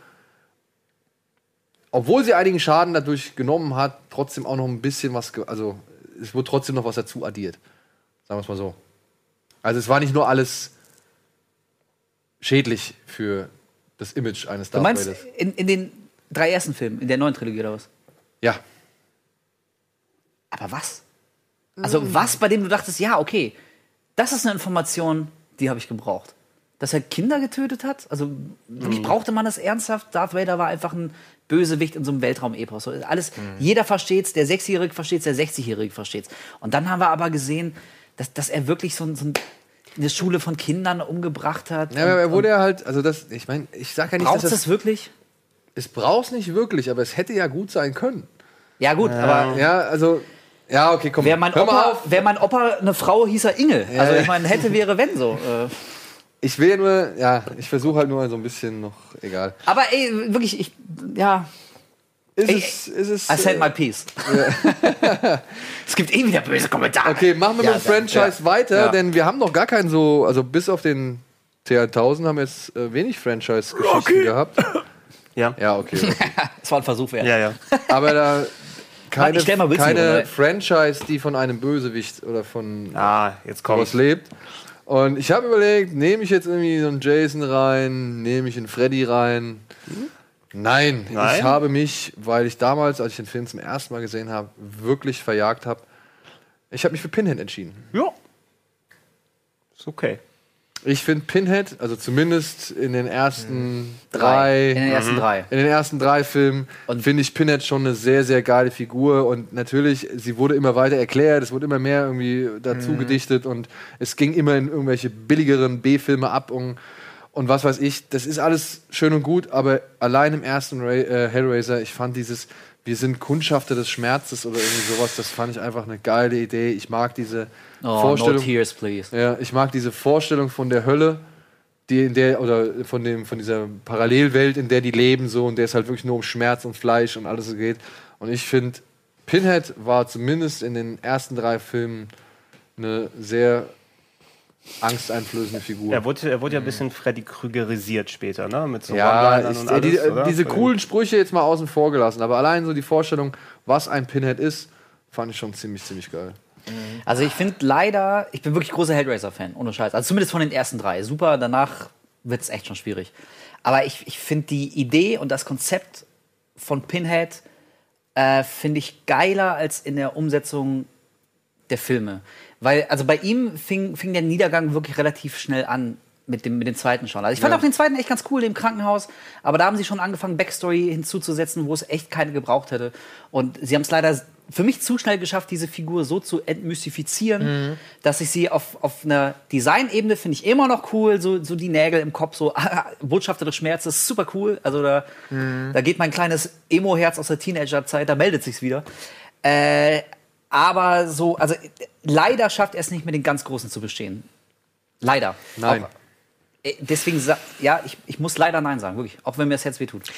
obwohl sie einigen Schaden dadurch genommen hat, trotzdem auch noch ein bisschen was, also es wurde trotzdem noch was dazu addiert. Sagen wir es mal so. Also es war nicht nur alles schädlich für das Image eines Du Darth meinst Vaders. in, in den drei ersten Filmen, in der neuen Trilogie oder was? Ja, Aber was? Also was, bei dem du dachtest, ja, okay, das ist eine Information, die habe ich gebraucht. Dass er Kinder getötet hat? Also wirklich brauchte man das ernsthaft? Darth Vader war einfach ein Bösewicht in so einem Weltraum-Epos. So, Alles, jeder versteht's, der Sechsjährige versteht's, der 60-Jährige versteht's. Und dann haben wir aber gesehen, dass, dass er wirklich so, so ein- eine Schule von Kindern umgebracht hat. ja aber er wurde ja halt, also das, ich meine, ich sage ja nicht, Braucht dass es es, wirklich? es braucht nicht wirklich, aber es hätte ja gut sein können. Ja, gut, aber Ja, also, ja, okay, komm, wäre mein, hör mal Opa, auf. wär mein Opa eine Frau, hieß er Inge. Also ich meine, hätte, wäre, wenn so. Äh. Ich will ja nur, ja, ich versuche halt nur so ein bisschen noch, egal. Aber ey, wirklich, ich, ja, Ist Ey, es, ist es, I said äh, my piece. es gibt eh wieder böse Kommentare. Okay, machen wir Ja, mit dem Franchise weiter, Ja. denn wir haben noch gar keinen so, also bis auf den T1000 haben wir jetzt äh, wenig Franchise-Geschichten gehabt. Ja. Ja, okay. okay. Das war ein Versuch wert. Ja, ja. Aber da keine, keine. Franchise, die von einem Bösewicht oder von Ah, jetzt sowas kommt's. lebt. Und ich habe überlegt, nehme ich jetzt irgendwie so einen Jason rein, nehme ich einen Freddy rein? Nein, Nein? ich habe mich, weil ich damals, als ich den Film zum ersten Mal gesehen habe, wirklich verjagt habe. Ich habe mich für Pinhead entschieden. Ja. Ist okay. Ich finde Pinhead, also zumindest in den ersten drei, In den ersten drei. in den ersten drei Filmen Und- finde ich Pinhead schon eine sehr, sehr geile Figur. Und natürlich, sie wurde immer weiter erklärt, es wurde immer mehr irgendwie dazu Mhm. gedichtet und es ging immer in irgendwelche billigeren B-Filme ab und, und was weiß ich. Das ist alles schön und gut, aber allein im ersten Ra äh, Hellraiser, ich fand dieses, wir sind Kundschafter des Schmerzes oder irgendwie sowas, das fand ich einfach eine geile Idee. Ich mag diese Oh, no Vorstellung. tears, please. Ja, ich mag diese Vorstellung von der Hölle, die in der oder von dem von dieser Parallelwelt, in der die leben so und der es halt wirklich nur um Schmerz und Fleisch und alles so geht. Und ich finde, Pinhead war zumindest in den ersten drei Filmen eine sehr angsteinflößende Figur. Er wurde, er wurde ja ein bisschen Freddy Krügerisiert später, ne? Mit so ja, ich, und alles, die, oder? diese coolen Sprüche jetzt mal außen vor gelassen, aber allein so die Vorstellung, was ein Pinhead ist, fand ich schon ziemlich, ziemlich geil. Also ich finde leider, ich bin wirklich großer Hellraiser-Fan, ohne Scheiß. Also zumindest von den ersten drei. Super, danach wird es echt schon schwierig. Aber ich, ich finde die Idee und das Konzept von Pinhead äh, finde ich geiler als in der Umsetzung der Filme. Weil, also bei ihm fing, fing der Niedergang wirklich relativ schnell an mit dem, mit dem zweiten schon. Also ich fand Ja. auch den zweiten echt ganz cool, im Krankenhaus. Aber da haben sie schon angefangen, Backstory hinzuzusetzen, wo es echt keine gebraucht hätte. Und sie haben es leider für mich zu schnell geschafft, diese Figur so zu entmystifizieren, dass ich sie auf, auf einer Designebene finde ich immer noch cool. So, so die Nägel im Kopf, so Botschafter des Schmerzes, super cool. Also da, da geht mein kleines Emo-Herz aus der Teenagerzeit, da meldet sich's wieder. Äh, aber so, also leider schafft er es nicht mit den ganz Großen zu bestehen. Leider. Nein. Auch, äh, deswegen, ja, ich, ich muss leider Nein sagen, wirklich. Auch wenn mir das Herz wehtut.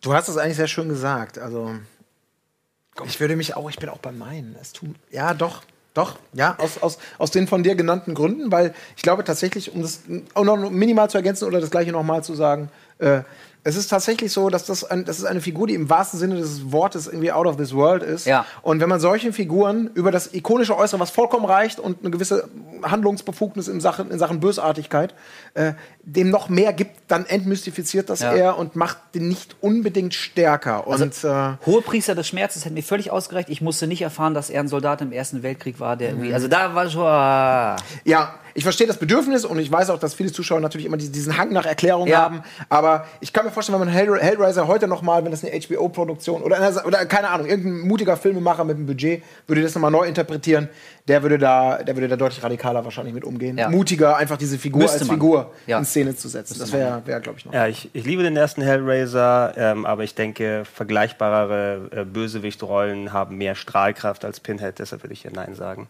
Du hast es eigentlich sehr schön gesagt. Also, ich würde mich auch, ich bin auch bei meinen. Es tut, ja, doch, doch, ja, aus, aus, aus den von dir genannten Gründen, weil ich glaube tatsächlich, um das auch noch minimal zu ergänzen oder das gleiche nochmal zu sagen, äh, es ist tatsächlich so, dass das, ein, das ist eine Figur, die im wahrsten Sinne des Wortes irgendwie out of this world ist. Ja. Und wenn man solchen Figuren über das ikonische Äußere, was vollkommen reicht und eine gewisse Handlungsbefugnis in Sachen, in Sachen Bösartigkeit, äh, dem noch mehr gibt, dann entmystifiziert das Ja. er und macht den nicht unbedingt stärker. Und Also, äh, Hohepriester des Schmerzes hätte mir völlig ausgereicht. Ich musste nicht erfahren, dass er ein Soldat im Ersten Weltkrieg war, der Mhm. irgendwie. Also da war schon. ah. Ja, ich verstehe das Bedürfnis und ich weiß auch, dass viele Zuschauer natürlich immer diesen- diesen Hang nach Erklärung Ja. haben. Aber ich kann mir vorstellen, wenn man Hell, Hellraiser heute noch mal, wenn das eine HBO-Produktion oder, eine- oder keine Ahnung, irgendein mutiger Filmemacher mit einem Budget würde das noch mal neu interpretieren, der würde da, der würde da deutlich radikaler wahrscheinlich mit umgehen. Ja. Mutiger, einfach diese Figur Müsste als man. Figur Ja. in Szene zu setzen. Das wäre, wär, glaube ich, noch. Ja, ich, ich liebe den ersten Hellraiser, ähm, aber ich denke, vergleichbarere äh, Bösewichtrollen haben mehr Strahlkraft als Pinhead, deshalb würde ich hier Nein sagen.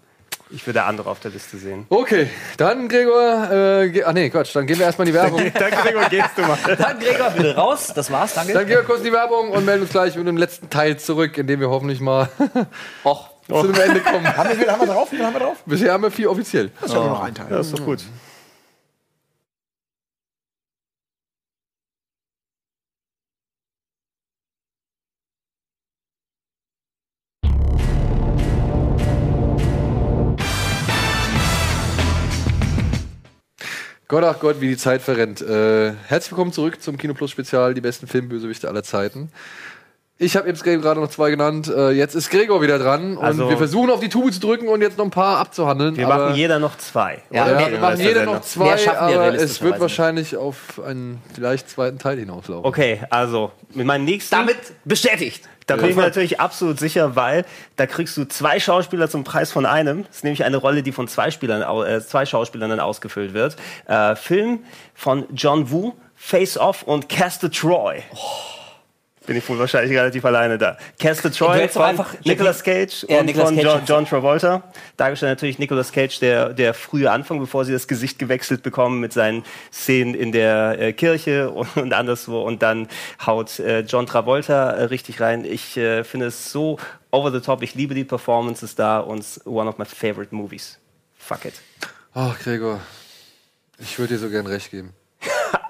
Ich würde andere auf der Liste sehen. Okay, dann Gregor, äh, ge- ach nee, Quatsch, dann gehen wir erstmal in die Werbung. Danke, Gregor, gehst du mal. Dann Gregor, bitte raus. Das war's, danke. Dann gehen wir kurz in die Werbung und melden uns gleich mit dem letzten Teil zurück, in dem wir hoffentlich mal Och, zu einem Ende kommen. Haben wir, haben wir drauf? Haben wir drauf? Bisher haben wir vier offiziell. Das ist ja nur noch ein Teil. Ja, ist doch gut. Gott, ach Gott, wie die Zeit verrennt. Äh, herzlich willkommen zurück zum Kino Plus Spezial, die besten Filmbösewichte aller Zeiten. Ich habe eben gerade noch zwei genannt. Äh, jetzt ist Gregor wieder dran und Also- wir versuchen auf die Tube zu drücken und jetzt noch ein paar abzuhandeln. Wir aber- machen jeder noch zwei. Ja, ja, wir machen jeder noch zwei, Mehr schaffen wir aber es wird nicht. wahrscheinlich auf einen vielleicht zweiten Teil hinauslaufen. Okay, also mit meinem nächsten. Damit bestätigt. Da bin ich mir natürlich absolut sicher, weil da kriegst du zwei Schauspieler zum Preis von einem. Das ist nämlich eine Rolle, die von zwei, Spielern, äh, zwei Schauspielern dann ausgefüllt wird. Äh, Film von John Woo, Face Off und Castor Troy. Bin ich wohl wahrscheinlich relativ alleine da. Castor Du Troy von einfach Nicolas Cage Ja, und Nicolas von Cage John. John Travolta. Dargestellt natürlich Nicolas Cage, der, der frühe Anfang, bevor sie das Gesicht gewechselt bekommen mit seinen Szenen in der äh, Kirche und, und anderswo. Und dann haut äh, John Travolta äh, richtig rein. Ich äh, finde es so over the top. Ich liebe die Performances da und es ist one of my favorite movies. Fuck it. Ach, Gregor, ich würde dir so gern recht geben.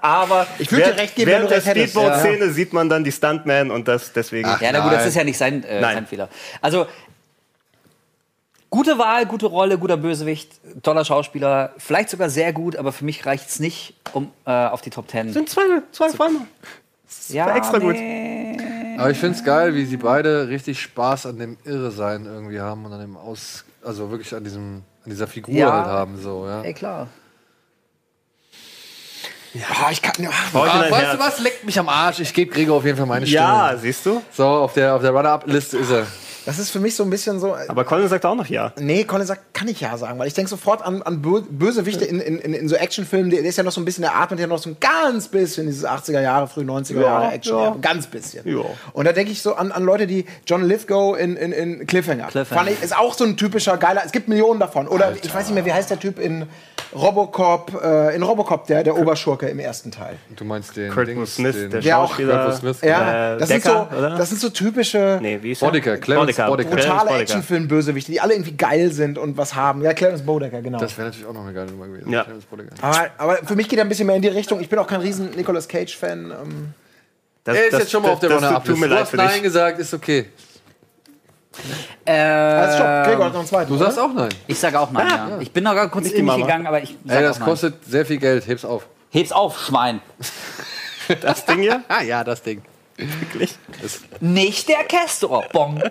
Aber Ich würd dir während- recht geben, während der. Speedboat-Szene sieht man dann die Stuntman und das deswegen. Ach, Ja, na gut, das ist ja nicht sein, äh, Nein. sein Fehler. Also, gute Wahl, gute Rolle, guter Bösewicht, toller Schauspieler, vielleicht sogar sehr gut, aber für mich reicht es nicht, um äh, auf die Top Ten. sind zwei, zwei Filme. ja, extra gut. nee. Aber ich finde es geil, wie sie beide richtig Spaß an dem Irre-Sein irgendwie haben und an dem Aus, also wirklich an diesem, an dieser Figur Ja. halt haben, so, ja. Ey, klar. Ah, ich kann. Heute Ah, weißt Herz. du was? Leckt mich am Arsch. Ich gebe Gregor auf jeden Fall meine Stimme. Ja, siehst du? So, auf der, auf der Runner-Up-Liste ist er. Das ist für mich so ein bisschen so. Aber Colin sagt auch noch ja. Nee, Colin sagt, kann ich ja sagen, weil ich denke sofort an, an Bö Bösewichte in, in, in, so Actionfilmen. Der ist ja noch so ein bisschen, der atmet ja noch so ein ganz bisschen dieses 80er Jahre, früh 90er Jahre Action. ja. Ja. Ganz bisschen. Ja. Und da denke ich so an, an Leute, die John Lithgow in, in, in Cliffhanger. Cliffhanger. Fand ich, ist auch so ein typischer geiler. Es gibt Millionen davon. Oder ich weiß nicht mehr, wie heißt der Typ in Robocop, äh, in Robocop, der, der Oberschurke im ersten Teil. Du meinst den Kurt Dings, Smith, den der Der auch- Schauspieler. Kurt Smith. Ja, Äh, das, Decker, sind so, oder? das sind so typische. Nee, wie ist Boddicker, Clarence Boddicker. Clarence brutale. Actionfilm-Bösewichte, die alle irgendwie geil sind und was haben. Ja, Clarence Bodecker, genau. Das wäre natürlich auch noch eine geile Nummer gewesen. Ja. Aber, aber für mich geht er ein bisschen mehr in die Richtung. Ich bin auch kein riesen Nicolas Cage-Fan. Ähm, Das, Er ist das- jetzt schon mal das- auf der Runner-Up. Tut mir Du leid hast für Nein dich. gesagt, ist okay. Äh, also stopp, Gregor hat noch einen zweiten. Du sagst oder? auch Nein. ich sage auch nein, ja. Ich bin noch gar kurz Nicht in mich gegangen, aber ich sag Ey, das auch nein. kostet sehr viel Geld. Heb's auf. Heb's auf, Schwein. Das Ding hier? Ah ja, das Ding. Wirklich? Nicht der Castor. Bong.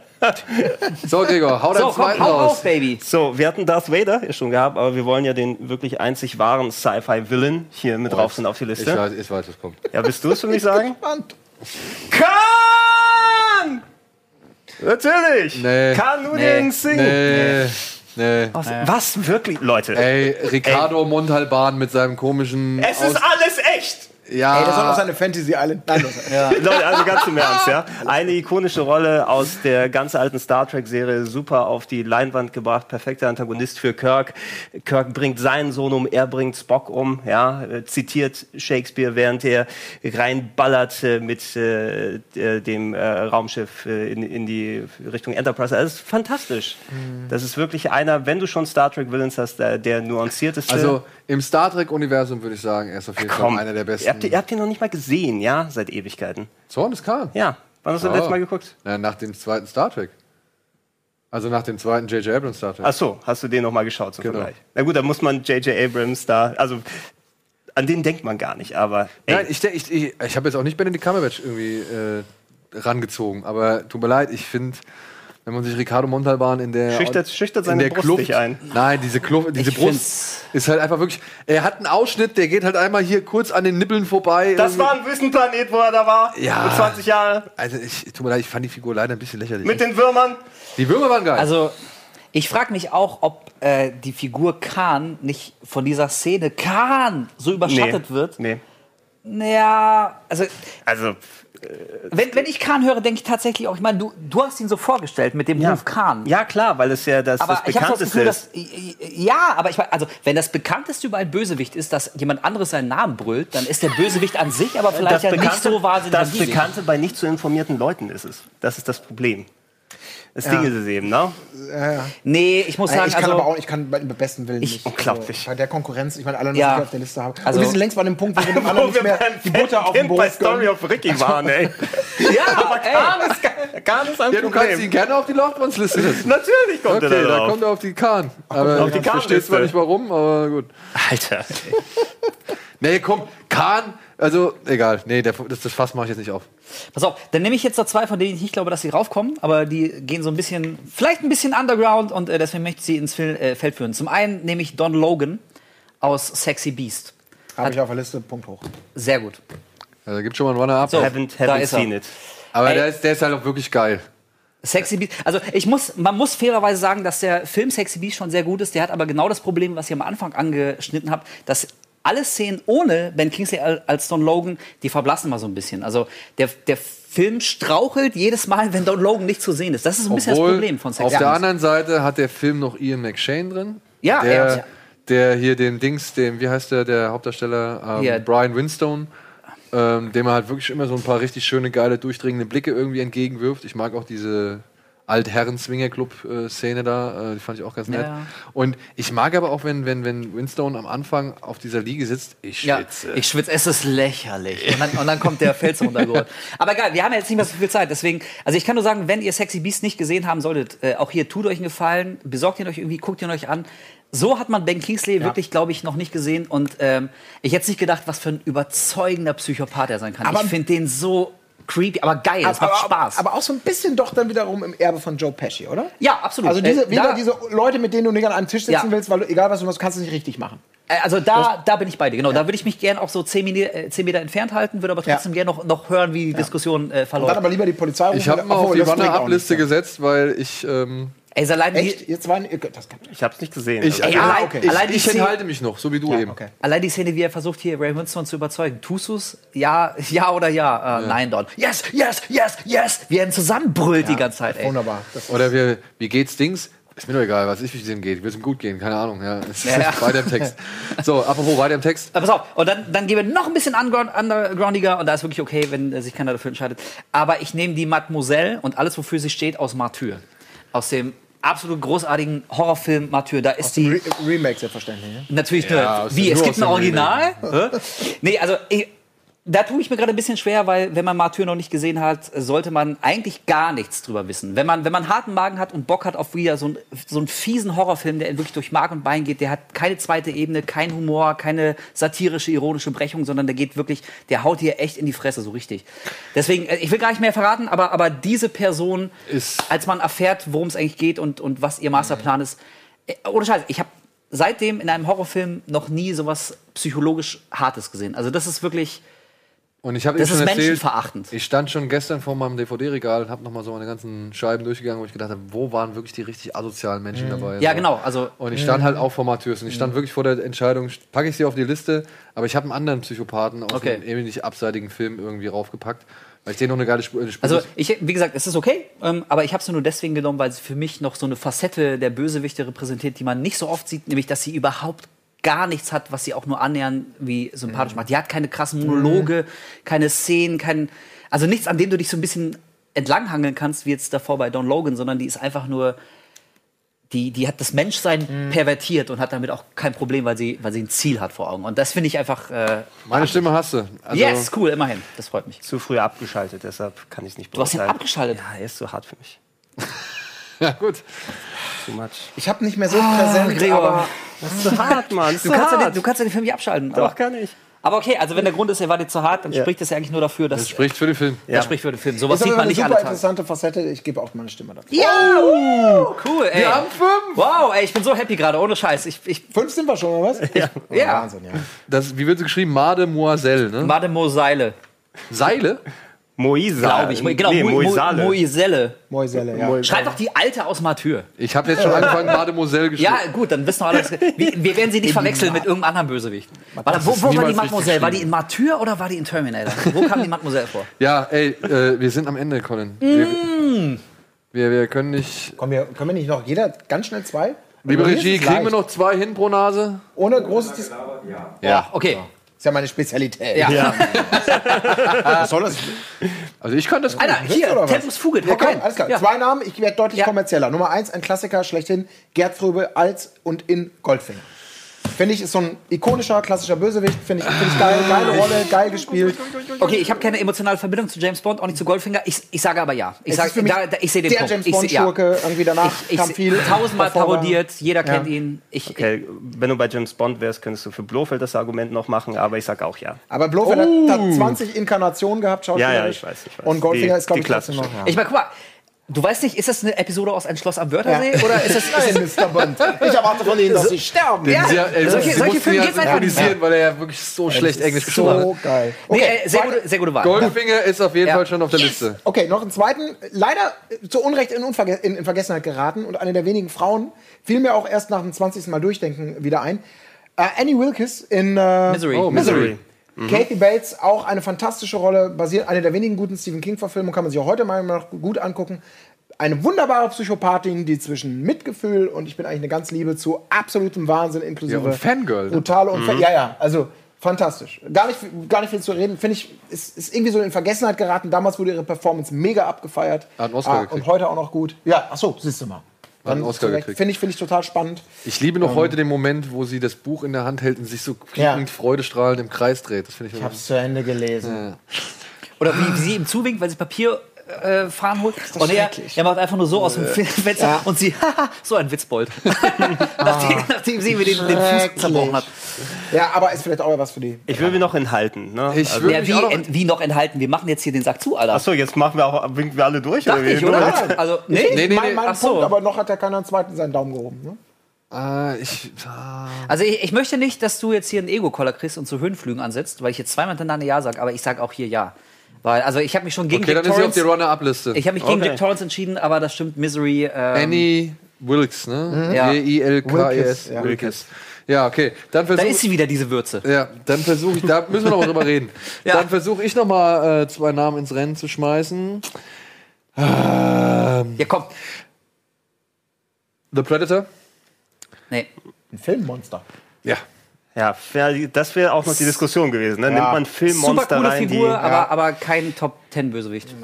So, Gregor, hau deinen So, komm, zweiten hau raus. auf, Baby. So, wir hatten Darth Vader ja schon gehabt, aber wir wollen ja den wirklich einzig wahren Sci-Fi-Villain hier mit drauf sind auf die Ich Liste. weiß, ich weiß, was kommt. Ja, willst du es für mich sagen? Spannend. Khan! Natürlich! Nee. Khan nur Nee. den Sing. Nee, nee. Was, was wirklich, Leute? Ey, Ricardo Montalban mit seinem komischen. es ist alles echt! Ja, Ey, das soll noch seine Fantasy Island. Nein, los. Leute, also ganz im Ernst, ja. Eine ikonische Rolle aus der ganz alten Star Trek-Serie, super auf die Leinwand gebracht, perfekter Antagonist für Kirk. Kirk bringt seinen Sohn um, er bringt Spock um, ja, äh, zitiert Shakespeare, während er reinballert äh, mit äh, äh, dem äh, Raumschiff in, in die Richtung Enterprise. Das ist fantastisch. Das ist wirklich einer, wenn du schon Star Trek-Villains hast, der, der nuancierteste. Also im Star Trek-Universum würde ich sagen, er ist auf jeden Komm, Fall einer der besten. Ihr habt, ihr habt ihn noch nicht mal gesehen, ja, seit Ewigkeiten. Zorn ist Khan. Ja, wann hast du das letzte Mal geguckt? Na, nach dem zweiten Star Trek. Also nach dem zweiten J.J. Abrams Star Trek. Ach so, hast du den noch mal geschaut zum Genau. Vergleich? Na gut, da muss man J.J. Abrams da, also an den denkt man gar nicht, aber ey, Nein, ich, ich, ich, ich habe jetzt auch nicht Benedict Cumberbatch irgendwie äh, rangezogen, aber tut mir leid, ich finde, wenn man sich Ricardo Montalban in der Schüchtert- schüchtert in seine der Brust Kluft, nicht ein. Nein, diese Kluft, diese Ich Brust ist halt einfach wirklich. Er hat einen Ausschnitt, der geht halt einmal hier kurz an den Nippeln vorbei. das irgendwie. war ein Wüstenplanet, wo er da war, Ja. mit 20 Jahren, Also ich tut mir leid, ich fand die Figur leider ein bisschen lächerlich. mit den Würmern. die Würmer waren geil. Also, ich frage mich auch, ob äh, die Figur Khan nicht von dieser Szene Khan so überschattet wird. Nee. Naja, also Also, wenn, wenn ich Khan höre, denke ich tatsächlich auch, ich meine, du, du hast ihn so vorgestellt mit dem ja. Ruf Khan. Ja, klar, weil es ja das, aber das so das bekannteste Gefühl, ist. dass ja, aber ich meine, also wenn das bekannteste über einen Bösewicht ist, dass jemand anderes seinen Namen brüllt, dann ist der Bösewicht an sich aber vielleicht ja nicht so wahnsinnig das. Bekannte bei nicht so informierten Leuten ist es. Das ist das Problem. Das Ding ist es eben, ne? Nee, ich muss Äh, sagen, ich kann also, aber auch, ich kann bei- beim besten Willen nicht. unglaublich. Also, bei der Konkurrenz, ich meine, alle, was Ja. ich auf der Liste habe. Also- und wir sind längst bei dem Punkt, wo wir dem anderen nicht mehr die Butter auf dem bei Brot Story gönnen. of Ricky waren, ey. ja, aber ey, Gar nicht ein Ja, du kannst ihn gerne auf die Laufbandsliste setzen. Natürlich kommt Okay, er da da drauf. kommt er auf die Kahn. Aber auf die ich verstehe Kahn-Liste. zwar nicht warum, aber gut. Alter. Nee, komm, Kahn, also egal. Nee, der, das, das Fass mache ich jetzt nicht auf. Pass auf, dann nehme ich jetzt noch zwei, von denen ich nicht glaube, dass sie raufkommen, aber die gehen so ein bisschen, vielleicht ein bisschen underground und äh, deswegen möchte ich sie ins Fil äh, Feld führen. Zum einen nehme ich Don Logan aus Sexy Beast. Habe ich auf der Liste, Punkt hoch. Sehr gut. Also gibt schon mal einen Runner-up. So, Haven't, da haven't ist er. seen it. Aber Ey. der ist, der ist halt auch wirklich geil. Sexy Beast. Also ich muss, man muss fairerweise sagen, dass der Film Sexy Beast schon sehr gut ist. Der hat aber genau das Problem, was ihr am Anfang angeschnitten habt, dass alle Szenen ohne Ben Kingsley al- als Don Logan, die verblassen mal so ein bisschen. Also der, der Film strauchelt jedes Mal, wenn Don Logan nicht zu sehen ist. Das ist ein bisschen das Obwohl, Problem von Sexy auf der anderen Seite hat der Film noch Ian McShane drin. Ja, der, ja. der hier den Dings, dem, wie heißt der, der Hauptdarsteller? Ähm, Hier. Brian Winstone. Ähm, dem er halt wirklich immer so ein paar richtig schöne, geile, durchdringende Blicke irgendwie entgegenwirft. Ich mag auch diese Altherren-Swingerclub-Szene da, äh, die fand ich auch ganz nett. Ja. Und ich mag aber auch, wenn, wenn, wenn Winstone am Anfang auf dieser Liege sitzt, ich Ja, schwitze. ich schwitze, es ist lächerlich. Und dann, und dann kommt der Fels runtergeholt. Aber egal, wir haben ja jetzt nicht mehr so viel Zeit. Deswegen, also ich kann nur sagen, wenn ihr Sexy Beast nicht gesehen haben solltet, äh, auch hier tut euch einen Gefallen, besorgt ihn euch irgendwie, guckt ihn euch an. So hat man Ben Kingsley wirklich, glaube ich, noch nicht gesehen. Und ähm, ich hätte nicht gedacht, was für ein überzeugender Psychopath er sein kann. Aber- ich finde den so creepy, aber geil, es macht Spaß. Aber auch so ein bisschen doch dann wiederum im Erbe von Joe Pesci, oder? ja, absolut. Also diese, Äh, wieder da, diese Leute, mit denen du nicht an einem Tisch sitzen Ja. willst, weil du, egal was du machst, kannst du es nicht richtig machen. Äh, Also da, da bin ich bei dir, genau. Da würde ich mich gerne auch so 10 Meter, äh, 10 Meter entfernt halten, würde aber trotzdem gerne noch, noch hören, wie die Diskussion äh, verläuft. dann aber lieber die Polizei rufen. Ich habe mal auf die nichts, gesetzt, weil ich. Ähm, Ey, allein, ja. die, Echt? Jetzt waren, das kann Ich hab's nicht gesehen. ich, also. Ey, allein- ich, allein die ich Szene- enthalte mich noch, so wie du eben. okay. Allein die Szene, wie er versucht, hier Ray Winston zu überzeugen. Tust du's? Ja, ja oder ja? Äh, Nein, Don. Yes, yes, yes, yes! Wie er ihn zusammenbrüllt die ganze Zeit, ey. Wunderbar. Oder wie, wie geht's Dings? Ist mir doch egal, was ich wie es ihm geht. Wird es ihm gut gehen, keine Ahnung. Ja, Ja, ja. weiter im Text. So, apropos weiter im Text. Äh, pass auf, und dann, dann gehen wir noch ein bisschen underground, undergroundiger und da ist wirklich okay, wenn äh, sich keiner dafür entscheidet. Aber ich nehme die Mademoiselle und alles, wofür sie steht, aus Martyr. Aus dem absolut großartigen Horrorfilm Martyr. Da ist die. Re Remake selbstverständlich. Ne? Natürlich Ja, nur. aus Wie? Es gibt ein aus Original? Nee, also ich, da tue ich mir gerade ein bisschen schwer, weil wenn man Martyr noch nicht gesehen hat, sollte man eigentlich gar nichts drüber wissen. Wenn man, wenn man harten Magen hat und Bock hat auf wieder so, ein, so einen fiesen Horrorfilm, der wirklich durch Mark und Bein geht, der hat keine zweite Ebene, kein Humor, keine satirische, ironische Brechung, sondern der geht wirklich, der haut dir echt in die Fresse, so richtig. Deswegen, äh, ich will gar nicht mehr verraten, aber, aber diese Person, Ist- als man erfährt, worum es eigentlich geht und, und was ihr Masterplan ist, äh, ohne Scheiß, ich habe seitdem in einem Horrorfilm noch nie sowas psychologisch Hartes gesehen. Also das ist wirklich, Und ich habe das schon ist erzählt, menschenverachtend. ich stand schon gestern vor meinem DVD-Regal und habe nochmal so meine ganzen Scheiben durchgegangen, wo ich gedacht habe, wo waren wirklich die richtig asozialen Menschen dabei? Mhm. Ja, So. genau. Also Und ich stand halt auch vor Matthäus und ich stand wirklich vor der Entscheidung, packe ich sie auf die Liste, aber ich habe einen anderen Psychopathen aus Okay. einem ähnlich abseitigen Film irgendwie raufgepackt, weil ich den noch eine geile Spur, Also ich, wie gesagt, es ist okay, ähm, aber ich habe sie nur deswegen genommen, weil sie für mich noch so eine Facette der Bösewichte repräsentiert, die man nicht so oft sieht, nämlich dass sie überhaupt gar nichts hat, was sie auch nur annähernd wie sympathisch macht. Die hat keine krassen Monologe, keine Szenen, kein, also nichts, an dem du dich so ein bisschen entlanghangeln kannst, wie jetzt davor bei Don Logan, sondern die ist einfach nur, die, die hat das Menschsein pervertiert und hat damit auch kein Problem, weil sie, weil sie ein Ziel hat vor Augen. Und das finde ich einfach, äh, Meine Stimme hast du. Also, yes, cool, immerhin. Das freut mich. Zu früh abgeschaltet, deshalb kann ich nicht Du hast ihn beurteilen. abgeschaltet. Ja, er ist zu hart für mich. Ja, gut. Too much. Ich habe nicht mehr so präsent, Gregor. aber Das ist zu hart, Mann. Du kannst, ja den, du kannst ja den Film nicht abschalten. Doch, aber, kann ich. aber okay, also wenn der Grund ist, er war dir zu hart, dann Ja. spricht das ja eigentlich nur dafür, dass Das spricht für den Film. das Ja. spricht für den Film. Sowas sieht man eine nicht super alle Tage. interessante Facette. Ich gebe auch meine Stimme dazu. Ja, uh, cool, ey. Wir haben fünf! Wow, ey, ich bin so happy gerade, ohne Scheiß. Ich, ich, Fünf sind wir schon, oder was? Ja. Ja. Wahnsinn, ja. Das, wie wird es geschrieben? Mademoiselle, ne? Mademoiselle, Seile? Moisa. glaube ich. Genau, nee, Mo- Mo- Moisale. Moiselle. Moiselle, ja. Schreib doch die alte aus Martyr. Ich habe jetzt schon angefangen, Mademoiselle geschrieben. Ja, gut, dann wissen wir alles. Wie, wir werden sie nicht verwechseln mit irgendeinem anderen Bösewicht. Warte, wo, wo war die Mademoiselle? War die in Martyr oder war die in Terminator? Wo kam die Mademoiselle vor? Ja, ey, äh, wir sind am Ende, Colin. Wir, Mm. wir, wir können nicht. Komm, wir, können wir nicht noch jeder ganz schnell zwei? Liebe Regie, kriegen wir noch zwei hin pro Nase? Ohne großes Dis Ja, okay. Ist ja meine Spezialität. Ja. Was soll das? Also ich kann das gut. Alter, hier, oder was? Tempus Fugit. Ja, komm, alles klar. Ja. Zwei Namen, ich werde deutlich Ja. kommerzieller. Nummer eins, ein Klassiker schlechthin, Gerd Fröbe als und in Goldfinger. Finde ich, ist so ein ikonischer, klassischer Bösewicht. Finde ich, find ich geil, geile Rolle, geil gespielt. Okay, ich habe keine emotionale Verbindung zu James Bond, auch nicht zu Goldfinger. Ich, ich sage aber ja. Ich, sag, da, da, ich sehe den der Punkt. James ich seh- ja. Bond-Schurke. Irgendwie danach Ich, kam viel. tausendmal hervorragend. parodiert, jeder Ja. kennt ihn. Ich, Okay, wenn du bei James Bond wärst, könntest du für Blofeld das Argument noch machen, aber ich sag auch ja. Aber Blofeld hat, hat 20 Inkarnationen gehabt, Ja, ja, schauspielerisch. ich weiß, ich weiß. Und Goldfinger Die- ist, glaube ich, trotzdem noch. Ja. ich meine, guck mal, du weißt nicht, ist das eine Episode aus Ein Schloss am Wörthersee? Oder ist das, Nein, Mr. Bond. Ich erwarte von Ihnen, dass Sie sterben. Ja, Sie, äh, solche- sie solche Filme ja geht's einfach nicht. synchronisieren, weil er ja wirklich so schlecht Englisch gesprochen hat. So geil. Nee, Okay, äh, sehr, weiter. gute, sehr gute Wahl. Goldfinger ist auf jeden Ja. Fall schon auf der Liste. Okay, noch einen zweiten, leider äh, zu Unrecht in, Unverge in, in Vergessenheit geraten und eine der wenigen Frauen, fiel mir auch erst nach dem 20. Mal durchdenken wieder ein. Äh, Annie Wilkes in äh, Misery. Oh, Misery. Kathy Bates, auch eine fantastische Rolle, basiert eine der wenigen guten Stephen King-Verfilmungen, kann man sich auch heute mal noch gut angucken. Eine wunderbare Psychopathin, die zwischen Mitgefühl und ich bin eigentlich eine ganz Liebe zu absolutem Wahnsinn inklusive Ja, und Fangirl, ne? brutale und Fan- ja ja, also fantastisch. Gar nicht gar nicht viel zu reden, finde ich ist, ist irgendwie so in Vergessenheit geraten. Damals wurde ihre Performance mega abgefeiert. Hat einen Oscar Ah, und heute auch noch gut. Ja, ach so, siehst du mal. Einen Oscar gekriegt. Finde ich, finde ich total spannend. Ich liebe noch heute den Moment, wo sie das Buch in der Hand hält und sich so Ja. kriegend, freudestrahlend im Kreis dreht. Das finde ich, Ich habe es zu Ende gelesen. Oder wie, wie sie ihm zuwinkt, weil sie Papier äh, fahren holt. Und er, er macht einfach nur so aus dem Fenster Ja. und sie, haha, so ein Witzbold. nachdem, nachdem sie mir den, den Fuß zerbrochen hat. Ja, aber ist vielleicht auch was für die. Ich will mich noch enthalten. Ne? Ich also, will- Ja, wie, auch noch- ent, wie noch enthalten? Wir machen jetzt hier den Sack zu, Alter. Achso, jetzt machen wir auch, winken wir alle durch? Dachte wie? ich, oder? mit- Also, nee, Nee, nee, mein, mein Ach so. Punkt, aber noch hat ja keiner einen zweiten seinen Daumen gehoben. Ne? Ah, ich, ah. Also ich, ich möchte nicht, dass du jetzt hier einen Ego-Koller kriegst und zu Höhenflügen ansetzt, weil ich jetzt zweimal hintereinander Ja sage, aber ich sage auch hier Ja. Weil, also ich habe mich schon gegen Okay, Jack dann ist sie auf Torrance, die Runner-Up-Liste. ich habe mich gegen Okay. Jack Torrance entschieden, aber das stimmt, Misery. Ähm, Annie Wilkes, ne? Ja. W-I-L-K-E-S. Wilkes, ja. Wilkes. Ja, okay. Dann da versuch, ist sie wieder, diese Würze. ja, dann versuche ich, da müssen wir noch mal drüber reden. Ja. Dann versuche ich noch mal äh, zwei Namen ins Rennen zu schmeißen. Ähm, Ja, komm. The Predator? Nee. Ein Filmmonster. Ja. Ja, das wäre auch noch die Diskussion gewesen. Ne? Nimmt man Super Filmmonster coole rein, Figur, die... aber, aber kein Top-10-Bösewicht.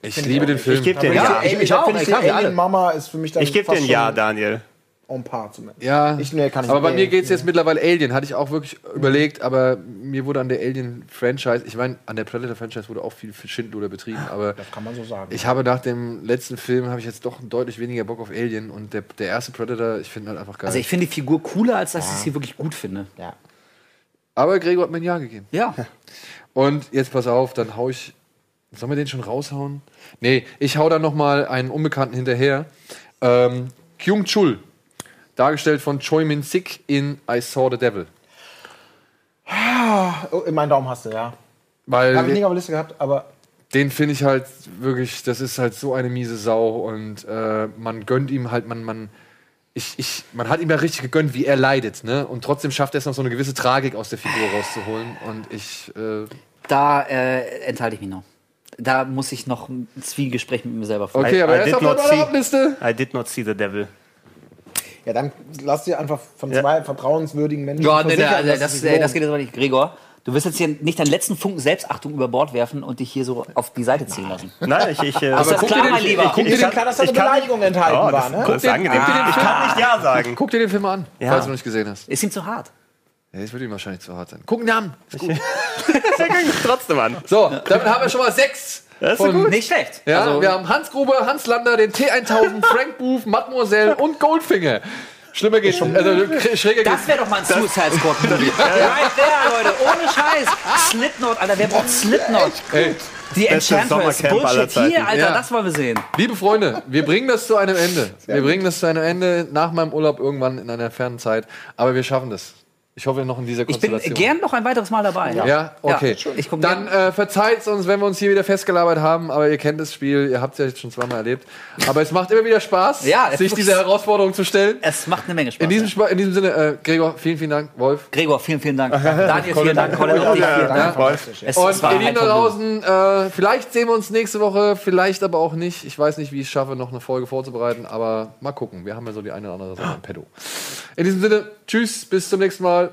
Ich liebe den Film. Ich gebe dir Ja, ein Ja, Ja. ich- ich auch, alle. Alien Mama ist für mich dann Ich gebe ein Ja, Daniel. En par zumindest. Ja, Ich- nee, kann ich aber bei mir geht es jetzt mittlerweile Alien. Hatte ich auch wirklich überlegt, aber mir wurde an der Alien-Franchise, ich meine, an der Predator-Franchise wurde auch viel Schindluder betrieben, aber Das kann man so sagen. ich habe nach dem letzten Film habe ich jetzt doch deutlich weniger Bock auf Alien und der, der erste Predator, ich finde halt einfach geil. Also ich finde die Figur cooler, als dass ich sie wirklich gut finde. ja. aber Gregor hat mir ein Ja gegeben. Ja. Und jetzt pass auf, dann hau ich. Sollen wir den schon raushauen? Nee, ich hau da noch mal einen Unbekannten hinterher. Ähm, Kyung Chul, dargestellt von Choi Min Sik in I Saw the Devil. Oh, meinen Daumen hast du, ja. Weil Habe ich nicht auf der Liste gehabt, aber den finde ich halt wirklich, das ist halt so eine miese Sau und äh, man gönnt ihm halt, man, man, ich, ich, man hat ihm ja richtig gegönnt, wie er leidet, ne? Und trotzdem schafft er es noch so eine gewisse Tragik aus der Figur rauszuholen und ich, äh, Da äh, enthalte ich mich noch. Da muss ich noch ein Zwiegespräch mit mir selber führen. okay, I- aber I er ist did auf see- Abliste. I did not see the devil. Ja, dann lass dir einfach von zwei vertrauenswürdigen Menschen Ja, nee, nee, versichern, also dass das, äh, das lohnt. geht jetzt aber nicht. Gregor, du wirst jetzt hier nicht deinen letzten Funken Selbstachtung über Bord werfen und dich hier so auf die Seite ziehen lassen. Nein, ich... ich äh, Ist das guck klar, dir den- mein Lieber? guck dir Ist ja den- klar, dass da eine ich kann- Beleidigung enthalten oh, war, das, ne? das ist den- angenehm. guck dir den ich kann nicht Ja sagen. Guck dir den Film mal an, Ja. falls du noch nicht gesehen hast. Ist ihm zu hart. Ja, das würde ihm wahrscheinlich zu hart sein. Guck ihn an. Das fängt trotzdem an. So, damit haben wir schon mal sechs. Das ist Von- gut. Nicht schlecht. Ja, Also, wir haben Hans Gruber, Hans Lander, den T1000, Frank Booth, Mademoiselle und Goldfinger. Schlimmer geht schon. Also, schräger das wäre doch mal ein Suicide Squad Movie. Right there, Leute. Ohne Scheiß. Slipknot, Alter. Wer braucht Slipknot? Ey, Die Enchantress. Bullshit. Hier, Alter. Ja. Das wollen wir sehen. liebe Freunde, wir bringen das zu einem Ende. Wir bringen das zu einem Ende nach meinem Urlaub irgendwann in einer fernen Zeit. Aber wir schaffen das. Ich hoffe noch in dieser Ich bin Konstellation. gern noch ein weiteres Mal dabei. Ja, okay. Ja, ich guck Dann äh, verzeiht uns, wenn wir uns hier wieder festgelabert haben, aber ihr kennt das Spiel, ihr habt es ja jetzt schon zweimal erlebt. Aber es macht immer wieder Spaß, Ja, sich muss- diese Herausforderung zu stellen. Es macht eine Menge Spaß. In diesem, Spa- in diesem Sinne, äh, Gregor, vielen, vielen Dank, Wolf. Gregor, vielen, vielen Dank. Daniel, vielen Dank. Colin, auch vielen Dank. Wolf. Es, Und ihr Lieben da draußen, äh, vielleicht sehen wir uns nächste Woche, vielleicht aber auch nicht. Ich weiß nicht, wie ich es schaffe, noch eine Folge vorzubereiten, aber mal gucken. Wir haben ja so die eine oder andere Sache im Pedo. In diesem Sinne, tschüss, bis zum nächsten Mal.